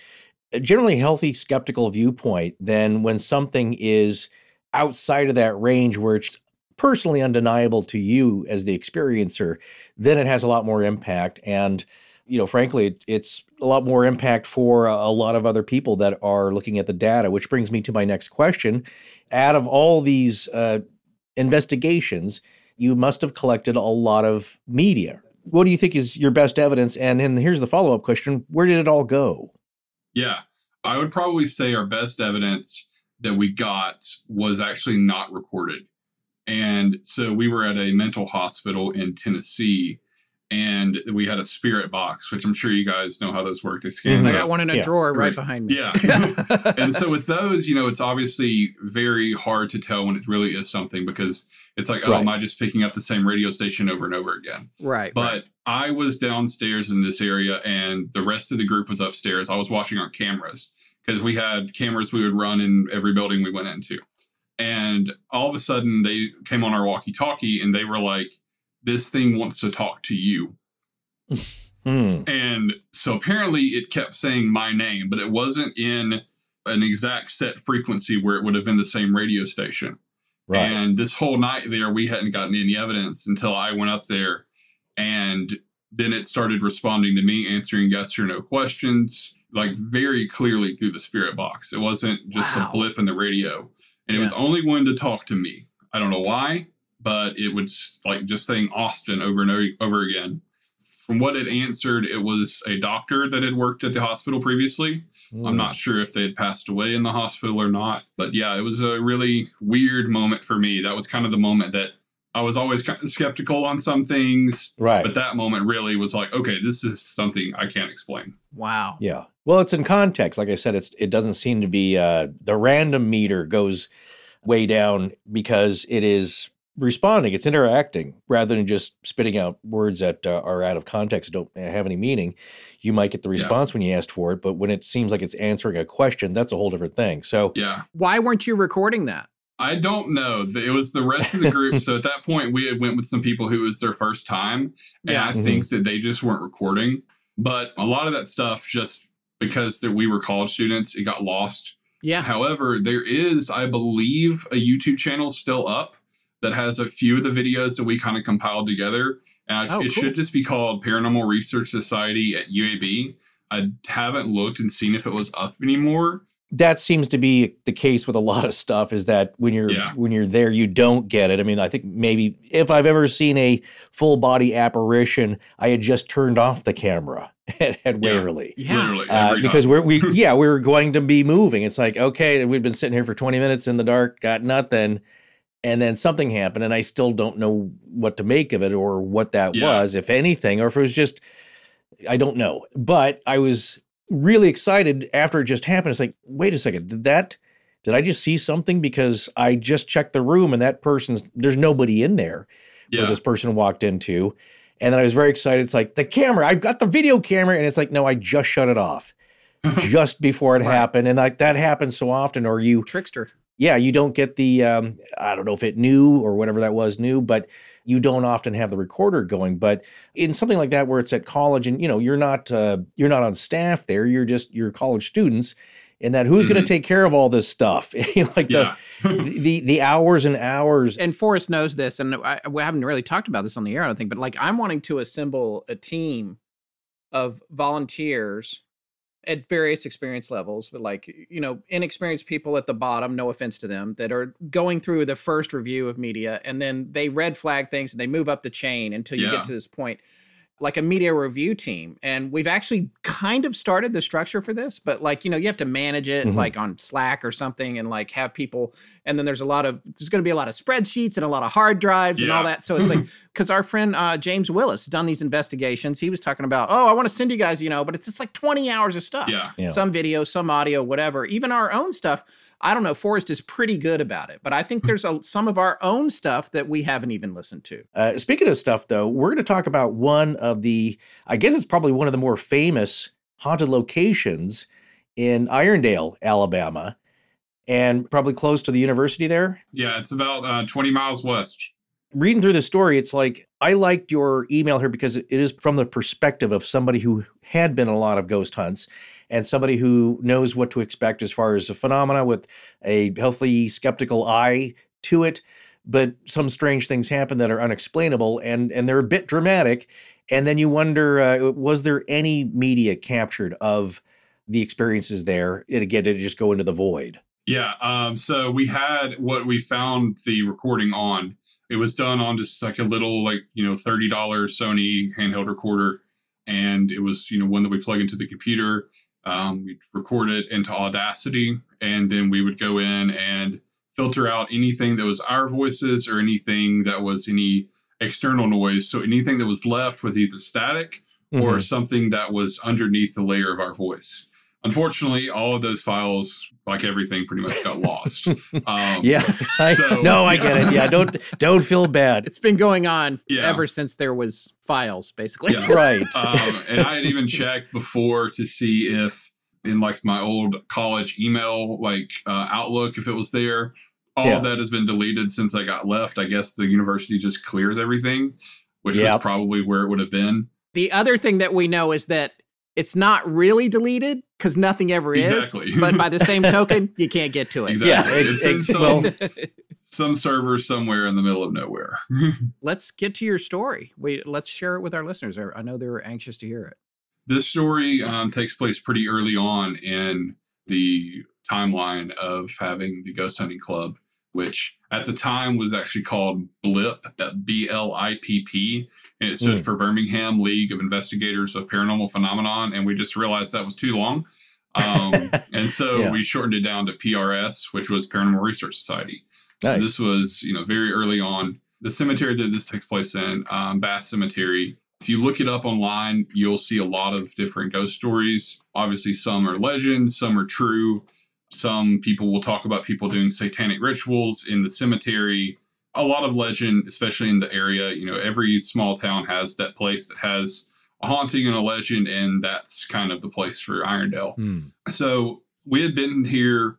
generally healthy skeptical viewpoint, then when something is outside of that range where it's personally undeniable to you as the experiencer, then it has a lot more impact. And, you know, frankly, it, it's a lot more impact for a, a lot of other people that are looking at the data, which brings me to my next question. Out of all these uh, investigations, you must have collected a lot of media. what do you think is your best evidence? And then here's the follow up question Where did it all go? Yeah, I would probably say our best evidence that we got was actually not recorded. And so we were at a mental hospital in Tennessee and we had a spirit box, which I'm sure you guys know how those work. They scan. Mm-hmm. I got one in a yeah. drawer right, right behind me. Yeah. (laughs) (laughs) and so with those, you know, it's obviously very hard to tell when it really is something because it's like, oh, right. am I just picking up the same radio station over and over again? Right. But right. I was downstairs in this area and the rest of the group was upstairs. I was watching on cameras because we had cameras we would run in every building we went into. And all of a sudden they came on our walkie talkie and they were like, this thing wants to talk to you. (laughs) hmm. And so apparently it kept saying my name, but it wasn't in an exact set frequency where it would have been the same radio station. Right. And this whole night there, we hadn't gotten any evidence until I went up there. And then it started responding to me, answering yes or no questions, like very clearly through the spirit box. It wasn't just wow. a blip in the radio. And yeah. it was only one to talk to me. I don't know why but it was like just saying Austin over and over again. From what it answered, it was a doctor that had worked at the hospital previously. Mm. I'm not sure if they had passed away in the hospital or not, but yeah, it was a really weird moment for me. That was kind of the moment that I was always kind of skeptical on some things. Right. But that moment really was like, okay, this is something I can't explain. Wow. Yeah. Well, it's in context. Like I said, it's it doesn't seem to be uh the random meter goes way down because it is responding it's interacting rather than just spitting out words that uh, are out of context don't have any meaning. You might get the response yeah. when you asked for it but when it seems like it's answering a question that's a whole different thing. So yeah. Why weren't you recording that? I don't know. It was the rest of the group. So at that point we had went with some people who was their first time and yeah. i mm-hmm. think that they just weren't recording. But a lot of that stuff just because that we were college students it got lost. Yeah. However there is i believe a youtube channel still up that has a few of the videos that we kind of compiled together. And oh, it cool. should just be called Paranormal Research Society at UAB. I haven't looked and seen if it was up anymore. That seems to be the case with a lot of stuff is that when you're yeah. when you're there you don't get it. I mean, I think maybe if I've ever seen a full body apparition, I had just turned off the camera (laughs) at, at yeah. Waverly. Yeah. Literally, uh, because we're we (laughs) yeah, we were going to be moving. It's like, okay, we've been sitting here for 20 minutes in the dark, got nothing and then something happened and i still don't know what to make of it or what that yeah. was if anything or if it was just i don't know but i was really excited after it just happened it's like wait a second did that did i just see something because i just checked the room and that person's there's nobody in there yeah. where this person walked into and then i was very excited it's like the camera i've got the video camera and it's like no i just shut it off (laughs) just before it right. happened and like that happens so often or you trickster yeah, you don't get the um, I don't know if it knew or whatever that was new, but you don't often have the recorder going. But in something like that where it's at college and you know you're not uh, you're not on staff there, you're just you're college students, and that who's mm-hmm. going to take care of all this stuff? (laughs) like the, the the hours and hours. And Forrest knows this, and I, we haven't really talked about this on the air, I don't think. But like I'm wanting to assemble a team of volunteers at various experience levels, but like, you know, inexperienced people at the bottom, no offense to them, that are going through the first review of media and then they red flag things and they move up the chain until you yeah. get to this point like a media review team and we've actually kind of started the structure for this but like you know you have to manage it mm-hmm. like on slack or something and like have people and then there's a lot of there's going to be a lot of spreadsheets and a lot of hard drives yeah. and all that so it's like (laughs) because our friend uh, james willis done these investigations he was talking about oh i want to send you guys you know but it's just like 20 hours of stuff yeah. yeah. some video some audio whatever even our own stuff I don't know. Forrest is pretty good about it, but I think there's a, some of our own stuff that we haven't even listened to. Uh, speaking of stuff, though, we're going to talk about one of the, I guess it's probably one of the more famous haunted locations in Irondale, Alabama, and probably close to the university there. Yeah, it's about uh, 20 miles west. Reading through the story, it's like I liked your email here because it is from the perspective of somebody who had been a lot of ghost hunts and somebody who knows what to expect as far as a phenomena with a healthy skeptical eye to it but some strange things happen that are unexplainable and and they're a bit dramatic and then you wonder uh, was there any media captured of the experiences there it again did it just go into the void yeah um, so we had what we found the recording on It was done on just like a little, like, you know, $30 Sony handheld recorder. And it was, you know, one that we plug into the computer. Um, we'd record it into Audacity. And then we would go in and filter out anything that was our voices or anything that was any external noise. So anything that was left was either static mm-hmm. or something that was underneath the layer of our voice. Unfortunately, all of those files, like everything, pretty much got lost. (laughs) Um, yeah, I, (laughs) so, no, I get it. Yeah, don't don't feel bad. It's been going on yeah. ever since there was files, basically. Yeah. (laughs) right. Um, and I had even checked before to see if in like my old college email, like uh, Outlook, if it was there. All yeah. of that has been deleted since I got left. I guess the university just clears everything, which yep. is probably where it would have been. The other thing that we know is that it's not really deleted because nothing ever exactly. is. (laughs) But by the same token, you can't get to it. Exactly. Yeah, it's, it's in some, some server somewhere in the middle of nowhere. (laughs) let's get to your story. We let's share it with our listeners. I know they're anxious to hear it. This story um, takes place pretty early on in the timeline of having the ghost hunting club which at the time was actually called BLIP, that B L I P P, and it stood mm. for Birmingham League of Investigators of Paranormal Phenomenon. And we just realized that was too long. Um, (laughs) and so yeah. we shortened it down to PRS, which was Paranormal Research Society. Nice. So this was, you know, very early on. The cemetery that this takes place in, um, Bass Cemetery. If you look it up online, you'll see a lot of different ghost stories. Obviously, some are legends, some are true. Some people will talk about people doing satanic rituals in the cemetery. A lot of legend, especially in the area. You know, every small town has that place that has a haunting and a legend, and that's kind of the place for Irondale. Hmm. So we had been here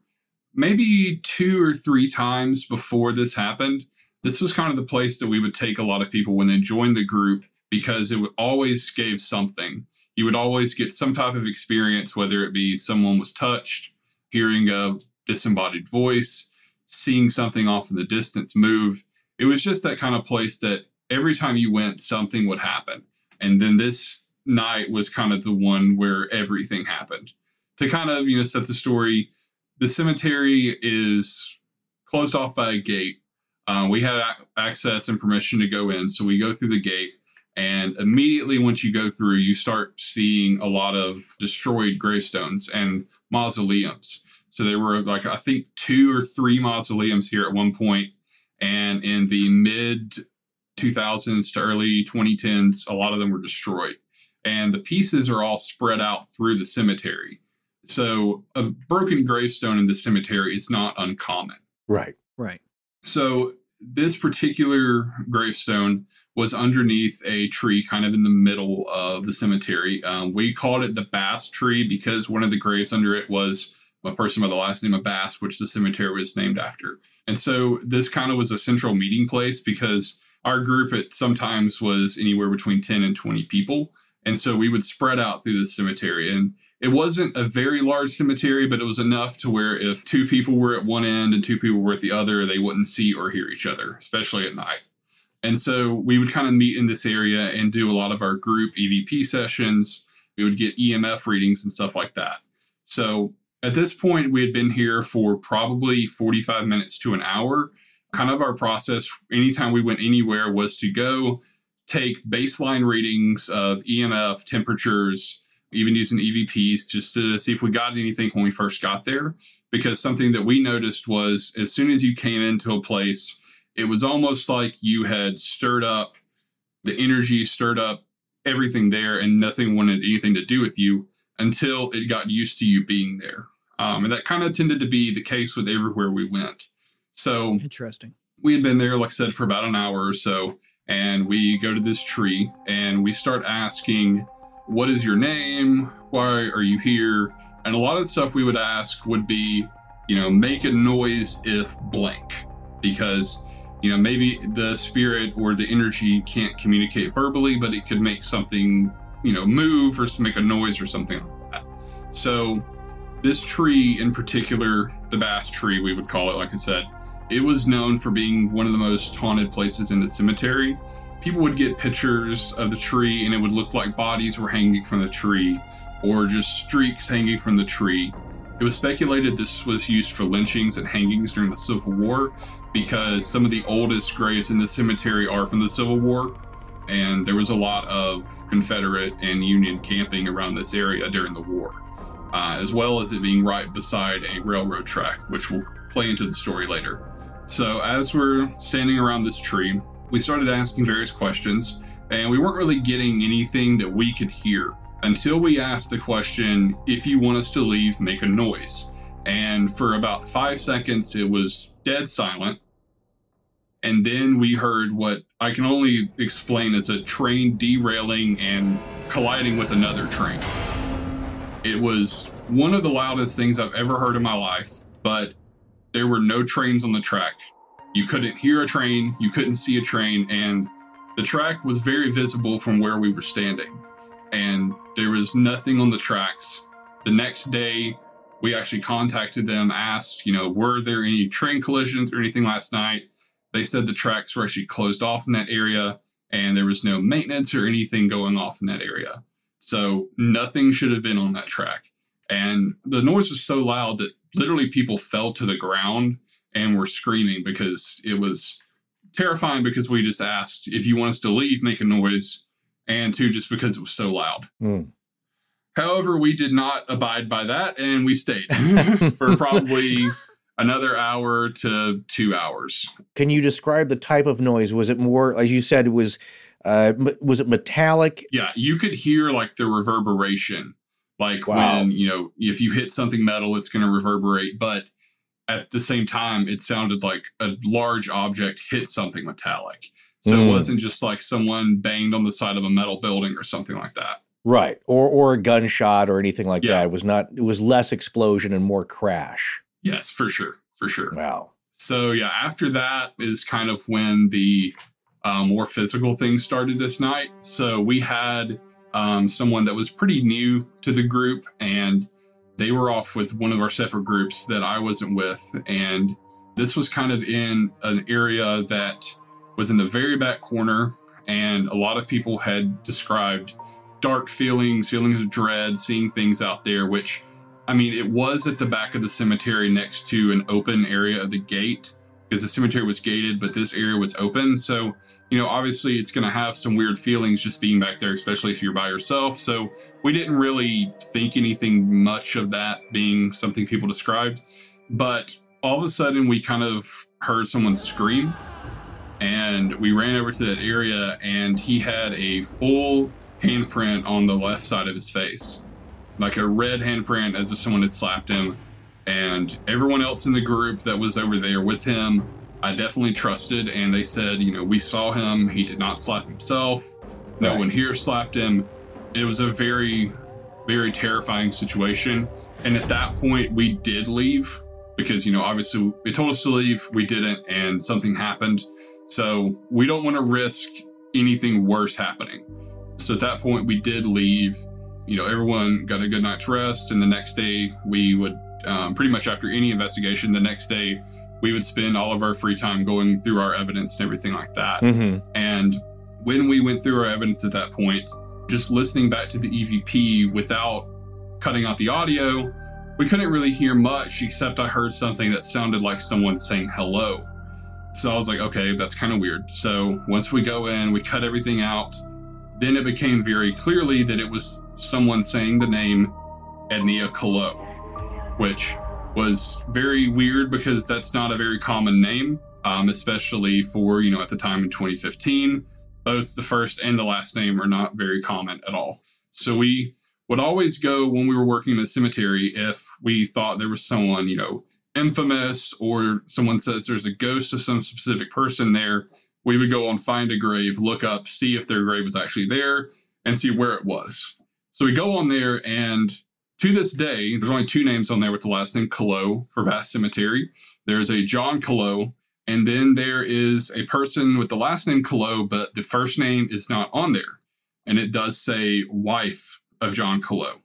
maybe two or three times before this happened. This was kind of the place that we would take a lot of people when they joined the group because it would always gave something. You would always get some type of experience, whether it be someone was touched, hearing a disembodied voice, seeing something off in the distance move. It was just that kind of place that every time you went, something would happen. And then this night was kind of the one where everything happened. To kind of, you know, set the story, the cemetery is closed off by a gate. Uh, we had access and permission to go in. So we go through the gate. And immediately once you go through, you start seeing a lot of destroyed gravestones. And mausoleums. So there were like I think two or three mausoleums here at one point, and in the mid 2000s to early 2010s, a lot of them were destroyed, and the pieces are all spread out through the cemetery. So a broken gravestone in the cemetery is not uncommon. Right. Right. So this particular gravestone was underneath a tree kind of in the middle of the cemetery. Um, we called it the Bass tree because one of the graves under it was a person by the last name of Bass, which the cemetery was named after. And so this kind of was a central meeting place because our group at sometimes was anywhere between 10 and 20 people. And so we would spread out through the cemetery. And it wasn't a very large cemetery, but it was enough to where if two people were at one end and two people were at the other, they wouldn't see or hear each other, especially at night. And so we would kind of meet in this area and do a lot of our group EVP sessions. We would get EMF readings and stuff like that. So at this point, we had been here for probably 45 minutes to an hour. Kind of our process, anytime we went anywhere, was to go take baseline readings of EMF, temperatures, even using EVPs just to see if we got anything when we first got there. Because something that we noticed was as soon as you came into a place, it was almost like you had stirred up the energy, stirred up everything there, and nothing wanted anything to do with you until it got used to you being there. Um, and that kind of tended to be the case with everywhere we went. So interesting. We had been there, like I said, for about an hour or so, and we go to this tree and we start asking, What is your name? Why are you here? And a lot of the stuff we would ask would be, you know, make a noise if blank, because you know maybe the spirit or the energy can't communicate verbally but it could make something you know move or make a noise or something like that. So this tree in particular the bass tree we would call it like i said it was known for being one of the most haunted places in the cemetery. People would get pictures of the tree and it would look like bodies were hanging from the tree or just streaks hanging from the tree. It was speculated this was used for lynchings and hangings during the Civil War because some of the oldest graves in the cemetery are from the Civil War. And there was a lot of Confederate and Union camping around this area during the war, uh, as well as it being right beside a railroad track, which will play into the story later. So, as we're standing around this tree, we started asking various questions, and we weren't really getting anything that we could hear until we asked the question if you want us to leave, make a noise. And for about five seconds, it was dead silent. And then we heard what I can only explain as a train derailing and colliding with another train. It was one of the loudest things I've ever heard in my life, but there were no trains on the track. You couldn't hear a train, you couldn't see a train, and the track was very visible from where we were standing. And there was nothing on the tracks. The next day, we actually contacted them, asked, you know, were there any train collisions or anything last night? They said the tracks were actually closed off in that area and there was no maintenance or anything going off in that area. So nothing should have been on that track. And the noise was so loud that literally people fell to the ground and were screaming because it was terrifying because we just asked if you want us to leave, make a noise, and two, just because it was so loud. Mm. However, we did not abide by that and we stayed (laughs) for probably another hour to two hours. Can you describe the type of noise? Was it more, as you said, was uh, was it metallic? Yeah, you could hear like the reverberation, like wow. when you know if you hit something metal, it's going to reverberate. But at the same time, it sounded like a large object hit something metallic. So mm. it wasn't just like someone banged on the side of a metal building or something like that. Right. Or or a gunshot or anything like yeah. that. It was not it was less explosion and more crash. Yes, for sure. For sure. Wow. So yeah, after that is kind of when the um, more physical things started this night. So we had um, someone that was pretty new to the group and they were off with one of our separate groups that I wasn't with. And this was kind of in an area that was in the very back corner. And a lot of people had described dark feelings, feelings of dread, seeing things out there, which I mean, it was at the back of the cemetery next to an open area of the gate because the cemetery was gated, but this area was open. So, you know, obviously it's going to have some weird feelings just being back there, especially if you're by yourself. So, we didn't really think anything much of that being something people described. But all of a sudden, we kind of heard someone scream and we ran over to that area and he had a full handprint on the left side of his face, like a red handprint as if someone had slapped him. And everyone else in the group that was over there with him, I definitely trusted. And they said, you know, we saw him. He did not slap himself. No right. one here slapped him. It was a very, very terrifying situation. And at that point, we did leave because, you know, obviously they told us to leave. We didn't, and something happened. So we don't want to risk anything worse happening. So at that point, we did leave. You know, everyone got a good night's rest, and the next day we would um, pretty much after any investigation, the next day we would spend all of our free time going through our evidence and everything like that. Mm-hmm. And when we went through our evidence at that point, just listening back to the EVP without cutting out the audio, we couldn't really hear much except I heard something that sounded like someone saying hello. So I was like, okay, that's kind of weird. So once we go in, we cut everything out. Then it became very clearly that it was someone saying the name Ednia Killough, which was very weird because that's not a very common name, um, especially for, you know, at the time in 2015. Both the first and the last name are not very common at all. So we would always go when we were working in a cemetery if we thought there was someone, you know, infamous or someone says there's a ghost of some specific person there we would go on find a grave, look up, see if their grave was actually there, and see where it was. So we go on there, and to this day, there's only two names on there with the last name Killough for Bass Cemetery. There's a John Killough, and then there is a person with the last name Killough, but the first name is not on there. And it does say wife of John Killough.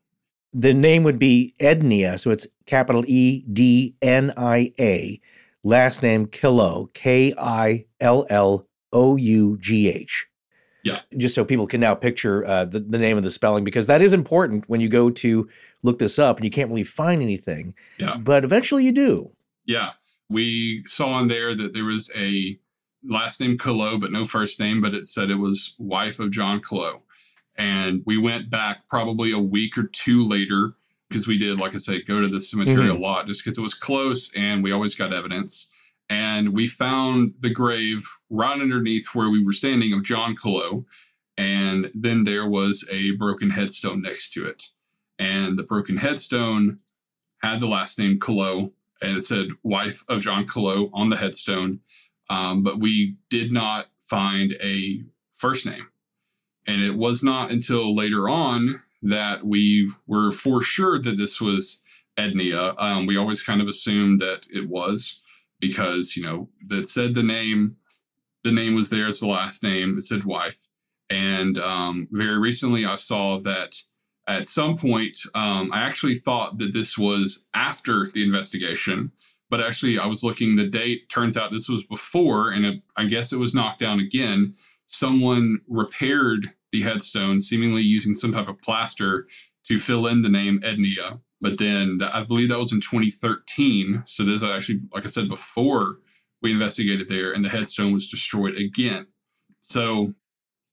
The name would be Ednia, so it's capital E D N I A. Last name Killough, K I L L O U G H. Yeah. Just so people can now picture uh, the, the name of the spelling, because that is important when you go to look this up and you can't really find anything. Yeah. But eventually you do. Yeah. We saw in there that there was a last name Killough, but no first name, but it said it was wife of John Killough. And we went back probably a week or two later because we did, like I say, go to the cemetery Mhm. a lot just because it was close and we always got evidence. And we found the grave right underneath where we were standing of John Killough. And then there was a broken headstone next to it. And the broken headstone had the last name Killough and it said wife of John Killough on the headstone. Um, but we did not find a first name. And it was not until later on that we were for sure that this was Ednia. Um, we always kind of assumed that it was because, you know, that said the name, the name was there it's the last name, it said wife. And um, very recently I saw that at some point, um, I actually thought that this was after the investigation, but actually I was looking the date. Turns out this was before, and it, I guess it was knocked down again. Someone repaired the headstone, seemingly using some type of plaster to fill in the name Ednia. But then that, I believe that was in 2013. So this is actually, like I said before, we investigated there, and the headstone was destroyed again. So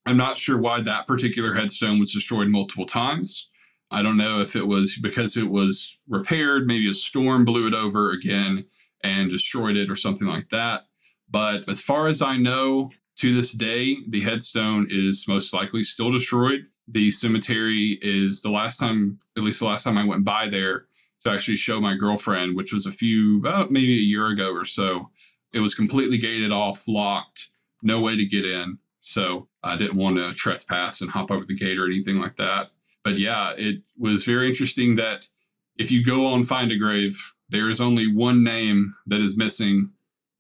I'm not sure why that particular headstone was destroyed multiple times. I don't know if it was because it was repaired, maybe a storm blew it over again and destroyed it or something like that. But as far as I know, to this day, the headstone is most likely still destroyed. The cemetery is the last time, at least the last time I went by there to actually show my girlfriend, which was a few, about maybe a year ago or so. It was completely gated off, locked, no way to get in. So I didn't want to trespass and hop over the gate or anything like that. But yeah, it was very interesting that if you go on Find a Grave, there is only one name that is missing,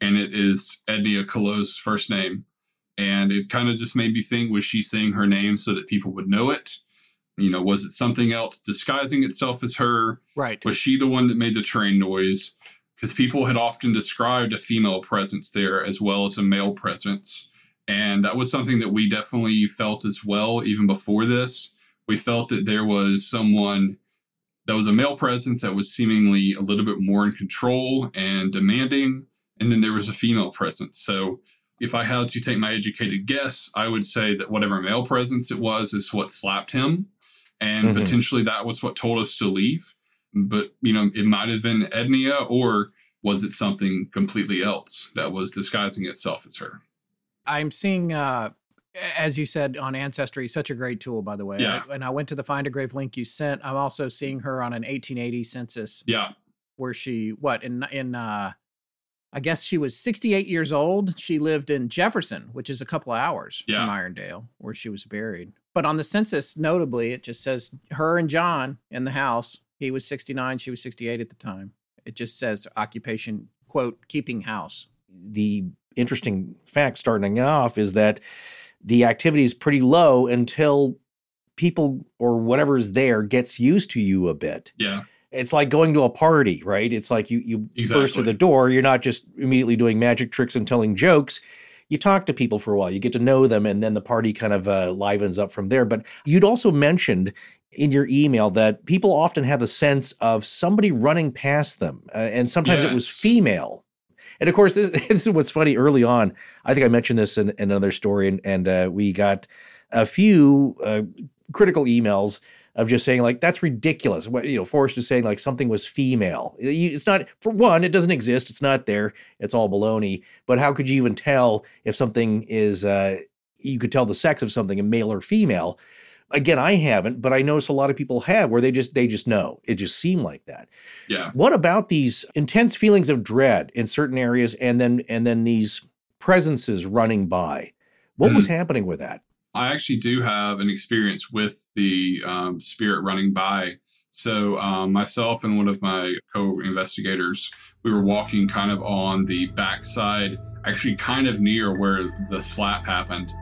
and it is Ednia Killough's first name. And it kind of just made me think was she saying her name so that people would know it? You know, was it something else disguising itself as her? Right. Was she the one that made the train noise? Because people had often described a female presence there as well as a male presence. And that was something that we definitely felt as well, even before this. We felt that there was someone that was a male presence that was seemingly a little bit more in control and demanding. And then there was a female presence. So if I had to take my educated guess, I would say that whatever male presence it was is what slapped him. And Mhm. potentially that was what told us to leave. But, you know, it might have been Ednia, or was it something completely else that was disguising itself as her? I'm seeing, uh, as you said on Ancestry, such a great tool, by the way. Yeah. I, and I went to the Find a Grave link you sent. I'm also seeing her on an 1880 census Yeah. where she, what, in, in, uh, I guess she was 68 years old. She lived in Jefferson, which is a couple of hours Yeah. from Irondale, where she was buried. But on the census, notably, it just says her and John in the house. He was 69, she was 68 at the time. It just says occupation, quote, keeping house. The interesting fact starting off is that the activity is pretty low until people or whatever's there gets used to you a bit. Yeah. It's like going to a party, right? It's like you you burst through the door. You're not just immediately doing magic tricks and telling jokes. You talk to people for a while. You get to know them, and then the party kind of uh, livens up from there. But you'd also mentioned in your email that people often have the sense of somebody running past them, uh, and sometimes it was female. And of course, (laughs) this, this is what's funny. Early on, I think I mentioned this in, in another story, and, and uh, we got a few uh, critical emails of just saying like that's ridiculous. What you know, Forrest is saying like something was female. It's not for one, it doesn't exist. It's not there. It's all baloney. But how could you even tell if something is? Uh, you could tell the sex of something, a male or female. Again, I haven't, but I notice a lot of people have where they just they just know. It just seemed like that. Yeah. What about these intense feelings of dread in certain areas, and then and then these presences running by? What was happening with that? I actually do have an experience with the um, spirit running by. So, um, myself and one of my co investigators, we were walking kind of on the backside, actually, kind of near where the slap happened.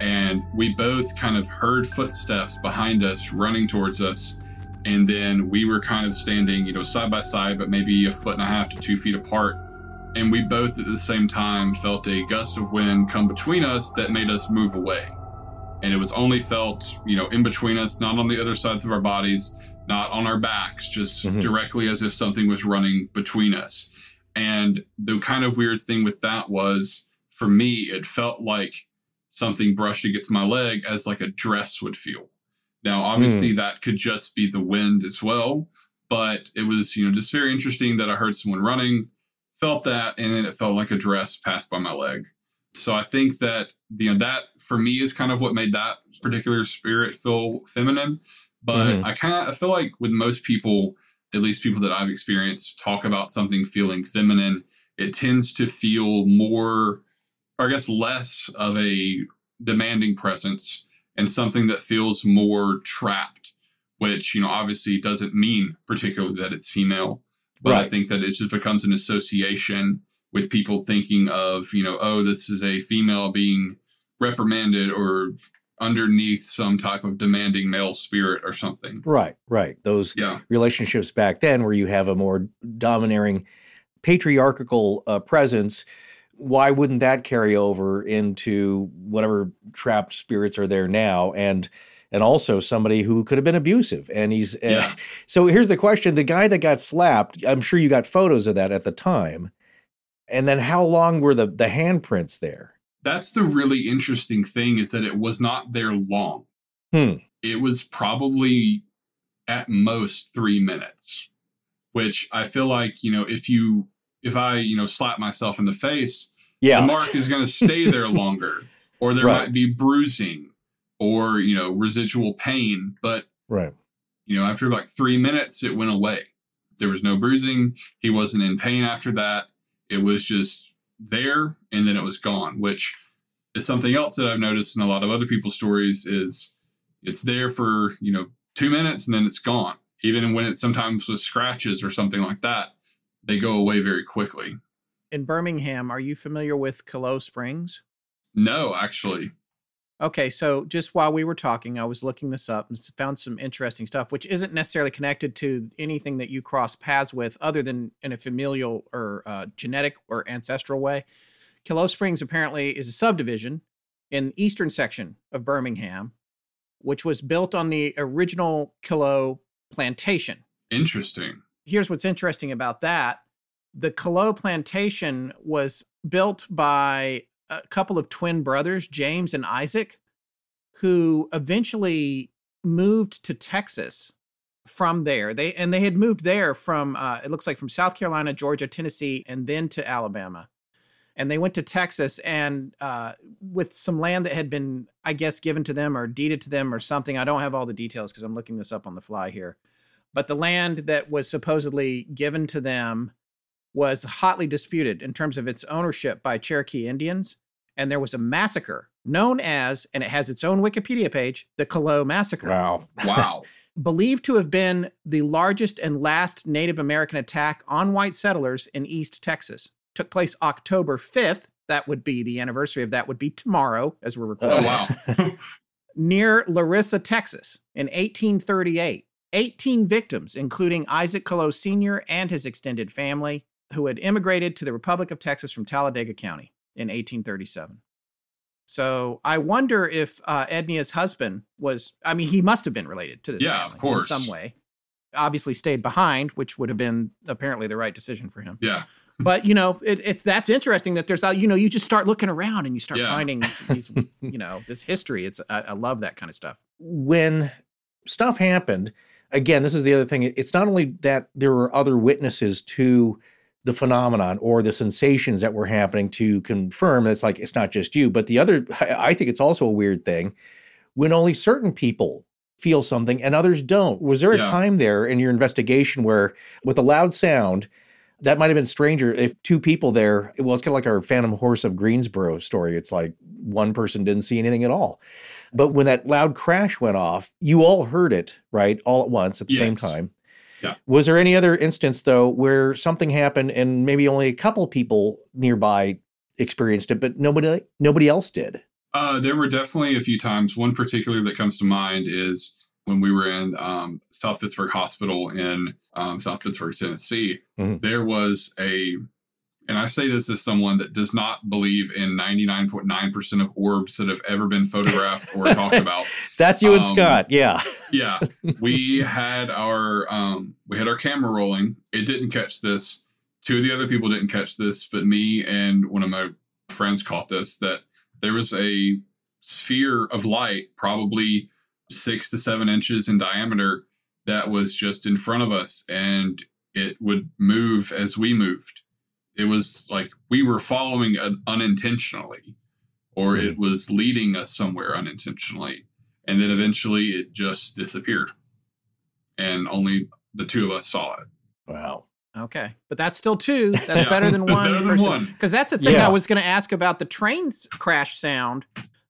And we both kind of heard footsteps behind us running towards us. And then we were kind of standing, you know, side by side, but maybe a foot and a half to two feet apart. And we both at the same time felt a gust of wind come between us that made us move away and it was only felt, you know, in between us, not on the other sides of our bodies, not on our backs, just mm-hmm. directly as if something was running between us. And the kind of weird thing with that was for me, it felt like something brushed against my leg as like a dress would feel. Now, obviously, mm. that could just be the wind as well, but it was, you know, just very interesting that I heard someone running, felt that, and then it felt like a dress passed by my leg. So I think that you know that for me is kind of what made that particular spirit feel feminine. But mm-hmm. I kind of I feel like with most people, at least people that I've experienced, talk about something feeling feminine, it tends to feel more, or I guess less of a demanding presence and something that feels more trapped, which you know obviously doesn't mean particularly that it's female. But right. I think that it just becomes an association with people thinking of, you know, oh, this is a female being reprimanded or underneath some type of demanding male spirit or something. Right, right. Those yeah. relationships back then where you have a more domineering patriarchal uh, presence why wouldn't that carry over into whatever trapped spirits are there now and and also somebody who could have been abusive and he's yeah. uh, (laughs) so here's the question the guy that got slapped i'm sure you got photos of that at the time and then how long were the the handprints there? That's the really interesting thing is that it was not there long. Hmm. It was probably at most three minutes, which I feel like, you know, if you if I, you know, slap myself in the face, yeah. the mark is going to stay there (laughs) longer, or there right. might be bruising or, you know, residual pain. But, right. you know, after like three minutes, it went away. There was no bruising. He wasn't in pain after that. It was just there and then it was gone, which is something else that I've noticed in a lot of other people's stories is it's there for, you know, two minutes and then it's gone. Even when it's sometimes with scratches or something like that, they go away very quickly. In Birmingham, are you familiar with Killough Springs? No, actually. Okay, so just while we were talking, I was looking this up and found some interesting stuff, which isn't necessarily connected to anything that you cross paths with, other than in a familial or uh, genetic or ancestral way. Killough Springs apparently is a subdivision in the eastern section of Birmingham, which was built on the original Killough plantation. Interesting. Here's what's interesting about that the Killough plantation was built by a couple of twin brothers, James and Isaac, who eventually moved to Texas from there. They and they had moved there from uh, it looks like from South Carolina, Georgia, Tennessee, and then to Alabama. And they went to Texas and uh, with some land that had been, I guess, given to them or deeded to them or something. I don't have all the details because I'm looking this up on the fly here. But the land that was supposedly given to them was hotly disputed in terms of its ownership by Cherokee Indians. And there was a massacre known as, and it has its own Wikipedia page, the Killough Massacre. Wow. Wow. (laughs) Believed to have been the largest and last Native American attack on white settlers in East Texas. Took place October 5th. That would be the anniversary of that, would be tomorrow as we're oh, recording. Oh, wow. (laughs) near Larissa, Texas in 1838. 18 victims, including Isaac Killough Sr. and his extended family who had immigrated to the Republic of Texas from Talladega County in 1837. So I wonder if uh, Ednia's husband was, I mean, he must have been related to this yeah, of course. in some way. Obviously stayed behind, which would have been apparently the right decision for him. Yeah. But you know, it, it's that's interesting that there's, you know, you just start looking around and you start yeah. finding these, (laughs) you know, this history. It's I, I love that kind of stuff. When stuff happened, again, this is the other thing. It's not only that there were other witnesses to the phenomenon or the sensations that were happening to confirm that it's like it's not just you. But the other, (laughs) I think it's also a weird thing when only certain people feel something and others don't. Was there a yeah. time there in your investigation where, with a loud sound, that might have been stranger if two people there, well, it's kind of like our Phantom Horse of Greensboro story. It's like one person didn't see anything at all. But when that loud crash went off, you all heard it, right? All at once at the yes. same time. Yeah. Was there any other instance though where something happened and maybe only a couple people nearby experienced it, but nobody nobody else did? Uh, there were definitely a few times. One particular that comes to mind is when we were in um, South Pittsburg Hospital in um, South Pittsburg, Tennessee. Mm-hmm. There was a and I say this as someone that does not believe in 99.9% of orbs that have ever been photographed or talked (laughs) about. That's you and um, Scott, yeah. yeah. (laughs) We had our um, we had our camera rolling. It didn't catch this. Two of the other people didn't catch this, but me and one of my friends caught this that there was a sphere of light, probably six to seven inches in diameter, that was just in front of us and it would move as we moved it was like we were following it unintentionally or mm-hmm. it was leading us somewhere unintentionally and then eventually it just disappeared and only the two of us saw it wow okay but that's still two (laughs) that's yeah. better than one because that's the thing yeah. i was going to ask about the train crash sound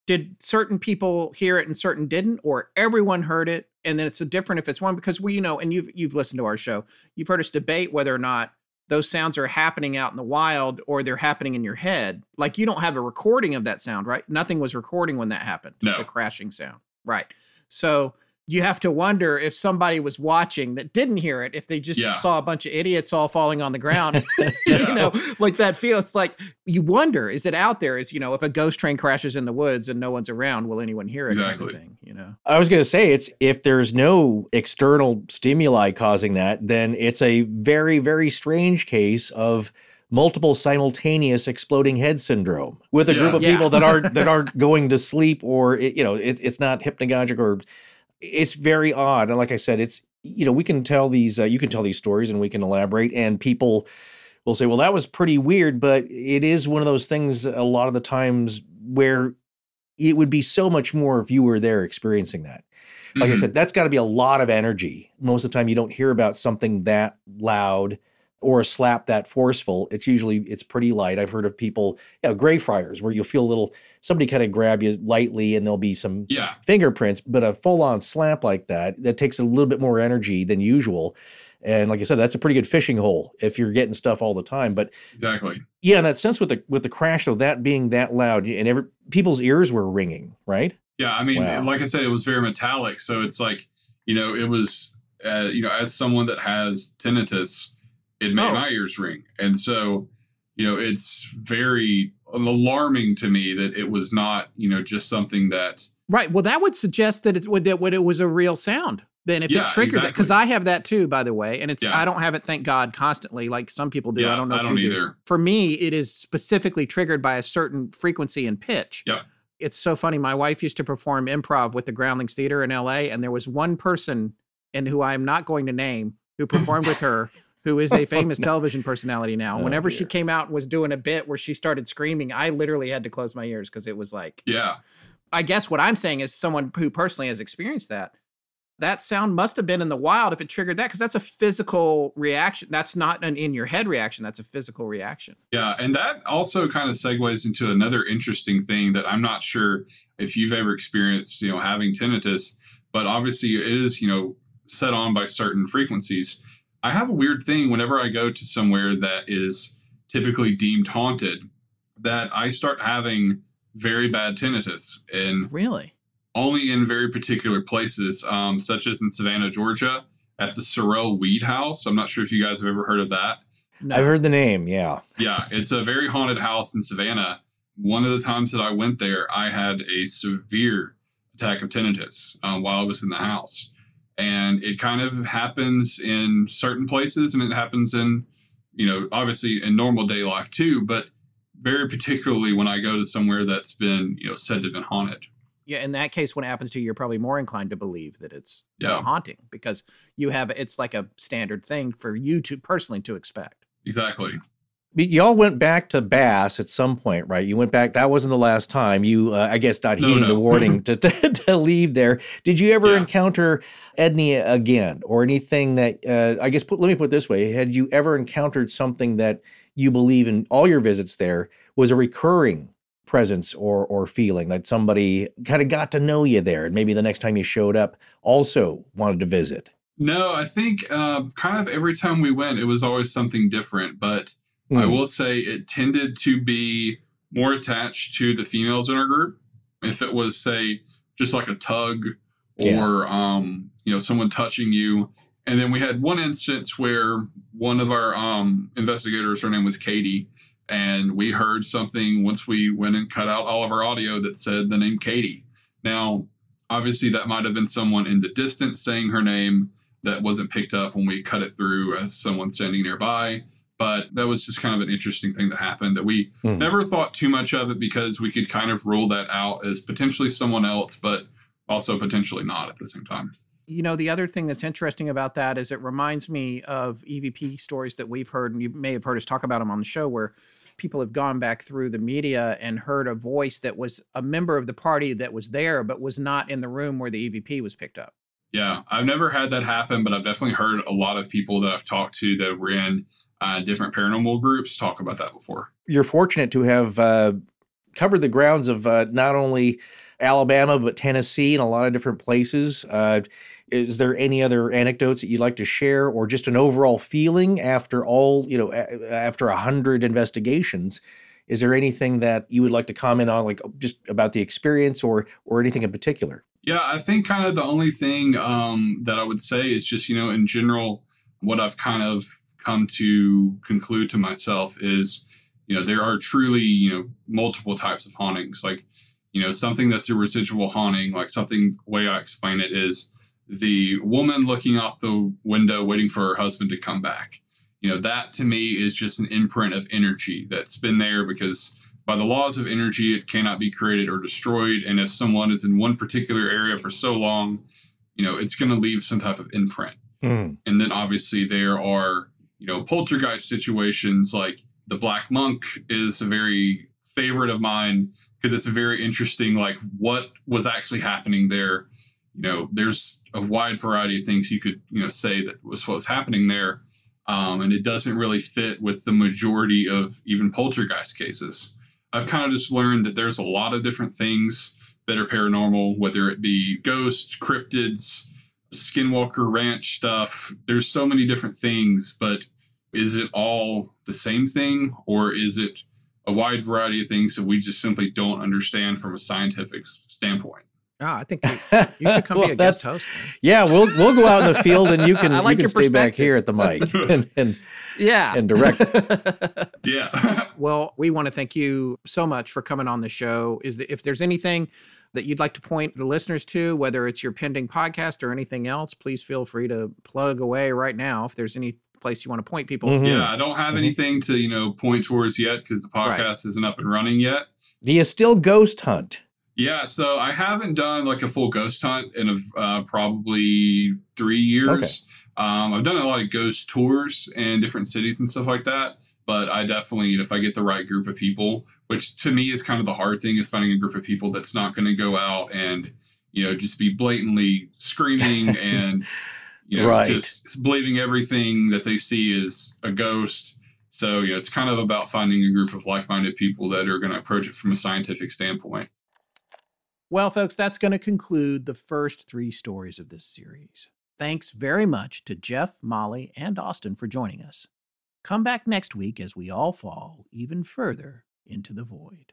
did certain people hear it and certain didn't or everyone heard it and then it's a different if it's one because we you know and you've you've listened to our show you've heard us debate whether or not those sounds are happening out in the wild or they're happening in your head. Like you don't have a recording of that sound, right? Nothing was recording when that happened. No. The crashing sound. Right. So you have to wonder if somebody was watching that didn't hear it, if they just yeah. saw a bunch of idiots all falling on the ground, (laughs) (laughs) yeah. you know, like that feels like you wonder, is it out there? Is, you know, if a ghost train crashes in the woods and no one's around, will anyone hear it? Exactly. Thing, you know, I was going to say it's if there's no external stimuli causing that, then it's a very, very strange case of multiple simultaneous exploding head syndrome with a yeah. group of people that aren't that (laughs) aren't going to sleep or it, you know it, it's not hypnagogic or it's very odd. And like I said, it's you know we can tell these uh, you can tell these stories and we can elaborate and people will say, well, that was pretty weird, but it is one of those things a lot of the times where it would be so much more if you were there experiencing that. Like mm-hmm. I said, that's got to be a lot of energy. Most of the time, you don't hear about something that loud or a slap that forceful. It's usually it's pretty light. I've heard of people, you know, Greyfriars, where you'll feel a little somebody kind of grab you lightly and there'll be some yeah. fingerprints, but a full on slap like that, that takes a little bit more energy than usual. And like I said, that's a pretty good fishing hole if you're getting stuff all the time. But exactly, yeah, in that sense with the with the crash though, that being that loud and every people's ears were ringing, right? Yeah, I mean, wow. like I said, it was very metallic, so it's like you know, it was uh, you know, as someone that has tinnitus, it made oh. my ears ring, and so you know, it's very alarming to me that it was not, you know, just something that. Right. Well, that would suggest that it would that it was a real sound. Then if yeah, it triggered exactly. it, because I have that too, by the way, and it's yeah. I don't have it, thank God, constantly like some people do. Yeah, I don't know. I don't either. Do. For me, it is specifically triggered by a certain frequency and pitch. Yeah. It's so funny. My wife used to perform improv with the Groundlings Theater in L.A., and there was one person, and who I am not going to name, who performed with her (laughs) who is a (laughs) oh, famous oh, no. television personality now. Oh, Whenever dear. she came out and was doing a bit where she started screaming, I literally had to close my ears because it was like, yeah. I guess what I'm saying is someone who personally has experienced that. That sound must have been in the wild if it triggered that because that's a physical reaction. That's not an in your head reaction. That's a physical reaction. Yeah. And that also kind of segues into another interesting thing that I'm not sure if you've ever experienced, you know, having tinnitus, but obviously it is, you know, set on by certain frequencies I have a weird thing whenever I go to somewhere that is typically deemed haunted that I start having very bad tinnitus and really only in very particular places, um, such as in Savannah, Georgia, at the Sorrel Weed House. I'm not sure if you guys have ever heard of that. No. I've heard the name. Yeah. Yeah. It's a very haunted house in Savannah. One of the times that I went there, I had a severe attack of tinnitus um, while I was in the house and it kind of happens in certain places and it happens in you know obviously in normal day life too but very particularly when i go to somewhere that's been you know said to have been haunted. Yeah in that case when it happens to you you're probably more inclined to believe that it's yeah. haunting because you have it's like a standard thing for you to personally to expect. Exactly y'all went back to Bass at some point, right? You went back. That wasn't the last time. You, uh, I guess, not heeding no, the warning (laughs) to, to, to leave there. Did you ever yeah. encounter Edney again, or anything that? Uh, I guess put, let me put it this way: Had you ever encountered something that you believe in all your visits there was a recurring presence or or feeling that somebody kind of got to know you there, and maybe the next time you showed up also wanted to visit? No, I think uh, kind of every time we went, it was always something different, but Mm. I hmm. will say it tended to be more attached to the females in our group. If it was, say, just like a tug or yeah. um, you know, someone touching you. And then we had one instance where one of our um, investigators, her name was Katie, and we heard something once we went and cut out all of our audio that said the name Katie. Now, obviously, that might have been someone in the distance saying her name that wasn't picked up when we cut it through as someone standing nearby. But that was just kind of an interesting thing that happened that we hmm. never thought too much of it because we could kind of rule that out as potentially someone else, but also potentially not at the same time. You know, the other thing that's interesting about that is it reminds me of EVP stories that we've heard, and you may have heard us talk about them on the show, where people have gone back through the media and heard a voice that was a member of the party that was there, but was not in the room where the EVP was picked up. Yeah, I've never had that happen, but I've definitely heard a lot of people that I've talked to that were in uh, different paranormal groups talk about that before. You're fortunate to have uh, covered the grounds of uh, not only Alabama, but Tennessee and a lot of different places. Uh, is there any other anecdotes that you'd like to share, or just an overall feeling after all, you know, a- after a hundred investigations? Is there anything that you would like to comment on, like just about the experience, or or anything in particular? Yeah, I think kind of the only thing um, that I would say is just you know, in general, what I've kind of come to conclude to myself is, you know, there are truly you know multiple types of hauntings, like you know something that's a residual haunting like something way i explain it is the woman looking out the window waiting for her husband to come back. You know that to me is just an imprint of energy that's been there because by the laws of energy it cannot be created or destroyed. And if someone is in one particular area for so long you know it's going to leave some type of imprint. Mm. and then obviously there are you know poltergeist situations like the black monk is a very favorite of mine because it's a very interesting like what was actually happening there. You know there's a wide variety of things you could you know say that was what was happening there um, and it doesn't really fit with the majority of even poltergeist cases. I've kind of just learned that there's a lot of different things that are paranormal whether it be ghosts cryptids skinwalker ranch stuff there's so many different things but is it all the same thing or is it a wide variety of things that we just simply don't understand from a scientific standpoint. Oh, I think you, you should come (laughs) well, be a guest host. Man. Yeah, we'll we'll go out in the field and you can (laughs) I like you can stay back here at the mic (laughs) and, and yeah and direct. yeah. well, we want to thank you so much for coming on the show. Is that if there's anything that you'd like to point the listeners to, whether it's your pending podcast or anything else, please feel free to plug away right now. If there's any place you want to point people. Mm-hmm. Yeah, I don't have mm-hmm. anything to you know point towards yet because the podcast right. isn't up and running yet. Do you still ghost hunt? Yeah, so I haven't done like a full ghost hunt in a, uh, probably three years. Okay. Um, I've done a lot of ghost tours in different cities and stuff like that. But I definitely, if I get the right group of people, which to me is kind of the hard thing, is finding a group of people that's not going to go out and you know just be blatantly screaming (laughs) and you know, right. just believing everything that they see is a ghost. So, you know, it's kind of about finding a group of like minded people that are going to approach it from a scientific standpoint. Well, folks, that's going to conclude the first three stories of this series. Thanks very much to Jeff, Molly, and Austin for joining us. Come back next week as we all fall even further into the void.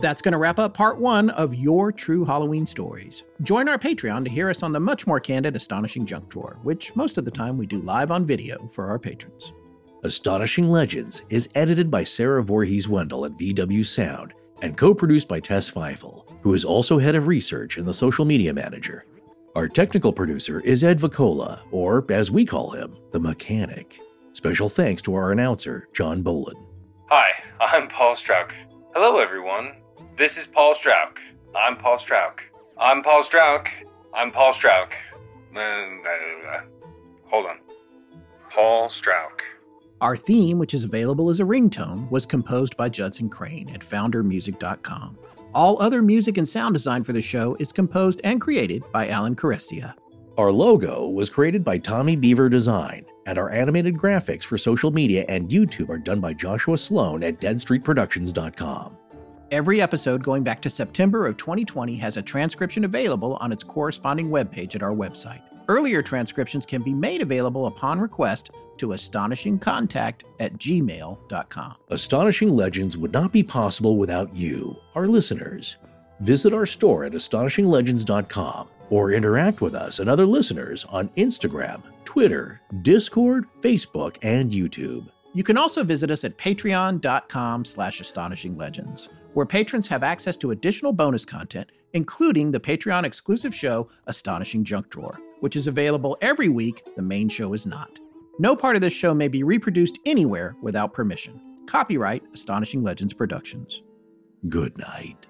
That's going to wrap up part one of Your True Halloween Stories. Join our Patreon to hear us on the much more candid Astonishing Junk Drawer, which most of the time we do live on video for our patrons. Astonishing Legends is edited by Sarah Voorhees Wendell at VW Sound and co produced by Tess Feifel, who is also head of research and the social media manager. Our technical producer is Ed Vicola, or as we call him, the mechanic. Special thanks to our announcer, John Boland. Hi, I'm Paul Strauch. Hello, everyone. This is Paul Strauch. I'm Paul Strauch. I'm Paul Strauch. I'm Paul Strauch. Uh, hold on. Paul Strauch. Our theme, which is available as a ringtone, was composed by Judson Crane at foundermusic.com. All other music and sound design for the show is composed and created by Alan Carestia. Our logo was created by Tommy Beaver Design, and our animated graphics for social media and YouTube are done by Joshua Sloan at deadstreetproductions.com. Every episode going back to September of 2020 has a transcription available on its corresponding webpage at our website. Earlier transcriptions can be made available upon request to astonishingcontact at gmail.com. Astonishing Legends would not be possible without you, our listeners. Visit our store at astonishinglegends.com or interact with us and other listeners on Instagram, Twitter, Discord, Facebook, and YouTube. You can also visit us at patreon.com slash astonishinglegends, where patrons have access to additional bonus content, including the Patreon exclusive show Astonishing Junk Drawer, which is available every week. The main show is not. No part of this show may be reproduced anywhere without permission. Copyright Astonishing Legends Productions. Good night.